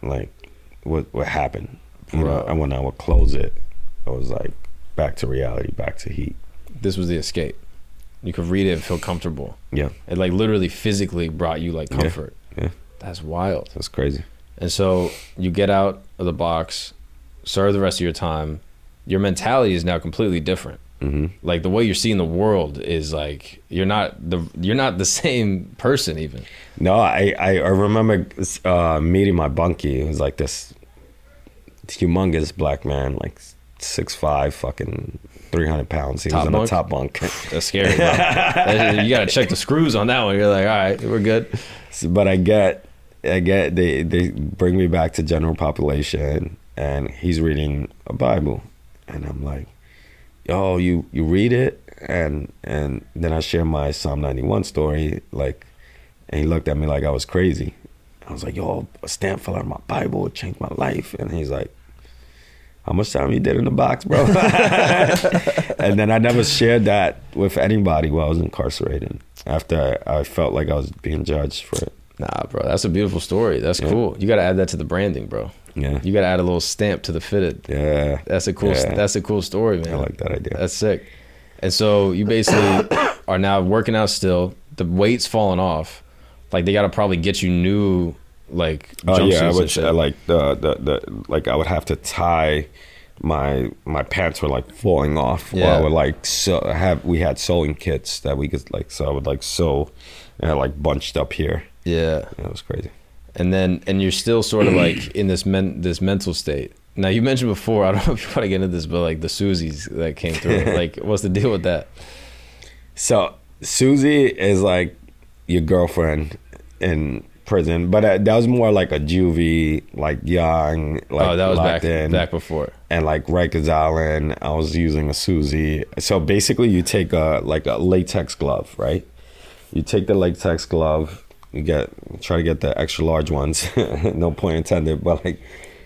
Like what what happened? You know, and when I would close it, I was like back to reality, back to heat. This was the escape. You could read it and feel comfortable. Yeah, It like literally physically brought you like Yeah. comfort. yeah. That's wild. That's crazy. And so you get out of the box, serve the rest of your time. Your mentality is now completely different. Hmm Like the way you're seeing the world is like you're not the you're not the same person even. No, I I, I remember uh, meeting my bunkie. Was like this humongous black man, like six five, fucking three hundred pounds. He Top was bunk? the top bunk. That's scary. Bro. You got to check the screws on that one. You're like, all right, we're good. but I get, I get they they bring me back to general population, and he's reading a Bible, and I'm like, yo, you you read it, and and then I share my Psalm ninety one story, like, and he looked at me like I was crazy. I was like, yo, a stamp fell out of my Bible, it changed my life, and he's like. How much time you did in the box, bro? and then I never shared that with anybody while I was incarcerated. After I, I felt like I was being judged for it. Nah, bro, that's a beautiful story. That's Yeah. cool. You got to add that to the branding, bro. Yeah. You got to add a little stamp to the fitted. Yeah. That's a cool. Yeah. That's a cool story, man. I like that idea. That's sick. And so you basically are now working out still. The weight's falling off. Like they got to probably get you new like Oh jumpsuits yeah, I would. I like the, the the like I would have to tie my my pants were like falling off. Yeah. I would like so have we had sewing kits that we could like so I would like sew and I like bunched up here. yeah. Yeah, was crazy. And then and you're still sort of like in this men this mental state. Now you mentioned before, I don't know if you want to get into this, but like the Susies that came through, like what's the deal with that? So Susie is like your girlfriend in prison, but uh, that was more like a juvie, like young, like oh, that was back in. back before. and like Rikers Island, I was using a Susie. So basically, you take a like a latex glove, right? You take the latex glove, you get try to get the extra large ones, no point intended, but like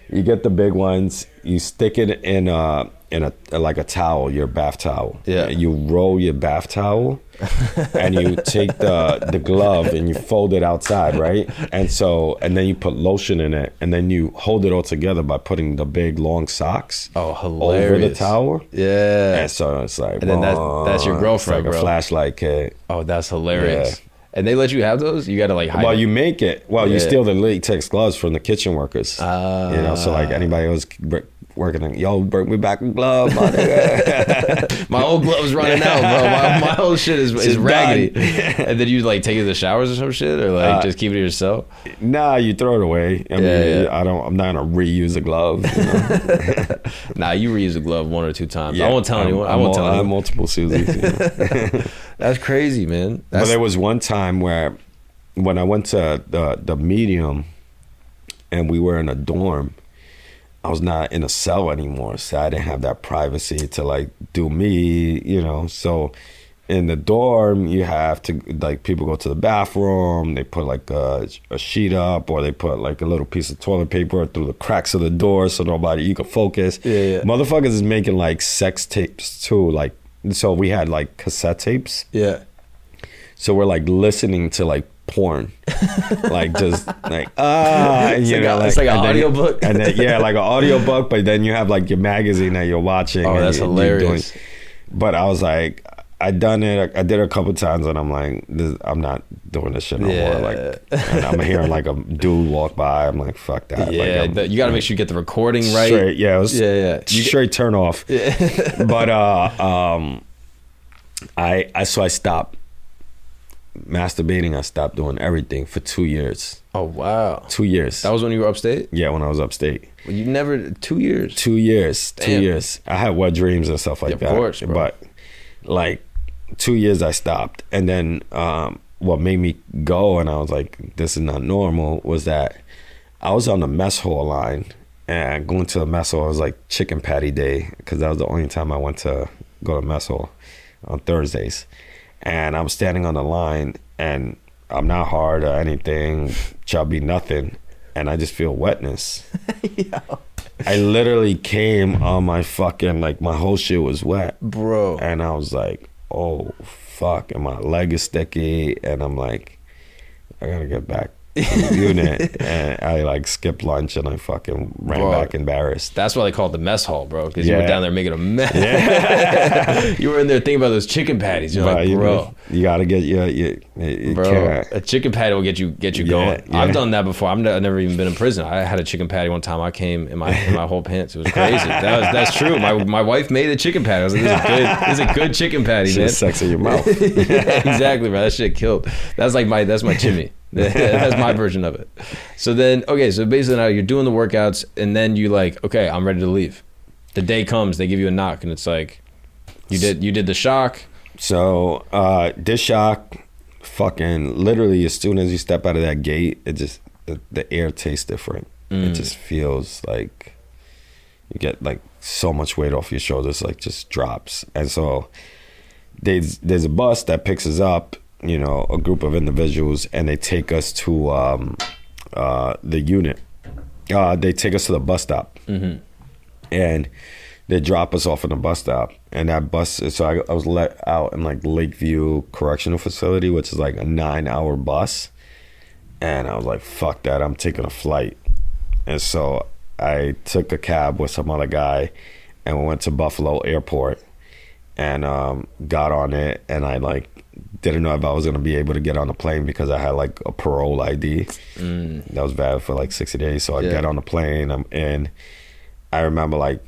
you get the big ones, you stick it in a in a like a towel, your bath towel. Yeah. You roll your bath towel, and you take the the glove and you fold it outside, right? And so and then you put lotion in it, and then you hold it all together by putting the big long socks Oh, over the towel. Yeah. And so it's like, And then that- that's your girlfriend, like bro. a flashlight kit. Oh, that's hilarious. Yeah. And they let you have those? You got to like hide Well, it. you make it. Well, you steal the latex gloves from the kitchen workers. Ah. you know, so like anybody who's working, yo, bring me back a glove. my nigga." My old gloves running out, bro. My, my old shit is, is raggedy. and then you like take it to the showers or some shit, or like Uh, just keep it to yourself. nah, you throw it away. I mean, Yeah, yeah. I don't. I'm not gonna reuse a glove. You know? Nah, you reuse a glove one or two times. I won't tell I'm- anyone. I I'm won't tell I have multiple Susies. you know? That's crazy, man. but there was one time where, when I went to the the medium, and we were in a dorm, I was not in a cell anymore, so I didn't have that privacy to like do me, you know. So in the dorm, you have to like people go to the bathroom, they put like a, a sheet up, or they put like a little piece of toilet paper through the cracks of the door so nobody you can focus. Yeah, yeah. Motherfuckers is making like sex tapes too, like. So we had like cassette tapes. yeah. So we're like listening to like porn, like just like ah, It's you like know, a- it's like an audiobook. and then yeah, like an audiobook. But then you have like your magazine that you're watching. Oh, and that's you- hilarious. but I was like, I done it. I did it a couple times, and I'm like, this, I'm not doing this shit no Yeah. more. Like, I'm hearing like a dude walk by. I'm like, fuck that. Yeah, like, the- you got to make sure you get the recording right. Straight, yeah, it was Yeah, yeah. You get- straight turn off. but uh, um, I I so I stopped masturbating. I stopped doing everything for two years. Oh wow, Two years. that was when you were upstate. yeah, when I was upstate. Well, you never two years. Two years. Two years. I had wet dreams and stuff like Of that. Of course, bro. But like two years, I stopped, and then um, what made me go, and I was like, this is not normal, was that I was on the mess hall line and going to the mess hall I was like chicken patty day because that was the only time I went to go to mess hall on Thursdays. And I'm standing on the line and I'm not hard or anything, chubby, nothing. And I just feel wetness. I literally came on my fucking, like, my whole shit was wet. Bro. And I was like, oh, fuck. And my leg is sticky. And I'm like, I gotta get back unit. And I, like, skipped lunch and I fucking ran Bro. back embarrassed. That's why they call it the mess hall, bro. Because you were down there making a mess. you were in there thinking about those chicken patties. You're But, like, you, bro. know, you gotta get your, you, you Bro, can't. a chicken patty will get you get you Yeah, going. yeah. I've done that before. I've, never even been in prison. I had a chicken patty one time. I came in my in my whole pants. It was crazy. That was that's true. My my wife made a chicken patty. I was like, this is a good this is a good chicken patty, man. Sex in your mouth. yeah, exactly, bro. That shit killed. That's like my that's my chimi. that's my version of it. So then, okay, so basically now you're doing the workouts, and then you like, okay, I'm ready to leave. The day comes, they give you a knock, and it's like, you did you did the shock. So uh this shock, fucking literally as soon as you step out of that gate, it just the, the air tastes different. It just feels like you get like so much weight off your shoulders, like just drops. And so there's there's a bus that picks us up, you know, a group of individuals, and they take us to um uh the unit. Uh they take us to the bus stop. And they drop us off in the bus stop, and that bus. So I, I was let out in like Lakeview Correctional Facility, which is like a nine-hour bus, and I was like, "Fuck that! I'm taking a flight." And so I took a cab with some other guy, and we went to Buffalo Airport, and um, got on it, and I like didn't know if I was gonna be able to get on the plane because I had like a parole ID that was valid for like sixty days. So I Yeah. get on the plane, I'm in. I remember like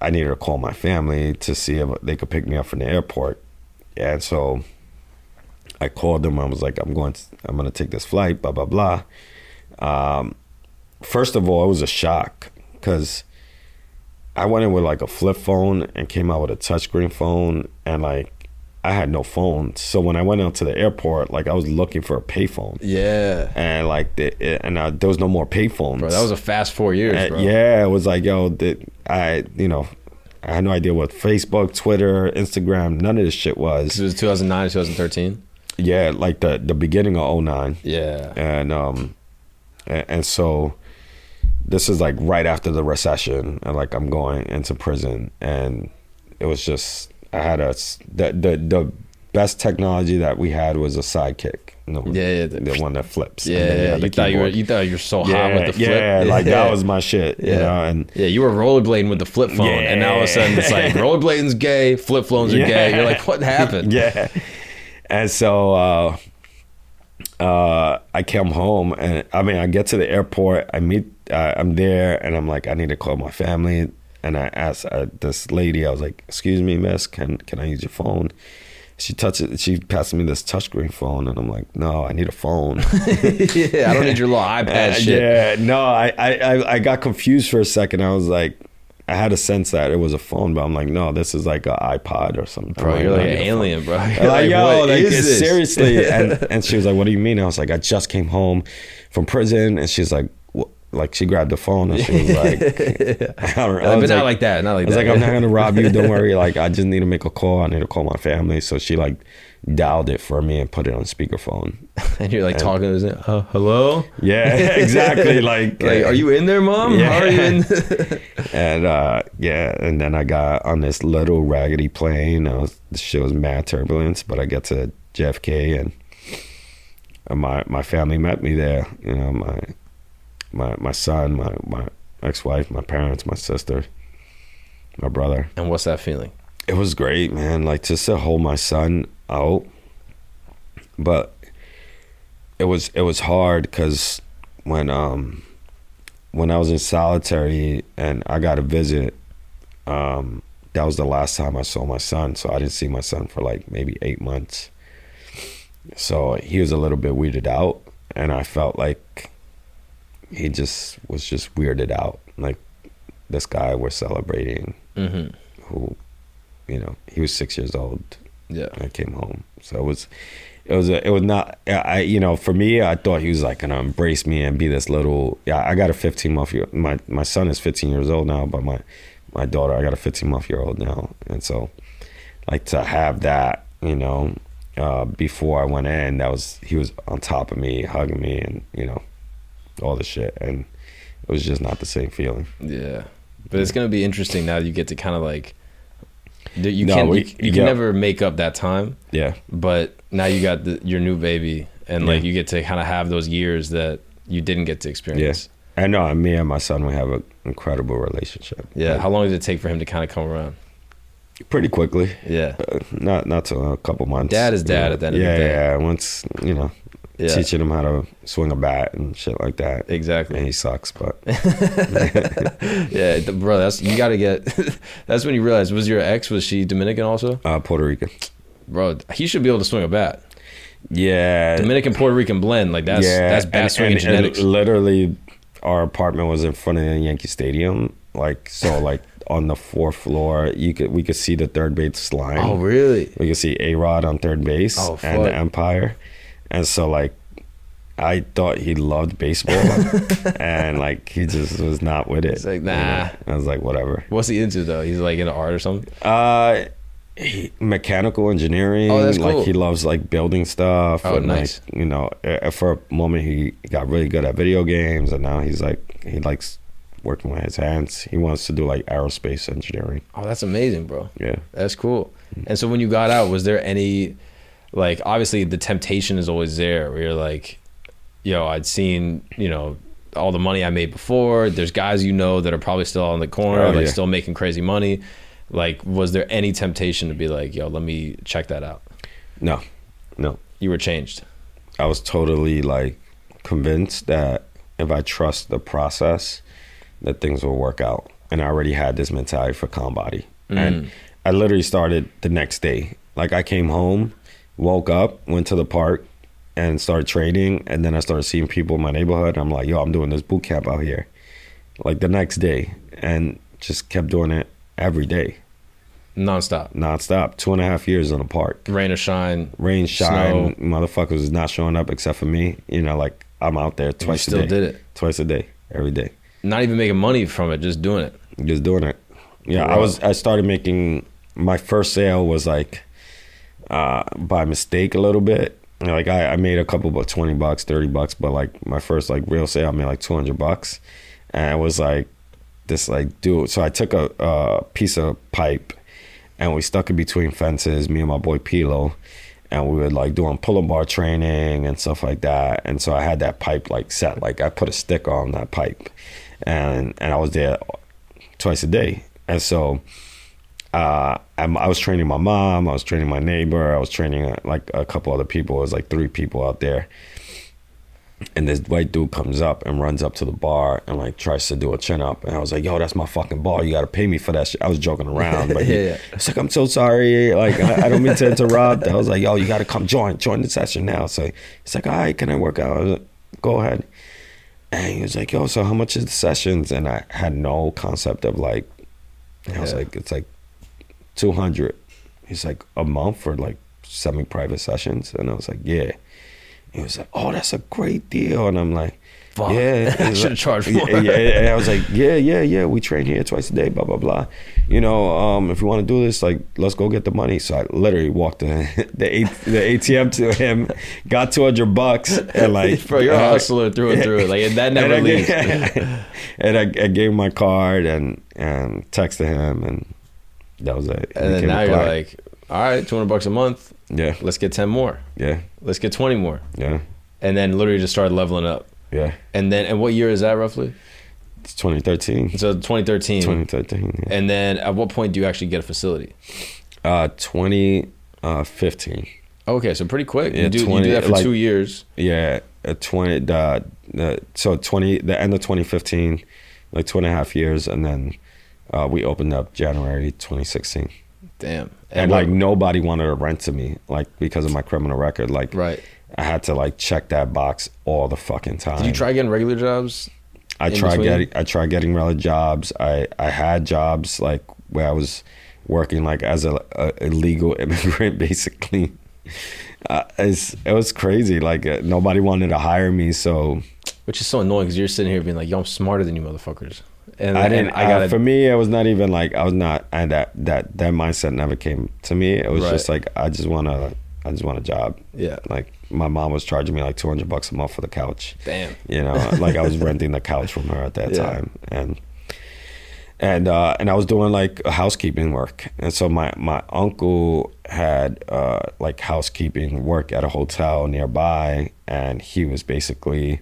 I needed to call my family to see if they could pick me up from the airport, and so I called them. I was like, "I'm going. To, I'm to take this flight." Blah blah blah. Um, first of all, it was a shock because I went in with like a flip phone and came out with a touchscreen phone, and like I had no phone. So when I went out to the airport, like I was looking for a payphone, Yeah, and like the, and uh, there was no more payphones. bro. That was a fast four years, bro. yeah, it was like, yo, the, I, you know, I had no idea what Facebook, Twitter, Instagram, none of this shit was. It was. was 2009, 2013. Yeah, like the the beginning of 09. Yeah. And um and, and so this is like right after the recession and like I'm going into prison and it was just I had a the the, the best technology that we had was a sidekick. You know, Yeah, yeah, the, the- one that flips. Yeah, yeah. the You thought you were you thought you were so hot yeah, with the flip. Yeah, like Yeah. that was my shit. You Yeah. know, and Yeah, you were rollerblading with the flip phone, and now all of a sudden it's like rollerblading's gay, flip phones are gay. You're like, what happened? yeah. And so uh, uh, I come home, and I mean, I get to the airport. I meet, uh, I'm there, and I'm like, I need to call my family. And I asked uh, this lady, I was like, "Excuse me, miss, can can I use your phone?" She touches, she passes me this touchscreen phone, and I'm like, "No, I need a phone." yeah, I don't need your little iPad Uh, shit. Yeah, no, I, I, I, got confused for a second. I was like, I had a sense that it was a phone, but I'm like, no, this is like an iPod or something. Bro, I'm you're "No, like an need phone." alien, bro. You're I'm like, yo, like, seriously. and, and she was like, what do you mean? I was like, I just came home from prison. And she's like, like she grabbed the phone and she was like, I don't, I but not like, like that. Not like I was that. like, I'm not gonna rob you. Don't worry. Like, I just need to make a call. I need to call my family. So she like dialed it for me and put it on speakerphone. and you're like talking to this. Uh, hello. Yeah, exactly. Like, Like, are you in there, mom? Yeah. How are you in? and uh, yeah, and then I got on this little raggedy plane. I was, the shit was mad turbulence, but I get to JFK and uh, my my family met me there. You know, my my my son, my my ex wife, my parents, my sister, my brother. and what's that feeling? It was great, man. Like just to hold my son out, but it was it was hard because when um when I was in solitary and I got a visit, um that was the last time I saw my son. So I didn't see my son for like maybe eight months. So he was a little bit weeded out, and I felt like he just was just weirded out. Like this guy we're celebrating, Mm-hmm. who, you know, he was six years old Yeah. I came home. So it was, it was a, it was not I you know for me I thought he was like gonna embrace me and be this little yeah I got a 15 month year my my son is 15 years old now but my my daughter I got a 15 month year old now and so like to have that you know uh, before I went in that was he was on top of me hugging me and you know all the shit and it was just not the same feeling Yeah, but it's gonna be interesting now. that You get to kind of like, you No, can we- you, you can yeah. never make up that time, yeah but now you got the, your new baby, and like you get to kind of have those years that you didn't get to experience. I know me and my son we have an incredible relationship Yeah. Like, How long did it take for him to kind of come around? pretty quickly Yeah. Uh, not not to a couple months. Dad is dad Yeah. at the end of the yeah, day. Yeah, Once you know, Yeah. teaching him how to swing a bat and shit like that. Exactly. And he sucks, but Yeah, the, bro. That's you got to get. that's when you realize was your ex was she Dominican also? uh, Puerto Rican. Bro, he should be able to swing a bat. Yeah, Dominican Puerto Rican blend like that's yeah, that's bat and- swinging and- and literally, our apartment was in front of the Yankee Stadium. Like so, like on the fourth floor, you could we could see the third base line. oh really? We could see A Rod on third base Oh, and the. Empire. And so like I thought he loved baseball and like he just was not with it. He's like, you know? nah. I was like, whatever. What's he into though? He's like into art or something. Uh he, mechanical engineering. Oh, that's cool. Like he loves like building stuff. Oh, and nice. Like, you know, for a moment he got really good at video games, and now he's like he likes working with his hands. He wants to do like aerospace engineering. Oh, that's amazing, bro. Yeah. That's cool. And so when you got out, was there any like obviously the temptation is always there where you're like, yo, I'd seen, you know, all the money I made before. There's guys you know that are probably still on the corner, Oh, like yeah. still making crazy money. Like, was there any temptation to be like, yo, let me check that out? No, no. You were changed. I was totally like convinced that if I trust the process, that things will work out. And I already had this mentality for ConBody. And mm. I literally started the next day. Like I came home, woke up, went to the park, and started training. And then I started seeing people in my neighborhood. I'm like, yo, I'm doing this boot camp out here. Like the next day. And just kept doing it every day, Nonstop. nonstop. Two and a half years in the park Rain or shine. rain, shine, Snow. motherfuckers is not showing up except for me. You know, like I'm out there twice still a day. did it. Twice a day, every day. Not even making money from it, just doing it. Just doing it. Yeah, I was I started making my first sale was like uh by mistake a little bit. Like I, I made a couple but twenty bucks, thirty bucks, but like my first like real sale I made like two hundred bucks. And it was like this like dude so I took a, a piece of pipe and we stuck it between fences, me and my boy Pilo, and we were like doing pull up bar training and stuff like that. And so I had that pipe like set, like I put a sticker on that pipe, and and I was there twice a day. And so uh, I was training my mom, I was training my neighbor, I was training uh, like a couple other people. It was like three people out there. And this white dude comes up and runs up to the bar and like tries to do a chin up. And I was like, yo, that's my fucking bar. You got to pay me for that shit. I was joking around. But he, Yeah, yeah. it's like, I'm so sorry. Like, I, I don't mean to interrupt. I was like, yo, you got to come join, join the session now. So he's like, all right, can I work out? I was like, go ahead. And he was like, yo, so how much is the sessions? And I had no concept of like, I was Yeah. like, it's like 200. He's like, a month for like semi private sessions. And I was like, yeah. He was like, oh, that's a great deal. And I'm like, Fuck. yeah. I should've like- charged yeah, more. Yeah, and I was like, yeah, yeah, yeah. We train here twice a day, blah, blah, blah. You know, um, if you want to do this, like, let's go get the money. So I literally walked the the, A- the ATM to him, got 200 bucks, and like, Bro, you're a hustler through and through. Like that never and leaves. gave- and I, I gave him my card and and texted him, and that was it. And then now you're client. like, all right, 200 bucks a month. yeah, Let's get 10 more. yeah, Let's get 20 more. yeah, And then literally just started leveling up. yeah. And then, and what year is that roughly? It's 2013. So 2013. 2013. Yeah. And then at what point do you actually get a facility? Uh, 2015. Okay, so pretty quick. Yeah, you, do, you 20 do that for like- two years. Yeah, uh, 20. The, the so 20. The end of 2015, like two and a half years, and then uh, we opened up January 2016. Damn. And, what- like nobody wanted to rent to me, like because of my criminal record. Like right. I had to like check that box all the fucking time. Did you try getting regular jobs? I tried between? getting I tried getting regular jobs. I I had jobs like where I was working like as a, a illegal immigrant basically, uh, it's, it was crazy. Like uh, nobody wanted to hire me, so Which is so annoying because you're sitting here being like, "Yo, I'm smarter than you, motherfuckers." And I didn't. I got for me, it was not even like I was not, and that that that mindset never came to me. It was Right. just like I just want to, I just want a job. Yeah. Like my mom was charging me like two hundred bucks a month for the couch. Damn. You know, like I was renting the couch from her at that Yeah. time, and and uh, and I was doing like housekeeping work, and so my my uncle had uh, like housekeeping work at a hotel nearby, and he was basically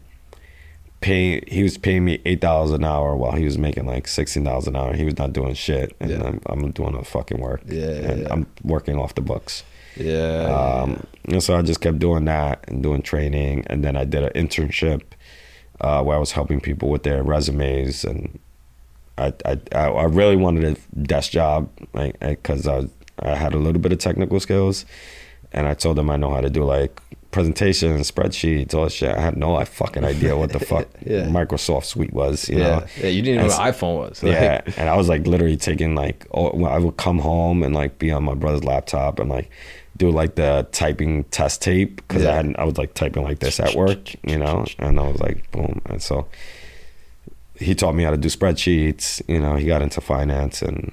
paying. He was paying me eight dollars an hour while he was making like sixteen dollars an hour. He was not doing shit, and Yeah. I'm, I'm doing the fucking work, Yeah, and yeah. I'm working off the books. Yeah. Um, and so I just kept doing that and doing training, and then I did an internship uh, where I was helping people with their resumes, and I I, I I really wanted a desk job, like because I I had a little bit of technical skills, and I told them I know how to do like presentations, spreadsheets, all that shit. I had no fucking idea what the fuck Yeah. Microsoft Suite was, you yeah. know. yeah. You didn't even know what an iPhone was. Yeah, and I was like literally taking like, oh, I would come home and like be on my brother's laptop and like do like the typing test tape because Yeah. I had I was like typing like this at work, you know, and I was like boom, and so he taught me how to do spreadsheets. You know, he got into finance and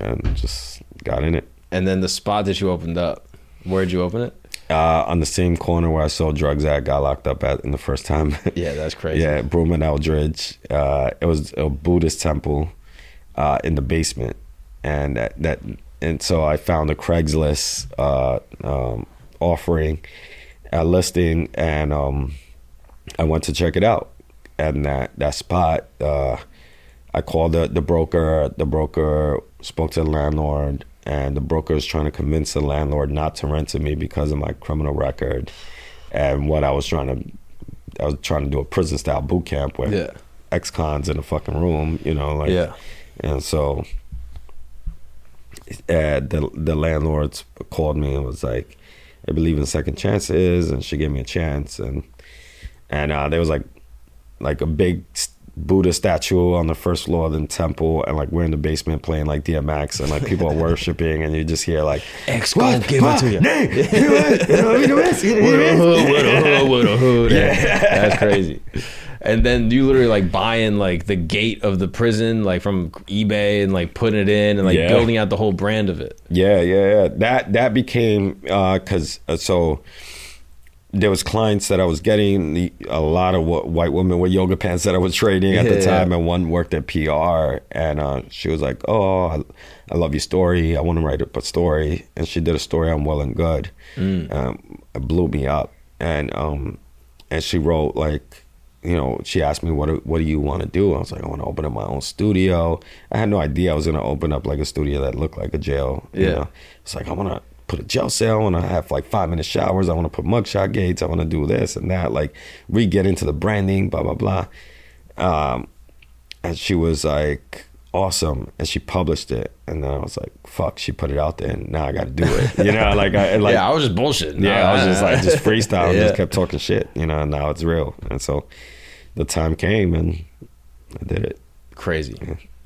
and just got in it. And then the spot that you opened up, where'd you open it? Uh, on the same corner where I sold drugs at, got locked up at in the first time. Yeah, that's crazy. Yeah, Broome and Eldridge. Uh, it was a Buddhist temple uh, in the basement, and that, that and so I found a Craigslist uh, um, offering, a listing, and um, I went to check it out. And that that spot, uh, I called the the broker. The broker spoke to the landlord, and the broker was trying to convince the landlord not to rent to me because of my criminal record and what I was trying to. I was trying to do a prison style boot camp with Yeah. ex-cons in a fucking room, you know, like Yeah. and so uh, the the landlords called me and was like, "I believe in second chances," and she gave me a chance, and and uh, there was like like a big s- Buddha statue on the first floor of the temple, and like we're in the basement playing like DMX, and like people are worshiping, and you just hear like, Ex gon' give it to you. Nay, you know what? You know, you know what? You know With a what? hood, with a hood, with a hood. Yeah. That's crazy. And then you literally like buying like the gate of the prison, like from eBay and like putting it in and like Yeah. building out the whole brand of it. Yeah, yeah, yeah. That that became uh because uh, so there was clients that I was getting the, a lot of wh- white women with yoga pants that I was trading at the Yeah. time, and one worked at PR, and uh, she was like, "Oh, I, I love your story. I want to write up a story," and she did a story on Well and Good. Um, it blew me up, and um, and she wrote like you know, she asked me what do- what do you want to do? I was like, I want to open up my own studio. I had no idea I was gonna open up like a studio that looked like a jail. You Yeah. know? It's like I want to put a jail cell. And I want to have like five minute showers. I want to put mugshot gates. I want to do this and that. Like we get into the branding, blah blah blah. Um, and she was like awesome, and she published it. And then I was like, fuck, she put it out there, and now I got to do it. You know, like I like yeah, I was just bullshitting. yeah, I was just like just freestyle and Yeah. just kept talking shit, you know, and now it's real. And so the time came and I did it. crazy.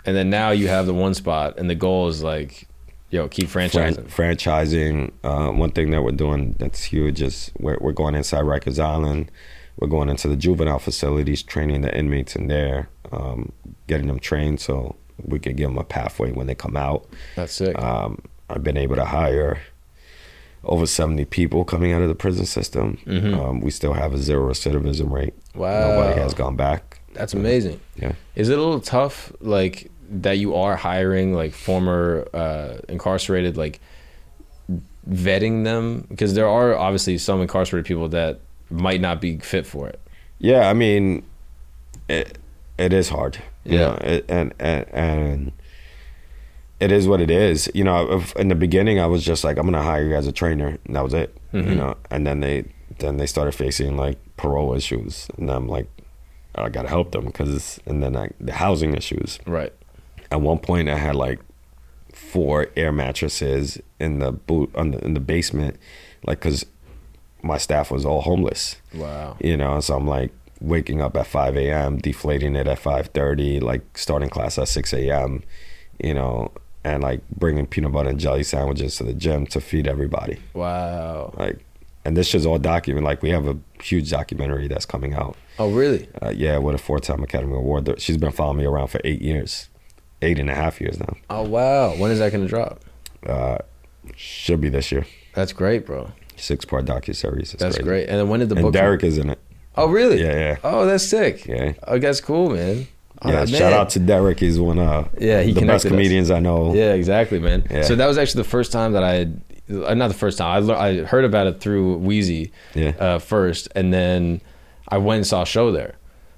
And then now you have the one spot, and the goal is like, yo, keep Fran- franchising. franchising. Uh, one thing that we're doing that's huge is we're, we're going inside Rikers Island. We're going into the juvenile facilities, training the inmates in there, um, getting them trained so we could give them a pathway when they come out. That's sick. Um, I've been able to hire over 70 people coming out of the prison system. Um, we still have a zero recidivism rate. Wow. Nobody has gone back. That's amazing. Yeah. Is it a little tough, like that you are hiring like former uh, incarcerated, like vetting them because there are obviously some incarcerated people that might not be fit for it. Yeah, I mean, it it is hard. You Yeah. know, it, and and and it is what it is. You know, if- in the beginning, I was just like, I'm gonna hire you as a trainer, and that was it. Mm-hmm. You know, and then they then they started facing like parole issues, and I'm like, I gotta help them because, and then like the housing issues. Right. At one point, I had like four air mattresses in the boot on the, in the basement, like because my staff was all homeless Wow. you know so i'm like waking up at 5 a.m deflating it at 5.30 like starting class at 6 a.m you know and like bringing peanut butter and jelly sandwiches to the gym to feed everybody. Wow. Like, and this shit's all documented. Like we have a huge documentary that's coming out. Oh, really? Uh, yeah, with a four-time Academy Award. She's been following me around for eight years, eight and a half years now. Oh, wow. When is that going to drop? Uh, should be this year. That's great, bro. Six-part docu series. That's great. And then when did the And book? Derek is in it. Oh, really? Yeah, yeah. Oh, that's sick. Yeah. Oh, that's cool, man. Yeah, shout out to Derek. He's one of Yeah, he the best connected us. comedians I know. Yeah, exactly, man. Yeah. So that was actually the first time that I, had, uh, not the first time. I, lear- I heard about it through Wheezy Yeah. uh, first, and then I went and saw a show there.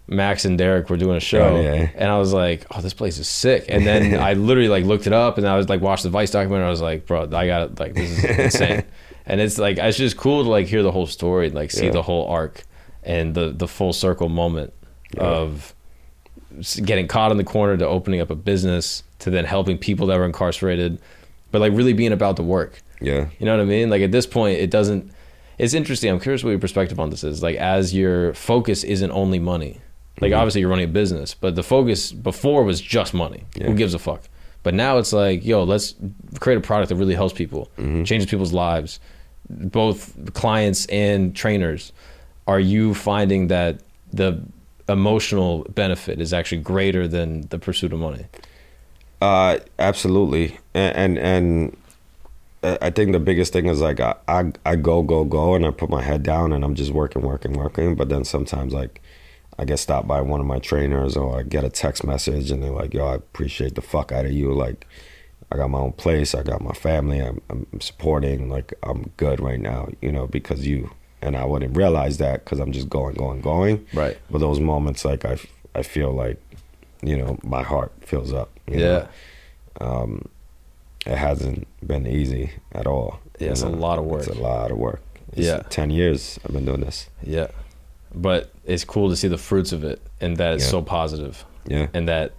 Max and Derek were doing a show, Oh, yeah. and I was like, "Oh, this place is sick." And then I literally like looked it up, and I was like, watched the Vice documentary. I was like, "Bro, I got it. Like, this is insane." and it's like it's just cool to like hear the whole story, like see Yeah. the whole arc and the the full circle moment of getting caught in the corner to opening up a business to then helping people that were incarcerated, but like really being about the work. Yeah. You know what I mean? Like at this point, it doesn't. It's interesting. I'm curious what your perspective on this is. Like as your focus isn't only money. Like Mm-hmm. obviously you're running a business, but the focus before was just money. Yeah. Who gives a fuck? But now it's like, yo, let's create a product that really helps people, Mm-hmm. changes people's lives, both clients and trainers. Are you finding that the emotional benefit is actually greater than the pursuit of money? Uh, absolutely, and and, and I I think the biggest thing is like I, I I go go go and I put my head down and I'm just working working working. But then sometimes like I get stopped by one of my trainers or I get a text message and they're like, "Yo, I appreciate the fuck out of you." Like I got my own place, I got my family, I'm, I'm supporting. Like I'm good right now, you know, because you. And I wouldn't realize that because I'm just going going going. Right. But those moments, like I, I feel like, you know, my heart fills up. you Yeah. know? Um, it hasn't been easy at all. Yeah, it's a lot of work. It's a lot of work. It's Yeah. ten years I've been doing this. Yeah. But it's cool to see the fruits of it and that it's Yeah. so positive. Yeah, And that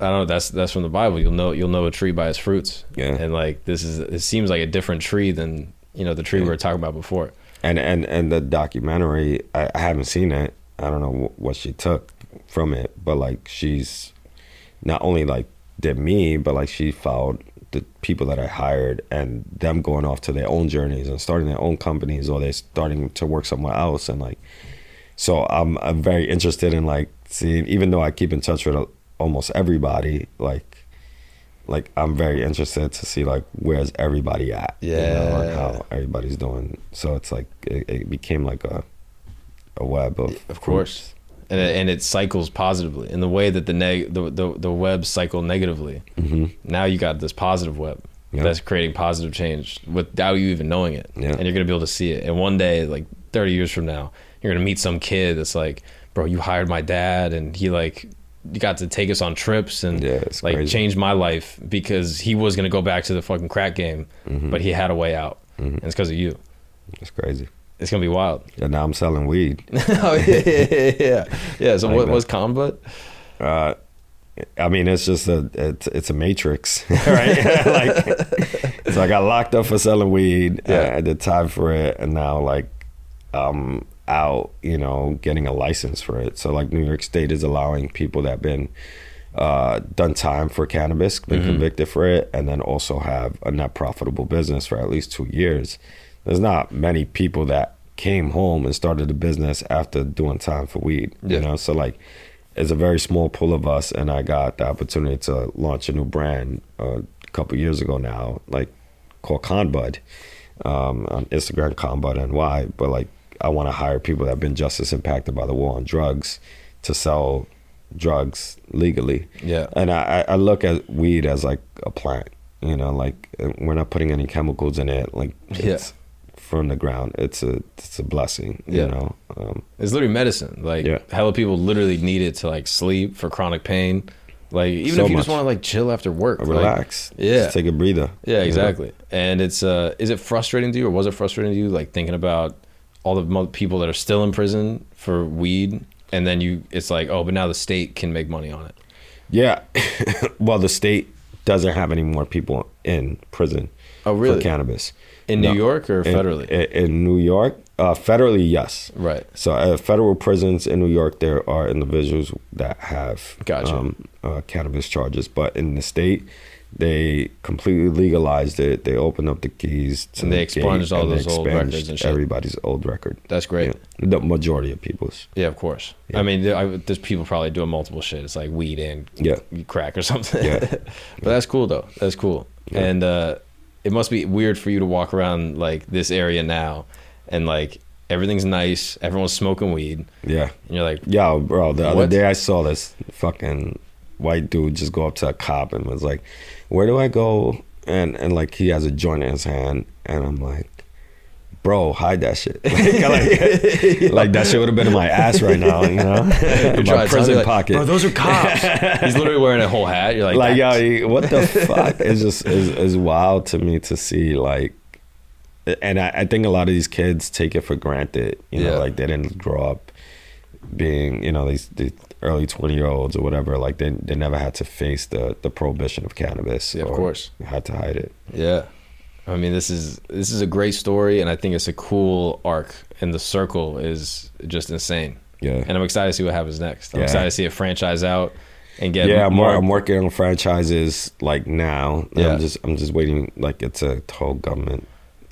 I don't know, that's that's from the Bible. You'll know you'll know a tree by its fruits. Yeah. And like this is it seems like a different tree than, you know, the tree we were talking about before. and and and the documentary, I, I haven't seen it. I don't know what she took from it, but like she's not only like did me, but like she followed the people that I hired and them going off to their own journeys and starting their own companies or they're starting to work somewhere else and like so I'm I'm very interested in like seeing even though I keep in touch with almost everybody like like I'm very interested to see like where's everybody at you know, Yeah. how everybody's doing so it's like it, it became like a a web of Of course. And it, and it cycles positively in the way that the neg the, the the web cycle negatively. hmm Now you got this positive web Yeah. that's creating positive change without you even knowing it. Yeah. And you're gonna be able to see it. And one day, like 30 years from now, you're gonna meet some kid that's like, bro, you hired my dad, and he like got to take us on trips and Yeah, like crazy. changed my life because he was gonna go back to the fucking crack game, Mm-hmm. but he had a way out, and it's because of you. it's crazy It's gonna be wild. and now I'm selling weed oh yeah, yeah, yeah, yeah. Yeah. So Like what that. was Combat? uh I mean, it's just a it's, it's a matrix, right? like, so I got locked up for selling weed. Yeah. I did time for it, and now like I'm out, you know, getting a license for it. So like New York State is allowing people that have been uh, done time for cannabis, been convicted for it, and then also have a net profitable business for at least two years. There's not many people that came home and started a business after doing time for weed. Yeah. You know, so like it's a very small pool of us, and I got the opportunity to launch a new brand uh, a couple years ago now, like called Conbud um, on Instagram, Conbud NY. But like, I want to hire people that have been justice impacted by the war on drugs to sell drugs legally. Yeah. And I, I look at weed as like a plant. You know, like we're not putting any chemicals in it. Like Yeah. from the ground. It's a it's a blessing. Yeah. You know. Um, It's literally medicine. Like Yeah. hella people literally need it to like sleep for chronic pain. Like even So if you just want to like chill after work. like- relax. yeah. Just take a breather. yeah, you know? exactly. And it's uh is it frustrating to you or was it frustrating to you like thinking about all the mo- people that are still in prison for weed and then you it's like oh but now the state can make money on it. Yeah. well, the state doesn't have any more people in prison Oh, really? for cannabis. In No. New York or In- federally? In, in New York, Uh, federally, yes. Right. So, uh, federal prisons in New York, there are individuals that have Gotcha. um, uh, cannabis charges, but in the state, they completely legalized it. They opened up the keys to And they the expunged all those old records and shit. Everybody's old record. That's great. Yeah. The majority of people's. Yeah, of course. I mean, there, I, there's people probably doing multiple shit. It's like weed and Yeah. crack or something. Yeah. but that's cool though. That's cool. Yeah. And uh, it must be weird for you to walk around like this area now, and like everything's nice. Everyone's smoking weed, Yeah. and you're like, Yo, bro, the other day I saw this fucking white dude just go up to a cop and was like, Where do I go? And and like he has a joint in his hand and I'm like, Bro, hide that shit. Like, like, like that shit would have been in my ass right now, you know? You're my trying to tell me, prison like, pocket. Bro, those are cops. He's literally wearing a whole hat. You're like, like yo, what the fuck? It's just is is wild to me to see like, and I, I think a lot of these kids take it for granted. You know, Yeah. like they didn't grow up being you know these, these early twenty year olds or whatever. Like they they never had to face the the prohibition of cannabis. Yeah, of course. had to hide it. Yeah. I mean, this is this is a great story, and I think it's a cool arc, and the circle is just insane. Yeah. And I'm excited to see what happens next. I'm Yeah. excited to see it franchise out and get yeah, I'm, more. I'm working on franchises like now. Yeah. I'm just I'm just waiting. Like it's a whole government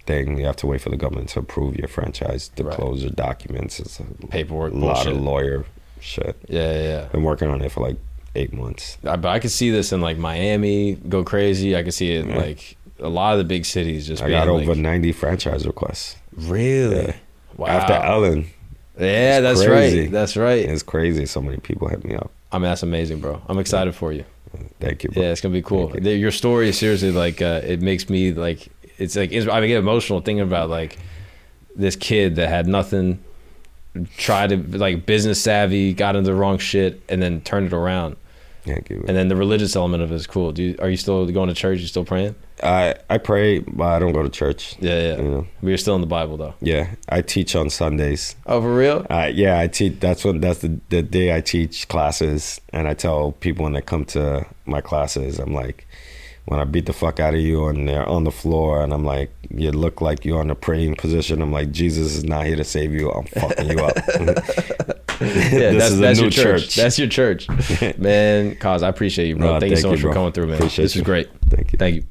thing. You have to wait for the government to approve your franchise, to Right. close your documents. It's a Paperwork a lot bullshit. of lawyer shit. yeah, yeah, yeah. Been working on it for like eight months. I, but I could see this in like Miami go crazy. I could see it in Yeah. like a lot of the big cities just. I being got over like, 90 franchise requests. really. Yeah. Wow. After Ellen, yeah, that's crazy. right. That's right. it's crazy. So many people hit me up. I mean, that's amazing, bro. I'm excited for you. Thank you. Bro. Yeah, it's gonna be cool. The- Your story is seriously like uh, it makes me like it's like I get emotional thinking about like this kid that had nothing, tried to like business savvy, got into the wrong shit, and then turned it around. You. And then the religious element of it is cool. Do you, are you still going to church? You still praying? I I pray, but I don't go to church. Yeah, yeah. You know. But you're still in the Bible though. Yeah, I teach on Sundays. Oh, for real? Uh, yeah, I teach. That's when that's the, the day I teach classes, and I tell people when they come to my classes, I'm like, when I beat the fuck out of you and they're on the floor, and I'm like, you look like you're in a praying position. I'm like, Jesus is not here to save you. I'm fucking you up. Yeah, that's, is that's your church. church. That's your church, man. Cause I appreciate you, bro. No, thank you thank so you, much for coming through, man. Appreciate this you. great. Thank you. Thank you.